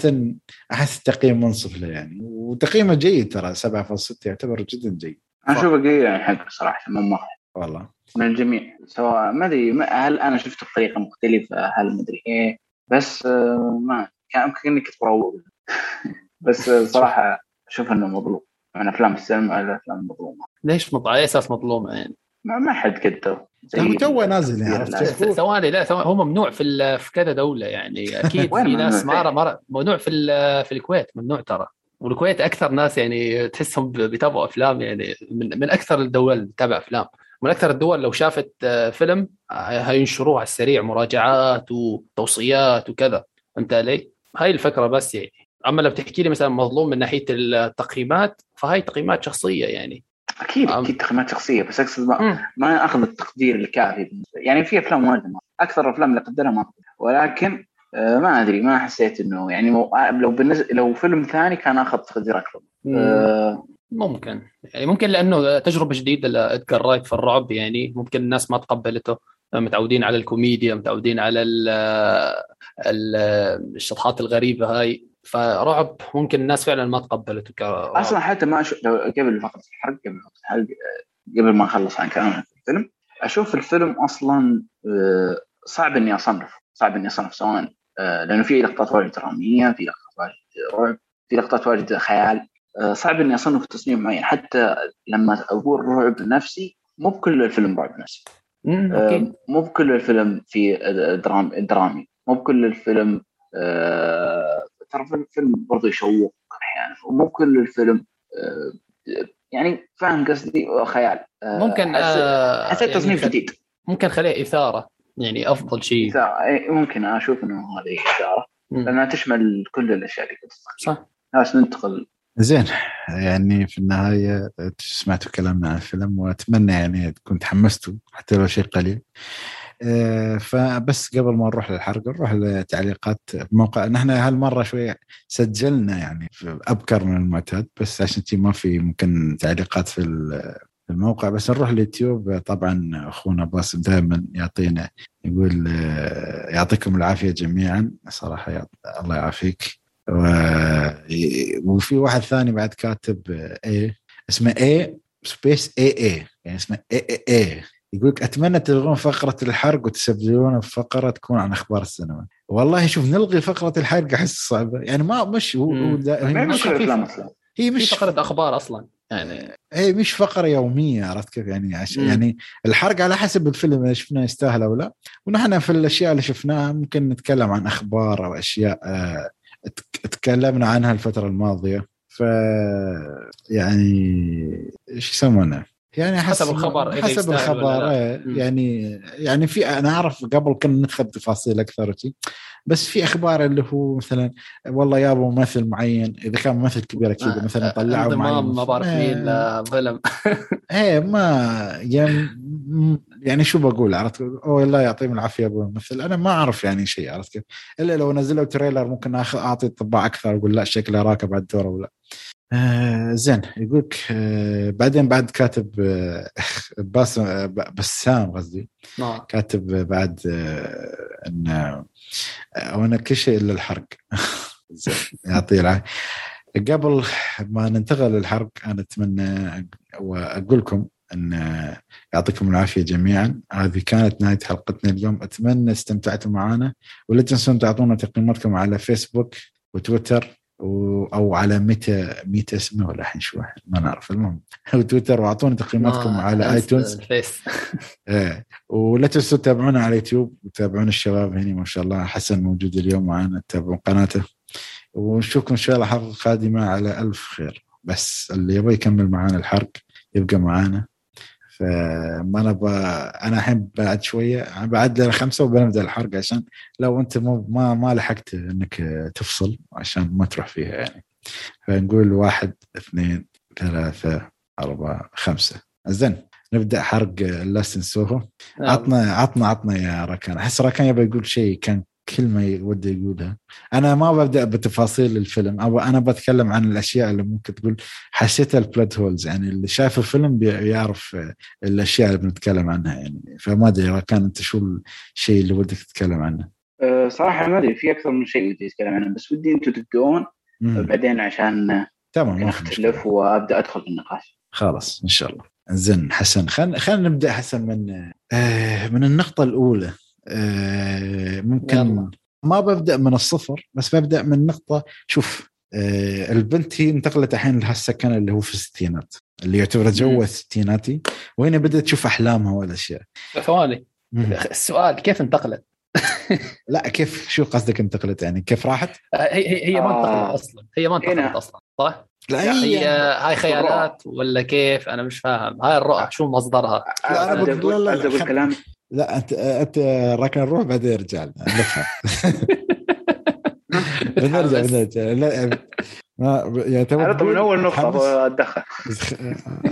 أحس التقييم منصف له يعني. وتقييمه جيد ترى 7.6 يعتبر جدا جيد. أنا أشوفه جيد يعني حق صراحة من مرة. والله. من الجميع. سواء ما أدري هل أنا شفته بطريقة مختلفة؟ هل ما أدري إيه. بس آه، ما كان يمكن إني كنت مروق. *laughs* بس صراحة أشوف إنه مظلوم من أفلام السينما الأفلام المظلومة ليش مط... على أساس مظلومة يعني؟ ما, ما حد قدره هو تو نازل يعني عرفت ثواني لا ثواني هو ممنوع في في كذا دولة يعني. *laughs* أكيد في ناس ما مر... ممنوع في في الكويت ممنوع ترى. والكويت أكثر ناس يعني تحسهم بيتابعوا أفلام يعني. من, من أكثر الدول تتابع أفلام. من أكثر الدول لو شافت آه، فيلم هينشروه على السريع مراجعات وتوصيات وكذا. أنت علي؟ هاي الفكرة بس يعني. أما لو بتحكي لي مثلا مظلوم من ناحية التقييمات فهاي تقييمات شخصية يعني. أكيد أكيد تقييمات شخصية بس أقصد ما, ما أخذ التقدير الكافي. يعني في أفلام واجد أكثر الافلام اللي قدرها ما ولكن آه ما أدري ما حسيت إنه يعني لو بالنسبة لو فيلم ثاني كان أخذ تقدير أكثر آه ممكن. يعني ممكن لأنه تجربة جديدة لادجار رايت في الرعب يعني. ممكن الناس ما تقبلته متعودين على الكوميديا متعودين على الشطحات الغريبة هاي. فرعب ممكن الناس فعلا ما تقبلته كرعب. أصلا حتى ما أشوف قبل فقط الحرق قبل الحرق قبل ما أخلص عن كلامنا في الفيلم أشوف الفيلم أصلا آه، صعب إني أصنف صعب إني أصنف سواء آه، لأنه في لقطات واجد درامية في لقطات واجد رعب في لقطات واجد خيال آه، صعب إني أصنف تصنيف معين. حتى لما أقول رعب نفسي مو بكل الفيلم رعب نفسي. مو بكل الفيلم في درام درامي. مو بكل الفيلم ترى الفيلم برضه يشوق أحيانا. ومو كل الفيلم يعني فاهم قصدي؟ خيال. ممكن حسيت يعني تصنيف جديد. ممكن خليه إثارة يعني أفضل شيء. إيه، ممكن أشوف إنه هذه اشاره مم. لأنها تشمل كل الأشياء اللي قلت صح. ناس ننتقل. زين يعني في النهاية سمعتوا كلامنا عن الفيلم وأتمنى يعني تكون تحمستوا حتى لو شيء قليل. آه، فبس قبل ما نروح للحرق نروح لتعليقات موقع. نحن هالمرة شوي سجلنا يعني أبكر من المعتاد بس عشان ما في ممكن تعليقات في ال- في الموقع. بس نروح اليوتيوب طبعا أخونا باسم دائما يعطينا يقول آه، يعطيكم العافية جميعا. صراحة الله يعافيك. و- وفي واحد ثاني بعد كاتب اي اسمه A space A A يعني اسمه A A A يقول لك أتمنى تلغون فقرة الحرق وتستبدلونها بفقره تكون عن أخبار السينما. والله شوف نلغي فقرة الحرق أحس صعبه يعني ما مش هو. دا- هي مش الافلام أصلا. هي في مش فقرة أخبار أصلا. يعني هي مش فقرة يومية عرفت كيف؟ يعني عش... مم. يعني الحرق على حسب الفيلم اللي شفناه يستاهل أو لا. ونحن في الأشياء اللي شفناها ممكن نتكلم عن أخبار أو أشياء آه، تك- تكلمنا عنها الفترة الماضية. ف يعني إيش يسمونه؟ يعني حسب الخبر حسب الخبر. إيه،. يعني يعني في أنا أعرف قبل كنا ندخل تفاصيل أكثر وشي بس في أخبار اللي هو مثلا والله جابوا ممثل معين إذا كان ممثل كبير أكيد آه، مثلا طلعوا انضمام ما بعرف مين آه، لفيلم *laughs* إيه ما يعني يعني شو بقول عرفت؟ أو الله يعطيهم العافية أبو الممثل أنا ما أعرف يعني شيء عرفت كيف؟ إلا لو نزلوا تريلر ممكن اخذ أعطي طباع أكثر أقول لا شكله راكب على الدور ولا آه زين يقولك آه بعدين بعد كاتب آه *laughs* باسم بسام قصدي آه. كاتب بعد آه إن آه، أو أنا كل شيء إلا الحرق. *laughs* زين يعطيه العافية. قبل ما ننتقل للحرق أنا أتمنى واقول لكم ان يعطيكم العافية جميعا. هذه كانت نهاية حلقتنا اليوم. أتمنى استمتعتوا معنا ولا تنسون تعطونا تقييماتكم على فيسبوك وتويتر. أو على ميتا ميتا اسمه ولا الحين شو ما نعرف. المهم وتويتر واعطونا تقييماتكم على iTunes *laughs* إيه. ولا تنسوا تتابعونا على يوتيوب وتابعون الشباب هنا ما شاء الله. حسن موجود اليوم معنا تتابعون قناته. ونشوفكم إن شاء الله حلقة قادمة على ألف خير. بس اللي يبغى يكمل معانا الحرق يبقى معانا. فما أنا ب... أنا الحين بعد شوية بعد لنا خمسة وبنبدأ الحرق عشان لو أنت مو ما ما لحقت إنك تفصل عشان ما تروح فيها يعني. فنقول واحد اثنين ثلاثة أربعة خمسة. زين نبدأ حرق لاست سوهو. عطنا عطنا عطنا يا راكان. أحس راكان يبغى يقول شيء كان كلمه وده يقولها. أنا ما ببدأ بتفاصيل الفيلم. أو أنا بتكلم عن الأشياء اللي ممكن تقول حسيتها البلاد هولز يعني اللي شايف الفيلم بيعرف الأشياء اللي بنتكلم عنها يعني. فما أدري راكان أنت شو الشيء اللي ودك تتكلم عنه؟ أه، صراحة ما أدري في أكثر من شيء ودي أتكلم عنه. بس ودي أنتم تبدون. بعدين عشان تمام مشكلة. وأبدأ أدخل في النقاش. خلاص إن شاء الله. زين حسن خلينا خلينا نبدأ حسن من آه من النقطة الأولى. آه ممكن يلا. ما ببدأ من الصفر بس ببدأ من نقطة شوف آه البنت هي انتقلت الحين لها السكن اللي هو في الستينات اللي يعتبر جو. الستيناتي وهنا بدأت تشوف أحلامها والاشياء ثواني. السؤال كيف انتقلت؟ *laughs* لا كيف شو قصدك انتقلت يعني كيف راحت؟ آه، هي هي هي ما آه. انتقلت أصلا هي ما انتقلت. أصلا صح؟ لا هي هي هاي خيالات ولا كيف؟ أنا مش فاهم هاي الرؤى شو مصدرها؟ لا، ابدا بقول- لا، لا، أقول خل- كلام لا أنت أنت ركان نروح بعدين نفهم *laughs* بنرجع. بنرجع لا يعني تبغى من أول؟ نقطة اتدخل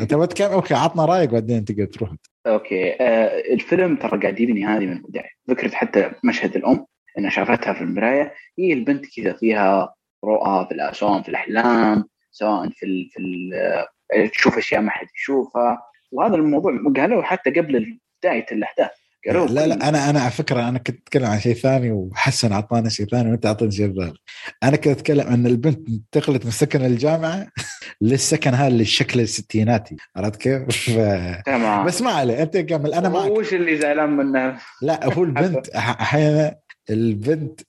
تبغى تكمل؟ okay عطنا رأيك بعدين تقدر تروح. okay. آه الفيلم ترى قاعد يبني هذه من البداية. فكره حتى مشهد الأم انها شافتها في المراية. هي البنت كذا فيها رؤى في الاسوان في الأحلام سواء في ال في ال آه، تشوف أشياء ما حد يشوفها. وهذا الموضوع قالوه حتى قبل بداية الأحداث. لا لا أنا أنا على فكرة أنا كنت أتكلم عن شيء ثاني وحسن اعطانا شيء ثاني وأنت أعطيني شيء ثاني. أنا كنت أتكلم إن البنت انتقلت من سكن الجامعة *laughs* للسكن هذا اللي شكل الستيناتي عرفت كيف؟ ف- تمام. بس ما عليه أنت كمل أنا معك. وش اللي زعلان منه؟ لا هو البنت *laughs* أحيانا البنت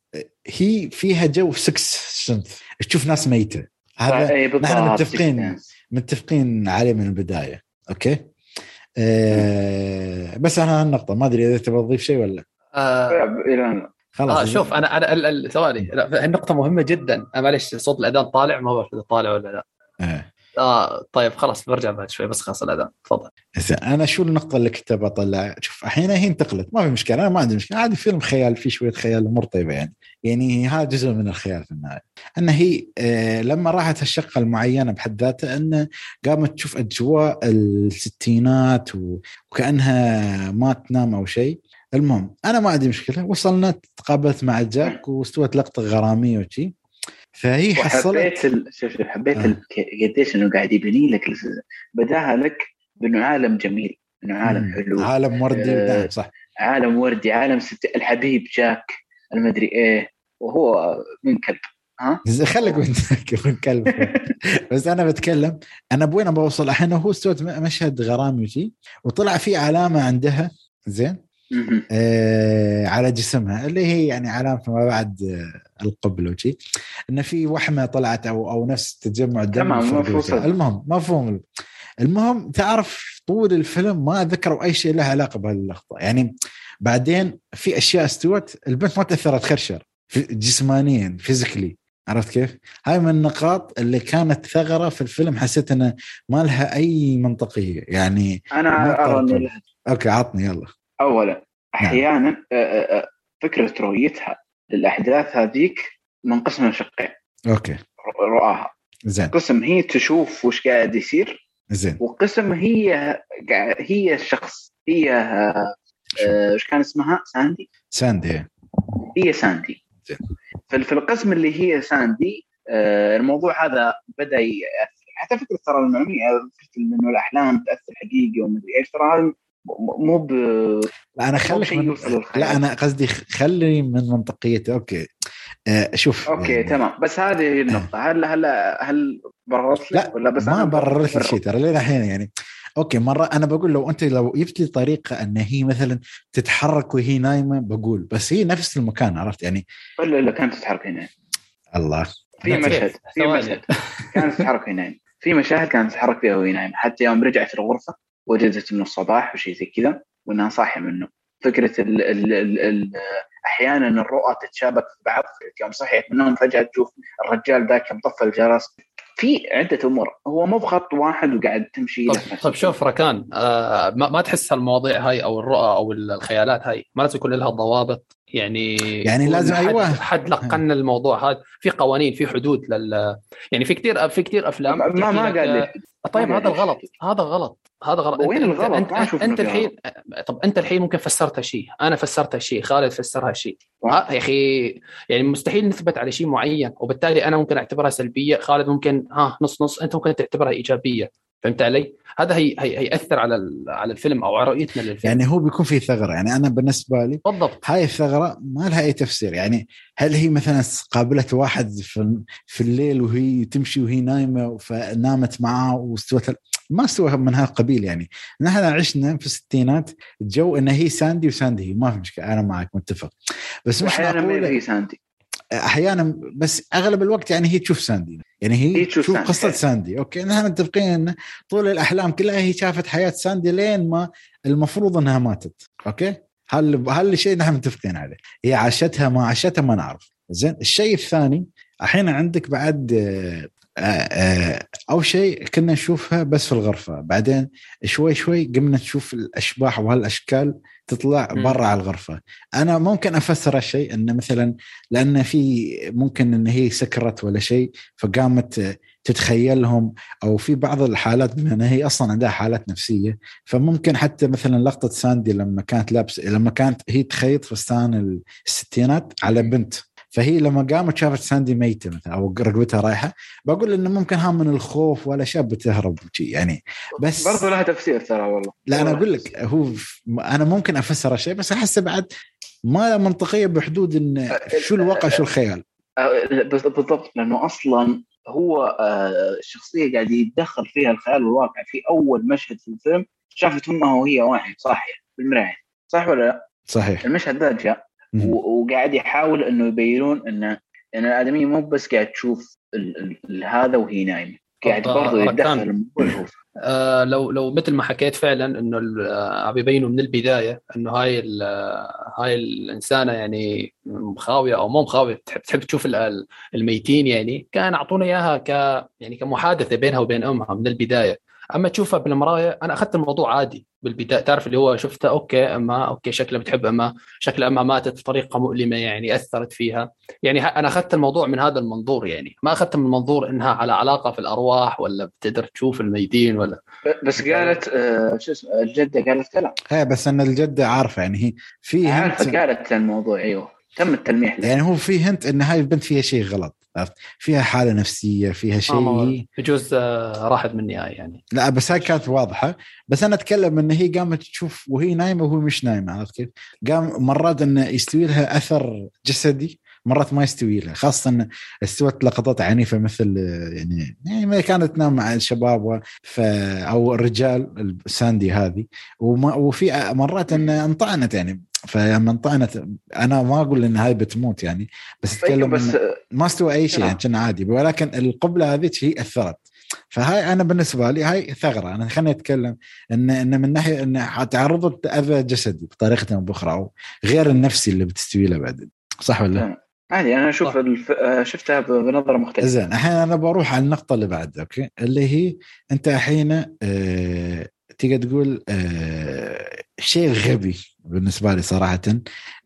هي فيها جو سكس سنث تشوف ناس ميتة. هذا. نحن متفقين متفقين عليه من البداية. أوكي؟ آه بس أنا هالنقطه ما أدري إذا تبغى تضيف شيء ولا آه خلاص. آه شوف أنا أنا ثواني. لا، النقطة مهمة جدا. معلش صوت الأذان طالع ما بعرف إذا طالع ولا لا. آه. آه طيب خلاص برجع بعد شوي بس خلاص الأذان تفضل. زين أنا شو النقطة اللي كنت بطلع شوف أحيانا هي انتقلت ما في مشكلة أنا ما عندي مشكلة عادي فيلم خيال فيه شوية خيال أمور طيبة يعني. يعني هذا جزء من الخيال في النهاية. أن هي آه لما راحت الشقة المعينة بحد ذاتها انه قامت تشوف أجواء الستينات وكأنها ما تنام أو شيء. المهم أنا ما عندي مشكلة وصلنا تقابلت مع جاك واستوت لقطة غرامية وشي. فهي حصلت حبيت ال... شوف شوف حبيت آه. قديش إنه قاعد يبني لك بداها لك بإنه عالم جميل إنه عالم حلو عالم وردي آه صح. عالم وردي عالم ست... الحبيب جاك المدري إيه وهو من كلب ها؟ خليك *laughs* من كلب. بس أنا بتكلم أنا بوين بوصل الحين هو استوت مشهد غرامي وشي وطلع في علامة عندها زين؟ آه على جسمها اللي هي يعني علامة ما بعد القبله وشي إن في وحمة طلعت أو أو نفس تجمع الدم المهم مفهوم. المهم تعرف طول الفيلم ما ذكروا أي شيء له علاقة بهاللقطة. يعني بعدين في أشياء استوت البنت ما تأثرت خرشر جسمانيا physically. عرفت كيف؟ هاي من النقاط اللي كانت ثغرة في الفيلم حسيت إنه ما لها أي منطقية. يعني أنا أرى okay عطني يلا. اولا نعم. أحيانا نعم. فكرة رؤيتها للاحداث هذيك منقسمه شقين أوكي. رؤاها. زين. قسم هي تشوف وش قاعد يصير زين. وقسم هي هي الشخص. هي إيش كان اسمها؟ ساندي؟ ساندي هي ساندي. زين. في القسم اللي هي ساندي الموضوع هذا بدأ يأثر. حتى فكرة ترى المعلوميه فكرة إنه الأحلام تأثر حقيقي ومدري إيش ترى مو ب لا أنا خليك من... لا أنا قصدي خلي من منطقيته okay. آه شوف. okay يعني... تمام. بس هذه النقطة. هل هل هل بررت لا ولا بس ما بررت لك شيء ترى. لين الحين يعني؟ okay مرة أنا بقول لو أنت لو جبت لي طريقة إن هي مثلا تتحرك وهي نايمة بقول. بس هي نفس المكان عرفت يعني؟ ولا لا كانت تتحرك هنا الله. في مشهد في مشهد كانت تتحرك وهي نايمه في مشاهد كانت تتحرك فيها وهي نايمة. حتى يوم رجعت الغرفة وجدت إنه الصباح وشيء زي كذا وإنها صاحية منه. فكرة ال ال ال ال أحيانا الرؤى تتشابك في بعض يوم صحيت من النوم فجأة تشوف الرجال ذاك مطفى الجرس. في عدة أمور. هو مو بخط واحد وقاعد تمشي طب, طب شوف ركان آه ما, ما تحس المواضيع هاي أو الرؤى أو الخيالات هاي ما لازم يكون لها ضوابط؟ يعني يعني لازم حد أيوه. حد لقنا الموضوع هذا. في قوانين في حدود لل يعني في كثير في كثير أفلام ما ما قال لي. طيب هذا الغلط هذا غلط هذا غلط. وين انت الغلط؟ انت, أنت, انت الحين طب أنت الحين ممكن فسرتها شيء. أنا فسرتها شيء خالد فسرها شيء. يا أخي يعني مستحيل نثبت على شيء معين وبالتالي أنا ممكن أعتبرها سلبية خالد ممكن ها نص نص أنت ممكن تعتبرها إيجابية. فهمت علي؟ هذا هي هي هيأثر على على الفيلم أو على رؤيتنا للفيلم. يعني هو بيكون في ثغرة. يعني أنا بالنسبة لي بالضبط. هاي الثغرة ما لها أي تفسير. يعني هل هي مثلا قابلت واحد في, في الليل وهي تمشي وهي نايمة فنامت معاه واستوت ما استوى من هذا القبيل يعني. نحن عشنا في الستينات جو إن هي ساندي وساندي هي. ما في مشكلة. أنا معك متفق. بس مش معقول هي ساندي. أحيانا بس أغلب الوقت يعني هي تشوف ساندي. يعني هي, هي تشوف ساندي. قصة ساندي. okay نحن متفقين ان طول الأحلام كلها هي شافت حياة ساندي لين ما المفروض إنها ماتت. okay؟ هل هل الشيء نحن متفقين عليه؟ هي عاشتها ما عاشتها ما نعرف. زين الشيء الثاني الحين عندك بعد آآ آآ أول شيء كنا نشوفها بس في الغرفة. بعدين شوي شوي قمنا نشوف الأشباح وهالأشكال تطلع برا على الغرفة. أنا ممكن أفسر الشيء إنه مثلا لأن في ممكن إن هي سكرت ولا شيء فقامت تتخيلهم أو في بعض الحالات بما انها هي أصلا عندها حالات نفسية. فممكن حتى مثلا لقطة ساندي لما كانت لابس لما كانت هي تخيط فستان الستينات على بنت. فهي لما قامت شافت ساندي ميتة مثلا أو رقبتها رايحة بقول إنه ممكن ها من الخوف ولا شاب بتهرب يعني. بس برضو لها تفسير ترى والله. لا أنا أقول لك هو أنا ممكن أفسر الشيء بس احسه بعد ما منطقية بحدود إن شو الواقع شو الخيال. بالضبط لأنه أصلا هو الشخصيه قاعد يتدخل فيها الخيال والواقع في أول مشهد في الفيلم شافت امها وهي واحدة صاحية بالمراية. صح ولا لا؟ صحيح. المشهد ذا جاء. وقاعد يحاول إنه يبينون إن إن الادميه مو بس قاعد تشوف ال ال هذا وهي نايمة. قاعد برضه يتدخل آه لو لو مثل ما حكيت فعلا إنه عم يبينوا من البداية إنه هاي هاي الإنسانة يعني مخاوية أو مو مخاوية تحب تحب تشوف الميتين يعني كان أعطونا إياها ك يعني كمحادثة بينها وبين أمها من البداية. أما تشوفها بالمراية أنا أخذت الموضوع عادي بالبداية. تعرف اللي هو شفتها okay أما okay شكلها بتحب أما شكلها أما ماتت بطريقة مؤلمة يعني أثرت فيها. يعني أنا أخذت الموضوع من هذا المنظور يعني. ما أخذت من منظور إنها على علاقة في الأرواح ولا بتقدر تشوف الميتين ولا بس قالت آه شو اسمه الجدة قالت كلام. إيه بس إن الجدة عارفة يعني هي في عارفة قالت الموضوع أيوه تم التلميح يعني هو في هنت إن هاي البنت فيها شيء غلط. عرفت؟ فيها حالة نفسية فيها شيء. آه بجوز آه راحت مني هاي يعني. لا بس هاي كانت واضحة. بس أنا أتكلم إن هي قامت تشوف وهي نايمة وهو مش نايمه عرفت كيف؟ قام مرات إنه يستوي لها أثر جسدي مرات ما يستوي لها. خاصة إن استوت لقطات عنيفة مثل يعني يعني كانت تنام مع الشباب ف أو الرجال الساندي هذه. وما وفي مرات إن انطعنت يعني. فلما انطعنت أنا ما أقول إن هاي بتموت يعني بس طيب، أتكلم بس ما استوى أي شيء يعني كان عادي ولكن القبلة هذيك هي أثرت. فهاي أنا بالنسبة لي هاي ثغرة. أنا خليني أتكلم إن إن من ناحية إن تعرضت لأذى جسدي بطريقة أو بأخرى أو غير النفسي اللي بتستوي له بعدين صح ولا؟ عادي أنا أشوف الف... شفتها بنظرة مختلفة. زين الحين أنا بروح على النقطة اللي بعد okay؟ اللي هي أنت الحين آه... تقدر تقول آه... شيء غبي بالنسبة لي صراحة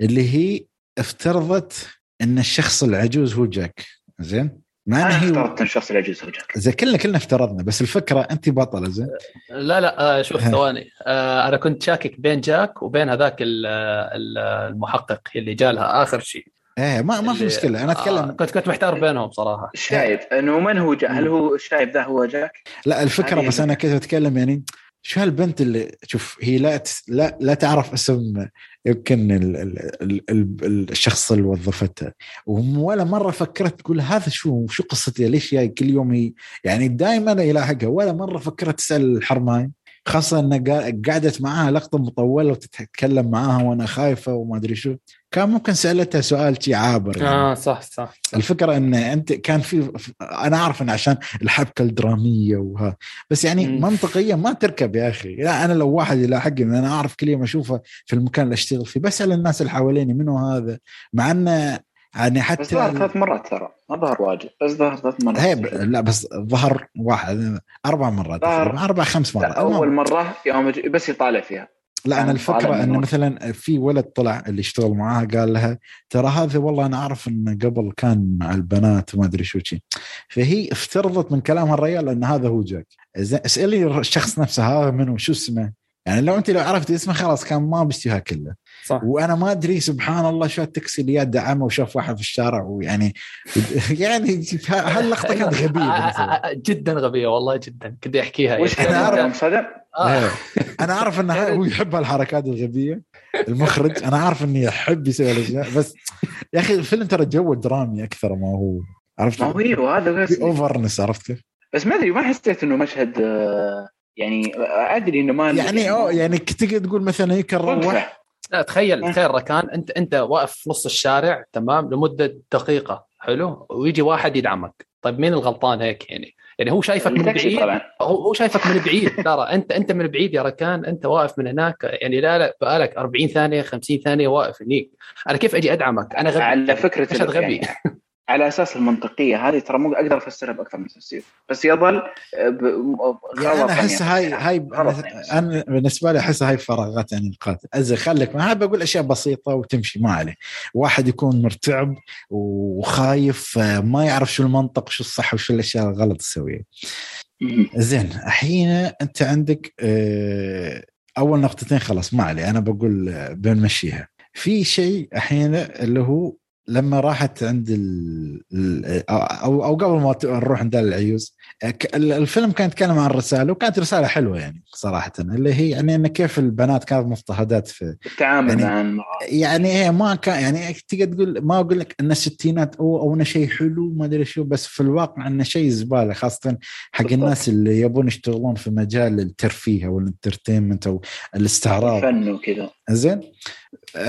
اللي هي افترضت إن الشخص العجوز هو جاك. زين؟ ما أنا هي افترضت إن الشخص العجوز هو جاك. زين كلنا كلنا افترضنا بس الفكرة أنت بطلة زين؟ لا لا آه شوف ثواني. آه أنا كنت شاكك بين جاك وبين هذاك المحقق اللي جالها آخر شيء. إيه ما ما في مشكلة. أنا أتكلم آه كنت كنت محتار بينهم صراحة. شايف إنه من هو جاك هل هو الشايب ذا هو جاك؟ لا الفكرة بس أنا كنت أتكلم يعني شو هالبنت اللي شوف هي لا لا لا تعرف اسم يمكن ال ال ال الشخص اللي وظفتها. ولا مرة فكرت تقول هذا شو شو قصتي؟ ليش جاي كل يوم هي؟ يعني دائما يلاحقها ولا مرة فكرت تسأل الحرماي خاصة انها قعدت معاها لقطة مطولة وتتكلم معاها وأنا خايفة وما أدري شو. كان ممكن سألتها سؤال شي عابر يعني. آه صح صح الفكرة إن أنت كان في أنا أعرف إن عشان الحبكة الدرامية وها. بس يعني م. منطقيا ما تركب يا أخي. لا أنا لو واحد يلاحقني أنا أعرف كل يوم أشوفه في المكان اللي أشتغل فيه. بسأل الناس اللي حواليني منو هذا. مع انه يعني حتى بس ظهر ثلاث مرات ترى ما ظهر واجد بس ظهر ثلاث مرات. هي لا بس ظهر واحد أربع مرات أربع خمس مرات. أول مرة يوم بس يطالع فيها. لا أنا الفكرة انه مثلا في ولد طلع اللي اشتغل معاها قال لها ترى هذا والله أنا أعرف انه قبل كان مع البنات وما أدري شو شي. فهي افترضت من كلام الرجال إن هذا هو جاك. اسألي الشخص نفسه هذا منو شو اسمه؟ يعني لو أنت لو عرفت اسمه خلاص كان ما بيستويها كله صح. وأنا ما أدري سبحان الله شو التاكسي اللي دعمه وشاف واحد في الشارع ويعني *laughs* يعني هاللقطة كانت *laughs* غبية جدا غبية والله جدا. كنت أحكيها وش أنا اعرف آه. أنا أعرف انه هو *laughs* يحب هالحركات الغبية المخرج. أنا عارف انه يحب يسوي الأشياء بس يا أخي الفيلم ترى جو درامي أكثر ما هو. عرفت؟ ما هو أيوه هذا في اوفرنس عرفت كيف؟ بس ما أدري ما حسيت إنه مشهد آه، يعني أدري إنه ما يعني أوه يعني تقدر تقول مثلا الروح لا تخيل تخيل ركان انت انت واقف في نص الشارع تمام لمدة دقيقة حلو ويجي واحد يدعمك. طيب مين الغلطان هيك يعني؟ يعني هو شايفك من بعيد هو هو شايفك من بعيد ترى انت انت من بعيد يا ركان انت واقف من هناك يعني لا لا بقالك 40 ثانية 50 ثانية واقف هنيك. أنا كيف أجي أدعمك؟ أنا غبي على فكرة غبي. يعني *laughs* على أساس المنطقية. هذه ترى مو أقدر أفسرها بأكثر من تفسير. بس يظل يعني أنا أحس هاي هاي أنا بالنسبة لي أحس هاي فراغات يعني القاتل. ازل خليك ما بقول أشياء بسيطة وتمشي ما عليه. واحد يكون مرتعب وخايف ما يعرف شو المنطق شو الصح وشو الأشياء الغلط تسويها. زين الحين أنت عندك آه، أول نقطتين خلاص ما عليه. أنا بقول بنمشيها. في شيء الحين اللي هو لما راحت عند ال أو أو قبل ما نروح عند العيوز الفيلم كان يتكلم عن الرسالة وكانت رسالة حلوة يعني صراحة اللي هي يعني إن كيف البنات كانت مضطهدات في التعامل يعني مع يعني هي ما كان يعني تقدر تقول ما أقول لك إن الستينات أو أو انه شيء حلو ما أدري شو بس في الواقع انه شيء زبالة خاصة حق الناس اللي يبون يشتغلون في مجال الترفيه أو الانترتينمنت أو الاستعراض. الفن وكذا زين؟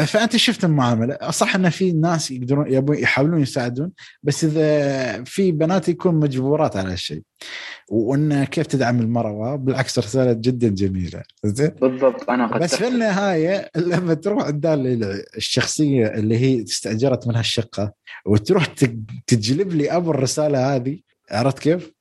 فأنت شفت المعاملة. صح إن في ناس يقدرون يبون يحاولون يساعدون بس إذا في بنات يكون مجبورات على هالشيء. وإن كيف تدعم المرأة؟ بالعكس رسالة جدا جميلة. زين؟ بالضبط أنا قد بس في النهاية لما تروح عند الشخصية اللي هي استأجرت منها الشقة وتروح تجلب لي أبو الرسالة هذه عرفت كيف؟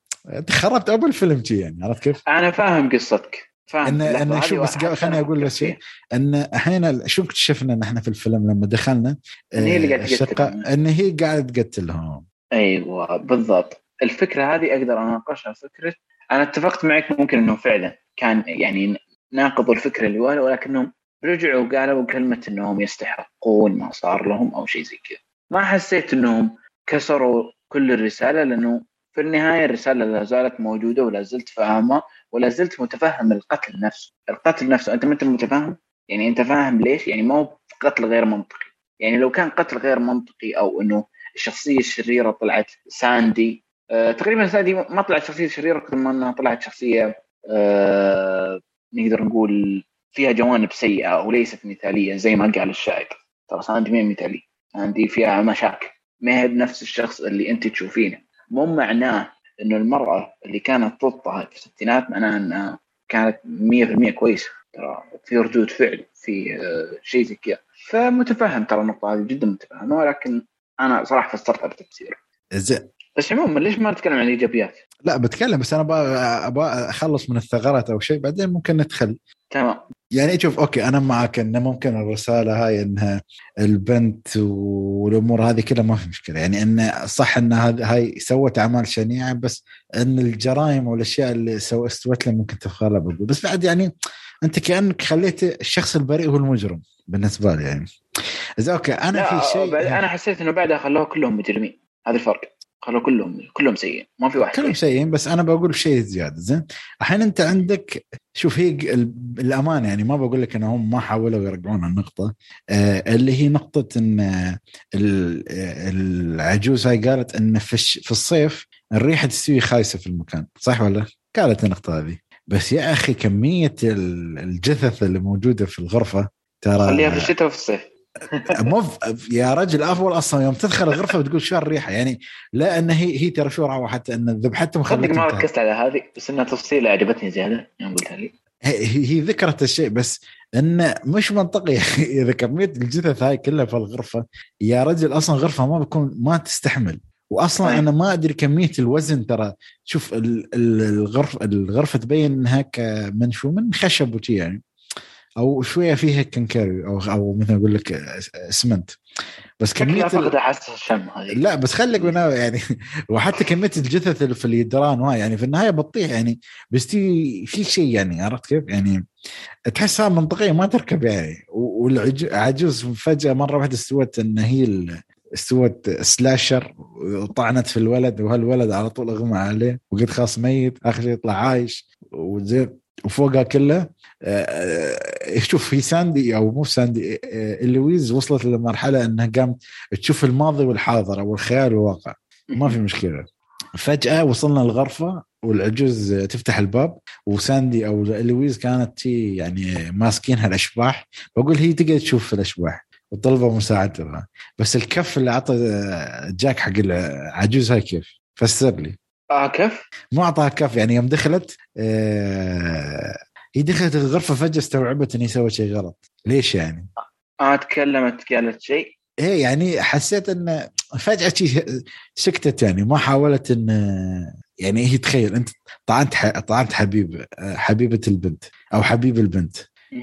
خربت أبو الفيلم يعني عرفت كيف؟ أنا فاهم قصتك. فاهم. ان إن شوف بس خليني أقول لك شيء. إن أحيانا شو اكتشفنا إن إحنا في الفيلم لما دخلنا إن هي اللي قاعدة الشقه إن هي قاعدة تقتلهم. أيوه بالضبط. الفكرة هذه أقدر أناقشها. فكرة أنا اتفقت معك ممكن إنه فعلا كان يعني ناقضوا الفكرة اللي ورا ولكنهم رجعوا وقالوا كلمه إنهم يستحقون ما صار لهم أو شيء زي كذا. ما حسيت إنهم كسروا كل الرسالة لأنه في النهاية الرسالة لا زالت موجودة ولا زلت فاهمة ولا زلت متفهم القتل نفسه. القتل نفسه أنت ما أنت متفهم يعني أنت فاهم ليش؟ يعني ما هو قتل غير منطقي. يعني لو كان قتل غير منطقي أو إنه الشخصية الشريرة طلعت ساندي آه تقريبا ساندي ما طلعت شخصية شريرة قد ما إنها طلعت شخصية آه نقدر نقول فيها جوانب سيئة وليست مثالية زي ما قال الشاعر ترى ساندي ما مثالية. ساندي فيها مشاكل. ما هي بنفس الشخص اللي أنت تشوفينه. مو معناه إنه المرأة اللي كانت تضطهد في الستينات معناها إنها كانت 100% كويسة. ترى في ردود فعل في آه، شيء زي كذا. فمتفهم ترى النقطة هذه جدا متفهمه ولكن أنا صراحة فسرتها بتفسير. بس عموما ليش ما نتكلم عن الإيجابيات؟ لا بتكلم بس أنا أبغى أخلص من الثغرات أو شيء بعدين ممكن ندخل. تمام. يعني شوف okay أنا معك إنه ممكن الرسالة هاي إنها البنت والأمور هذه كلها ما في مشكلة. يعني انه صح إن هاي سوت أعمال شنيعة بس إن الجرائم والأشياء اللي سو استوت له ممكن تغفرها بس بعد يعني أنت كأنك خليت الشخص البريء هو المجرم بالنسبة لي يعني. إذا أوكي أنا في شيء أنا حسيت إنه بعدها خلوه كلهم مجرمين. هذا الفرق. خلوا كلهم كلهم سيئين ما في واحد كلهم سيئين بس أنا بقول شيء زيادة. زين الحين أنت عندك شوف هي الأمانة يعني ما بقول لك إنهم ما حاولوا يرجعون النقطة. آه اللي هي نقطة إن العجوز هاي قالت إن في, في الصيف الريحه تستوي خايسة في المكان. صح ولا؟ قالت النقطة هذه. بس يا أخي كمية الجثث اللي موجودة في الغرفة ترى خليها في الشتاء وفي الصيف. مو يا رجل أفضل أصلا يوم تدخل الغرفة بتقول شو الريحة؟ يعني لا إن هي هي ترى شو روعه حتى إن ذبحتهم صدق ما ركزت على هذه بس إنها تفصيلة عجبتني زيادة يوم قلتها لي. هي, هي ذكرت الشيء بس انه مش منطقي. *laughs* إذا كميه الجثث هاي كلها في الغرفة يا رجل أصلا غرفة ما بكون ما تستحمل. واصلا أنا ما أدري كمية الوزن ترى شوف الغرفه الغرفة تبين إنها من شو من خشب وشي يعني. أو شوية فيها كنكاري أو أو مثل أقول لك اسمنت بس كمية فقد حاسه الشم هذه لا بس خليك من يعني *laughs* وحتى كمية الجثث اللي في اليدران وهاي يعني في النهاية بتطيح يعني بس في في شيء يعني عرفت كيف؟ يعني تحسها منطقية ما تركب يعني. والعجوز فجأة مرة واحدة استوت ان هي استوت slasher وطعنت في الولد وهالولد على طول أغمى عليه وقلت خلاص ميت آخر شيء يطلع عايش وزين. وفوقها كله آه، آه، شوف في ساندي أو مو ساندي آه، لويز وصلت لمرحلة إنها قامت تشوف الماضي والحاضر أو الخيال والواقع. ما في مشكلة. فجأة وصلنا الغرفه والعجوز تفتح الباب وساندي أو لويز كانت يعني ماسكينها الاشباح بقول هي تقدر تشوف الأشباح وطلبوا مساعدتها. بس الكف اللي اعطى جاك حق العجوز هاي كيف؟ فسر لي. آه كيف؟ مو اعطاها كف يعني يوم دخلت آه هي دخلت الغرفة فجأة استوعبت إني سوت شيء غلط. ليش يعني؟ آه تكلمت قالت شيء. إيه يعني حسيت إن فجأة سكتت يعني ما حاولت إن يعني هي تخيل أنت طعنت طعنت حبيب حبيبة البنت أو حبيب البنت.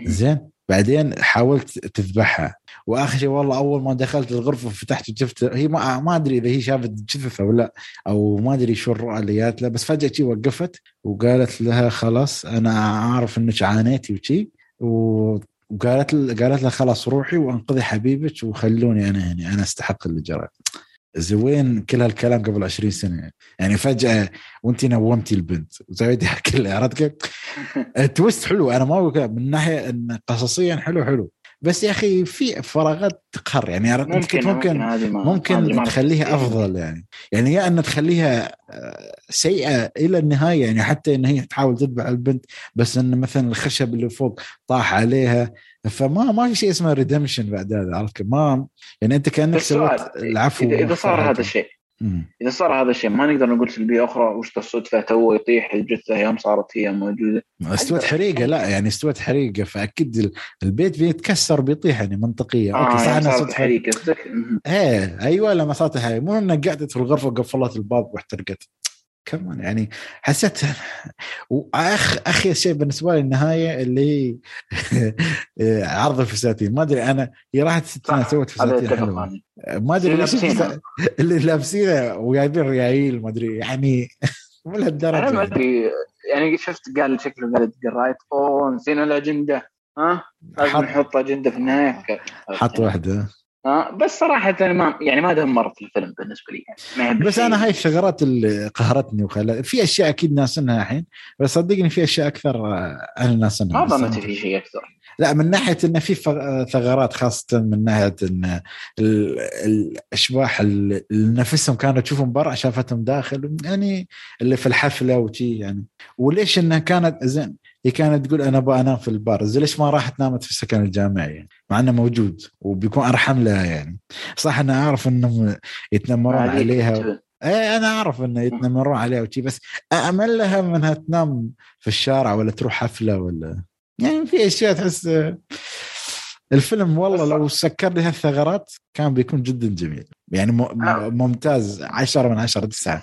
زين؟ بعدين حاولت تذبحها. وآخر شيء والله أول ما دخلت الغرفة فتحت وشفت هي ما, ما أدري إذا هي شافت جثث أو لا أو ما أدري شو الرؤى اللي جات لها بس فجأة شي وقفت وقالت لها خلاص أنا أعرف إنك عانيتي وشي وقالت قالت لها خلاص روحي وأنقذي حبيبك وخلوني أنا هنا أنا أستحق اللي جرى. زوين كل هالكلام قبل 20 سنة. يعني فجأة وانت نومتي البنت. كلها عرفت كيف؟ *laughs* ال twist حلو. أنا ما من ناحية إن قصصيا حلو حلو. بس يا أخي في فراغات تقهر. يعني ممكن ممكن. ممكن ما- تخليها أفضل يعني. يعني يا إن تخليها آه، سيئة إلى النهاية. يعني حتى إن هي تحاول تذبح البنت بس إن مثلا الخشب اللي فوق طاح عليها فما ما في شيء اسمه redemption بعد هذا عرفت؟ ما يعني أنت كأنك سويت العفو إذا إذا صار. هذا الشيء. إذا صار هذا الشيء ما نقدر نقول سلبيه أخرى وش الصدفة تو يطيح الجثة يوم صارت هي موجودة استوت حريقة لا يعني استوت حريقة فأكيد ال- البيت بيتكسر بيطيح يعني منطقية okay صح يوم انها صارت صدفة حريق قصدك مهم. إيه أيوه لما صارت هاي مو انها قعدت في الغرفه وقفلت الباب واحترقت كمان يعني حسيت *laughs* واخ أخي شيء بالنسبة لي النهاية اللي هي *laughs* عرض الفساتين. ما أدري أنا هي راحت ستنا صح. سوت فساتين حلوة. ما أدري اللي ليش *laughs* اللي لابسينها وجايبين ريايل ما أدري يعني مو أنا ما لهالدرجه أدري يعني شفت قال شكله قال قرايت أوه نسينا الأجندة. ها؟ لازم حط- نحط أجندة في النهاية. حط واحدة. ها بس صراحة أنا ما يعني ما دمرت الفيلم بالنسبة لي. يعني بس أنا هاي الثغرات اللي قهرتني وخلت في أشياء أكيد ناسنها الحين بس صدقني في أشياء أكثر آه، أنا ناسنها. ما ظنيت أنا- في شيء أكثر. لا من ناحية انه في ثغرات خاصة من ناحية إن ال- الأشباح اللي نفسهم كانوا تشوفهم برا شافتهم داخل يعني اللي في الحفلة وشي يعني. وليش إنها كانت زين؟ هي كانت تقول أنا أبغى أنام في البار. زين ليش ما راحت نامت في السكن الجامعي؟ يعني مع إنه موجود وبيكون أرحم لها يعني. صح أنا أعرف إنهم يتنمرون عليها أنت- إيه أنا أعرف إنه يتنمرون عليها وشي بس امل لها من إنها تنام في الشارع ولا تروح حفلة ولا. يعني في أشياء تحس الفيلم والله لو سكر لي هالثغرات كان بيكون جدا جميل. يعني آه. ممتاز. 10 من 10 9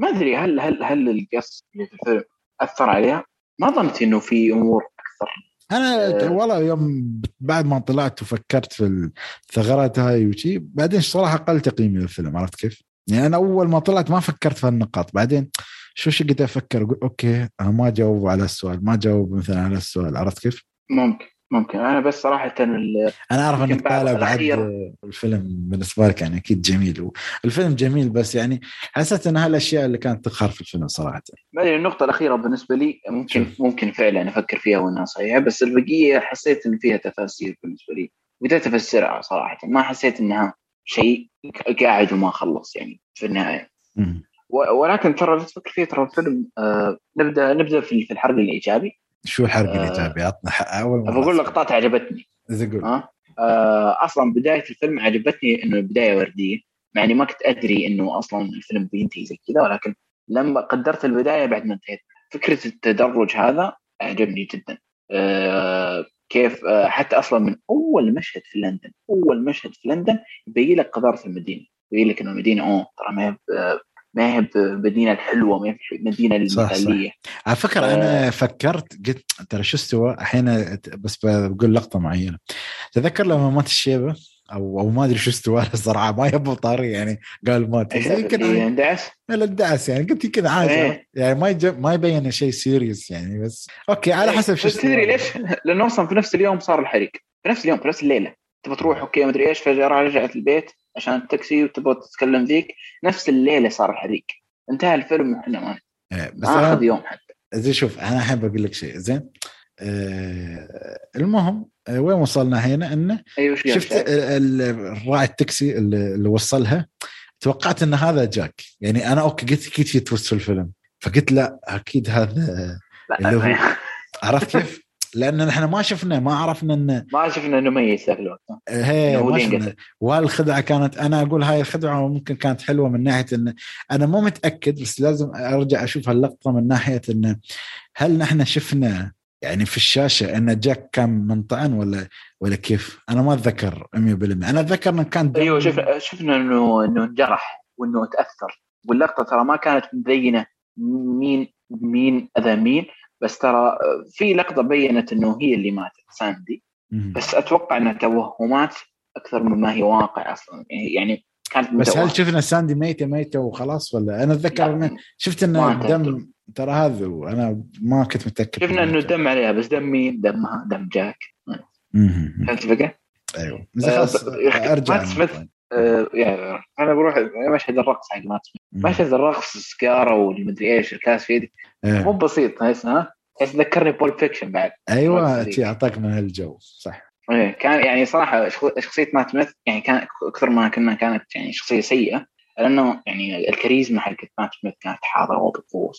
ما أدري هل هل هل القص اللي في الفيلم أثر عليها؟ ما ظنت إنه في أمور أكثر أنا آه. والله يوم بعد ما طلعت وفكرت في الثغرات هاي وشي بعدين صراحة قل تقييمي للفيلم عرفت كيف؟ يعني أنا أول ما طلعت ما فكرت في هالنقاط بعدين شو شو قد أفكر أقول okay ما جاوب على السؤال ما جاوب مثلا على السؤال عرفت كيف؟ ممكن ممكن. أنا بس صراحة ال- أنا أعرف إنك طالع بعد. الفيلم بالنسبة لك يعني أكيد جميل. الفيلم جميل بس يعني حسيت إن هالأشياء اللي كانت تقهر في الفيلم صراحة. ما أدري النقطة الأخيرة بالنسبة لي ممكن شوف. ممكن فعلا أفكر فيها وأنها صحيحة بس البقية حسيت إن فيها تفاسير بالنسبة لي. بديت أفسرها صراحة. ما حسيت إنها شيء قاعد وما خلص يعني في. و- ولكن ترى لو تفكر فيه ترى الفيلم آه نبدأ نبدأ في في الحرق الإيجابي. شو الحرق آه. الايجابي عطنا حق- أول مرة بقول لقطات عجبتني. إذا قول. ها آه أصلا بداية الفيلم عجبتني إنه البداية وردية مع إني ما كنت أدري إنه أصلا الفيلم بينتهي زي كذا ولكن لما قدرت البداية بعد ما انتهيت. فكرة التدرج هذا عجبني جدا. آه كيف آه حتى أصلا من أول مشهد في لندن أول مشهد في لندن يبين لك قذاره المدينة يبين لك إنه المدينة أوه ترى ما ما هي المدينة الحلوة ما هي المدينة صح، صح. المثاليه على فكرة آه. أنا فكرت قلت ترى شو استوى؟ الحين بس بقول لقطة معينة. تذكر لما مات الشيبة؟ أو أو ما أدري شو استوى *laughs* الصراحه ما يبغى طاري يعني قال مات. بس يمكن اندعس الدعس. يعني. قلت يمكن عادي. إيه. يعني ما يجب ما يبين شيء serious يعني بس. okay على حسب شو تدري. ليش؟ لأنه أصلا في نفس اليوم صار الحريق. في نفس اليوم في نفس الليلة. تبغى تروح okay ما ادري إيش فجأة رجعت البيت. عشان التاكسي وتبغى تتكلم ذيك نفس الليلة صار الحريق. انتهى الفيلم وإحنا ما إيه، بس أخذ يوم حتى. زي شوف أنا أحب أقول لك شيء زين؟ آه المهم آه وين وصلنا هنا؟ انه قال شفت الراعي التاكسي اللي, وصلها؟ توقعت إن هذا جاك. يعني أنا okay قلت أكيد في twist في الفيلم. فقلت لا أكيد هذا اللي هو- عرفت كيف؟ *laughs* لأن إحنا ما شفنا ما عرفنا إن ما شفنا إنه ميت ذاك الوقت. هي هو ما شفنا. وهالخدعه كانت أنا أقول هاي الخدعة ممكن كانت حلوة من ناحية إن أنا مو متأكد بس لازم أرجع أشوف هاللقطة من ناحية انه هل نحن شفنا يعني في الشاشة إن جاك كان منطعن ولا ولا كيف؟ أنا ما أتذكر 100% أنا أتذكر إنه كان أيوه شفنا شفنا إنه إنه انجرح وإنه تأثر. واللقطة ترى ما كانت مبينة مين مين أذى مين. بس ترى في لقطة بينت إنه هي اللي ماتت ساندي. بس أتوقع انها توهمات أكثر مما هي واقع أصلا يعني كانت بس هل. شفنا ساندي ميتة ميتة وخلاص ولا أنا أتذكر إنه شفت إنه أتذكر. دم ترى هذا وأنا ما كنت متأكد شفنا إنه دم عليها بس دم مين؟ دمها دم جاك. فهمت الفكرة؟ أيوه آه، خلاص أرجع مات سميث آه يعني أنا بروح مشهد الرقص حق مات سميث. مشهد الرقص سكاره والمدري إيش الكاس في يدي إيه. مو بسيط ها؟ تحس ذكرني Pulp Fiction بعد. أيوه أعطاك من هالجو صح. إيه كان يعني صراحة شخ- شخصية مات سميث يعني كان أكثر ما كنا كانت يعني شخصية سيئة لأنه يعني الكاريزما حقت مات سميث كانت حاضرة بقوه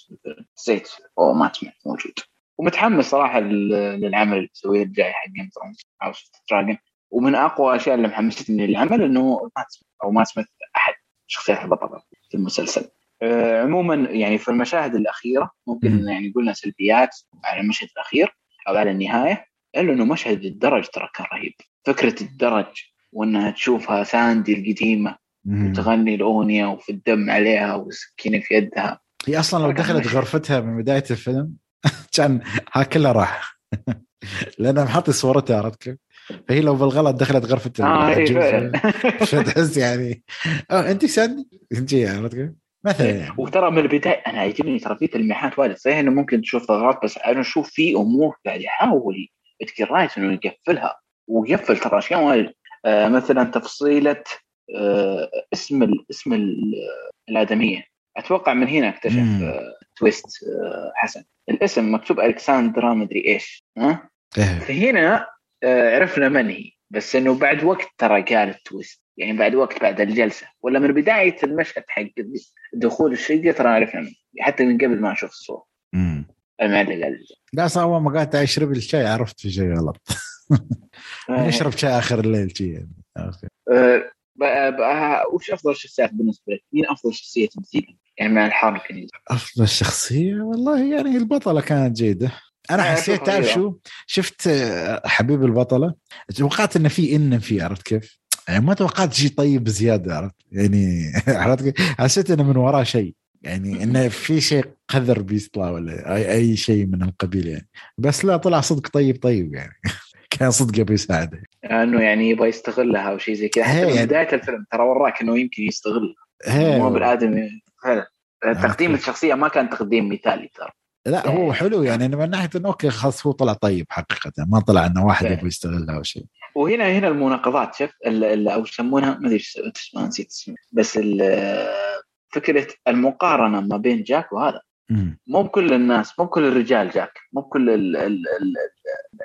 حسيت أوه مات سميث موجود. ومتحمس صراحة لل- للعمل اللي بيسويه الجاي حق Game of Thrones House of Dragon ومن أقوى الأشياء اللي محمستني للعمل إنه مات سميث أو مات سميث أحد شخصيات البطلة في المسلسل. عموما يعني في المشاهد الأخيرة ممكن مم. يعني قلنا سلبيات على المشهد الأخير أو على النهاية إلا إنه مشهد الدرج ترى كان رهيب فكرة الدرج وإنها تشوفها ساندي القديمة. وتغني الأغنية وفي الدم عليها والسكينه في يدها هي أصلا لو دخلت. غرفتها من بداية الفيلم *laughs* كان ها كلها راح *laughs* لانها محط صورتها عرفت كيف؟ فهي لو بالغلط دخلت غرفة فعلا *laughs* فتحس يعني آه أنت ساندي أنت عرفت كيف؟ مثلا. يعني وترى من البداية أنا عجبني ترى في تلميحات وايد صحيح إنه ممكن تشوف ثغرات بس أنا أشوف في أمور قاعد يحاول يتكر رايت إنه يقفلها ويقفل ترى أشياء وايد. آه مثلا تفصيلة آه اسم ال اسم ال- الآدمية. أتوقع من هنا أكتشف. آه twist آه حسن. الاسم مكتوب الكساندرا مدري إيش ها؟ إيه. فهنا آه عرفنا من هي بس إنه بعد وقت ترى قال ال twist. يعني بعد وقت بعد الجلسة ولا من بداية المشهد حق دخول الشقه ترى عرفنا من هي. حتى من قبل ما نشوف الصور مم. المعلق قال لا صار أول ما قعدت أشرب الشاي عرفت في شيء غلط *laughs* يشرب شاي آخر الليل شي يعني okay. آه، بقى بقى وش أفضل شخصيات بالنسبة لك؟ مين أفضل شخصية تمثيل؟ يعني من الحرب الكندي أفضل شخصية والله يعني البطلة كانت جيدة أنا آه، حسيت تعرف. شو شفت آه، حبيب البطلة توقعت انه في إن في عرفت كيف؟ يعني ما توقعت شيء طيب بزيادة عرفت؟ يعني *laughs* عرفت؟ حسيت إنه من وراه شيء. يعني إنه في شيء قذر بيطلع ولا أي شيء من القبيل يعني. بس لا طلع صدق طيب طيب يعني. *laughs* كان صدق بيساعده إنه يعني يبغى يستغلها أو شيء زي كذا. حتى من يعني- بداية الفيلم ترى وراك إنه يمكن يستغل. هي مو بالآدمي. فعلا. تقديم؟ الشخصية ما كان تقديم مثالي ترى. لا هو حلو يعني من ناحية إنه okay خلاص هو طلع طيب حقيقة ما طلع إنه واحد فعلا. يبغى يستغلها أو شيء. وهنا هنا المناقضات ال- أو يسمونها ما أدري إيش اسمها نسيت اسمها بس فكرة المقارنة ما بين جاك وهذا. مو بكل الناس مو بكل الرجال جاك مو بكل ال ال ال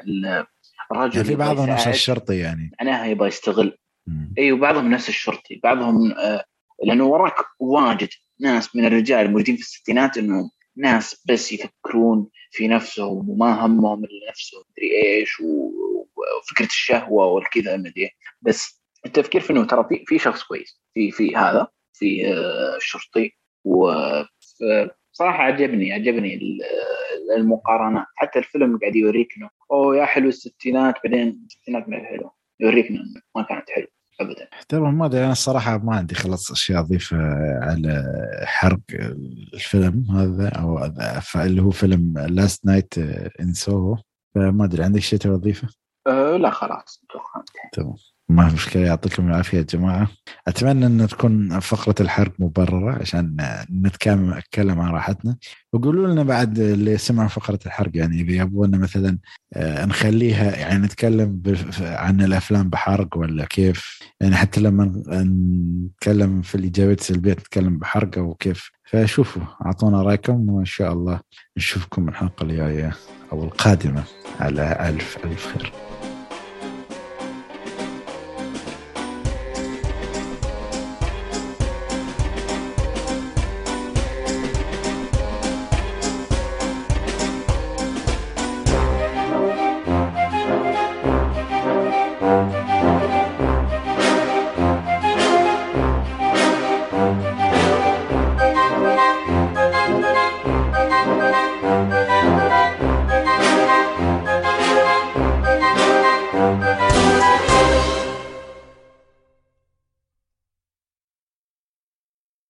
ال الرجل يعني في بعضهم نفس الشرطي يعني. معناها يبغى يستغل. إي وبعضهم نفس الشرطي. بعضهم آه، لأنه وراك واجد ناس من الرجال الموجودين في الستينات انه ناس بس يفكرون في نفسهم وما همهم إلا نفسهم مدري إيش وفكرة الشهوة والكذا مدري. بس التفكير في إنه ترى في في شخص كويس في في هذا في آه، الشرطي. وصراحه عجبني عجبني ال- المقارنات. حتى الفيلم قاعد يوريك إنه أوه يا حلو الستينات بعدين الستينات ما هي حلوة. يوريك إنه ما كانت حلوة. ابدا. طبعا ما ادري أنا الصراحة ما عندي خلاص أشياء أضيفها على حرق الفيلم هذا أو اللي هو فيلم Last Night in Soho فما أدري عندك شيء تبغى تضيفه؟ أه لا خلاص. تمام. ما في مشكلة يعطيكم العافية يا جماعة. أتمنى أن تكون فقرة الحرق مبررة عشان نتكلم عن راحتنا. وقولوا لنا بعد اللي سمعوا فقرة الحرق يعني إذا يبغون مثلا آه، نخليها يعني نتكلم عن الأفلام بحرق ولا كيف؟ يعني حتى لما نتكلم في الايجابيات السلبيات نتكلم بحرق أو كيف؟ فشوفوا أعطونا رأيكم وإن شاء الله نشوفكم الحلقة الجاية أو القادمة على ألف ألف خير.